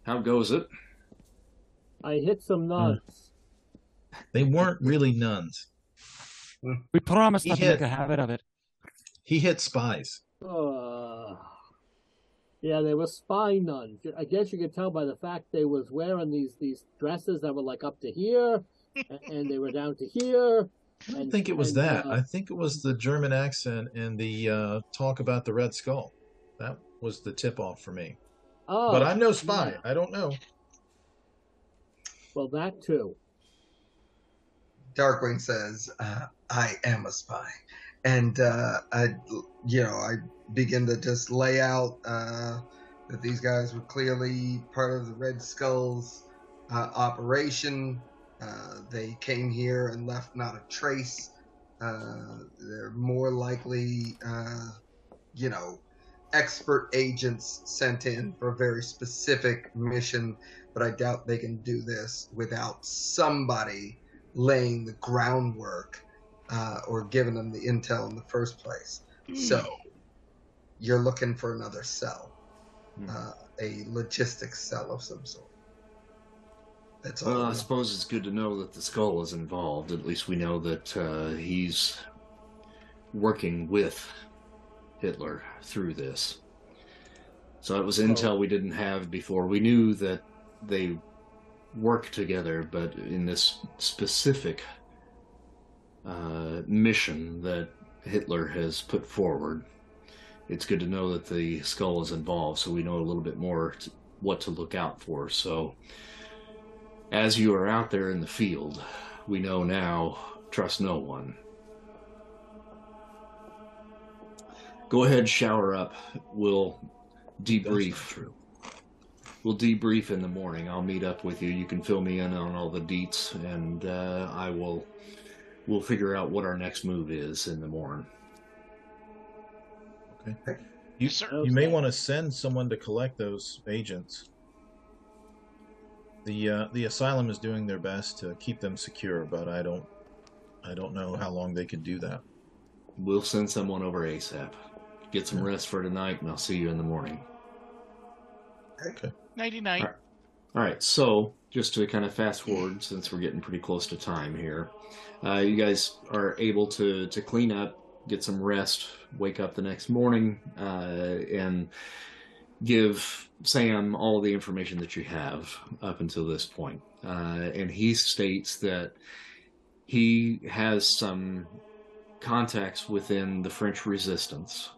how goes it? I hit some nuts. They weren't really nuns. We promised He not to hit- make a habit of it. He hit spies. Uh, yeah, they were spy nuns. I guess you could tell by the fact they was wearing these these dresses that were like up to here, and they were down to here. I don't And- think it was and, that. uh, I think it was the German accent and the uh, talk about the Red Skull. That was the tip off for me. Oh, but I'm no spy. yeah. I don't know. Well, that too. Darkwing says, uh, "I am a spy," and uh, I, you know, I begin to just lay out uh, that these guys were clearly part of the Red Skulls uh, operation. Uh, they came here and left not a trace. Uh, they're more likely, uh, you know, expert agents sent in for a very specific mission, but I doubt they can do this without somebody laying the groundwork uh, or giving them the intel in the first place. So you're looking for another cell, Hmm. uh, a logistics cell of some sort. That's all. Well, I suppose it's good to know that the skull is involved. At least we know that uh, he's working with Hitler through this. So it was intel we didn't have before. We knew that they work together, but in this specific uh, mission that Hitler has put forward, it's good to know that the skull is involved, so we know a little bit more t- what to look out for. So, as you are out there in the field, we know now trust no one. Go ahead, shower up. We'll debrief. true. We'll debrief in the morning. I'll meet up with you. You can fill me in on all the deets, and uh, I will. We'll figure out what our next move is in the morning. You, sir. you may want to send someone to collect those agents. The uh, the asylum is doing their best to keep them secure, but I don't I don't know how long they could do that. We'll send someone over ASAP. Get some rest for tonight, and I'll see you in the morning. Okay. Nighty night. Alright. All right, so just to kind of fast forward, since we're getting pretty close to time here, uh, you guys are able to to clean up, get some rest, wake up the next morning, uh, and give Sam all the information that you have up until this point. Uh, and he states that he has some contacts within the French resistance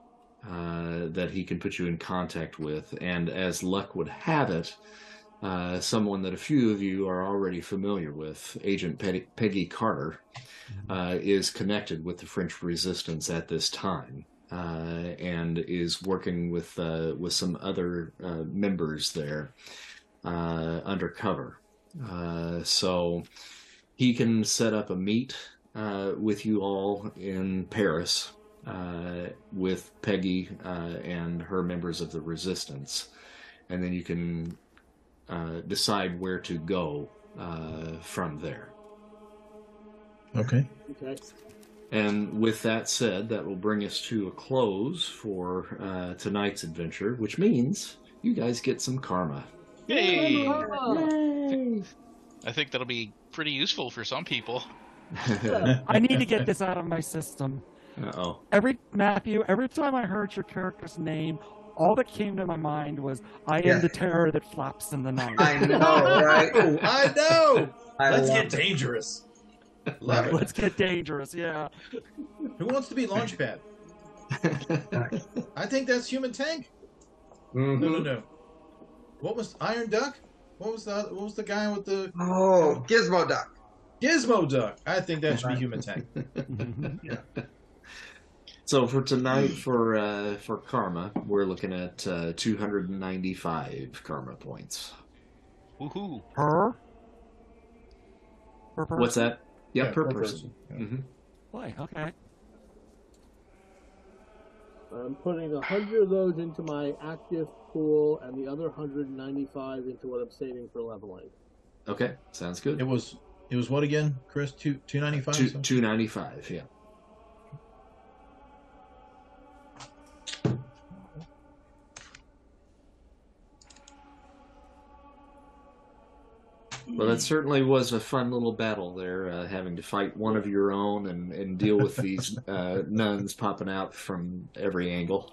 uh, that he can put you in contact with. And as luck would have it, uh, someone that a few of you are already familiar with, Agent Peggy, Peggy Carter, uh, is connected with the French resistance at this time. Uh, and is working with uh, with some other uh, members there uh, undercover. Uh, so he can set up a meet uh, with you all in Paris uh, with Peggy uh, and her members of the resistance, and then you can uh, decide where to go uh, from there. Okay. Okay. And with that said, that will bring us to a close for uh, tonight's adventure, which means you guys get some karma. Hey! Yay! I think that'll be pretty useful for some people. I need to get this out of my system. oh. Every Matthew, every time I heard your character's name, all that came to my mind was, "I Yeah. am the terror that flaps in the night." I know, right? I know. I Let's get it. dangerous. Love it. Let's get dangerous. Yeah. Who wants to be Launchpad? I think that's Human Tank. Mhm. No, no, no. What was Iron Duck? What was the what was the guy with the Oh, Gizmo Duck. Gizmo Duck? I think that should be Human Tank. So for tonight, for uh, for karma, we're looking at uh, 295 karma points. Woohoo! Per? Per person? What's that? Yeah, Yeah, per, per person. person, hmm Boy, okay. I'm putting a hundred of those into my active pool, and the other hundred and ninety-five into what I'm saving for leveling. Okay, sounds good. It was it was what again, Chris? Two two ninety five. Two, 295, yeah. Well, that certainly was a fun little battle there, uh, having to fight one of your own and, and deal with these uh, nuns popping out from every angle.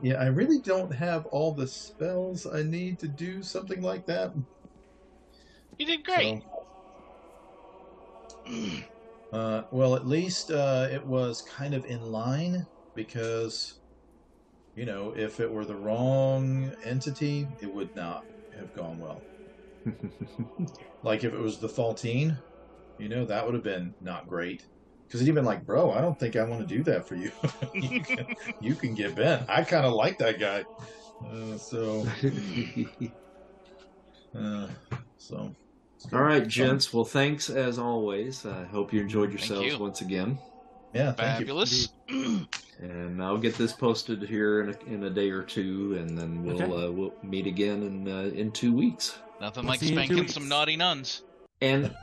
Yeah, I really don't have all the spells I need to do something like that. You did great. So, uh, well, at least uh, it was kind of in line because, you know, if it were the wrong entity, it would not have gone well. Like if it was the Faltine, you know, that would have been not great. Because he'd been like, bro, I don't think I want to do that for you. you, can, you can get bent. I kind of like that guy. Uh, so, uh, so. All right, gents. Well, thanks as always. I hope you enjoyed yourselves you. once again. Yeah, thank you. Fabulous. And I'll get this posted here in a, in a day or two, and then we'll Okay. uh, we'll meet again in uh, in two weeks. Nothing like spanking some naughty nuns. And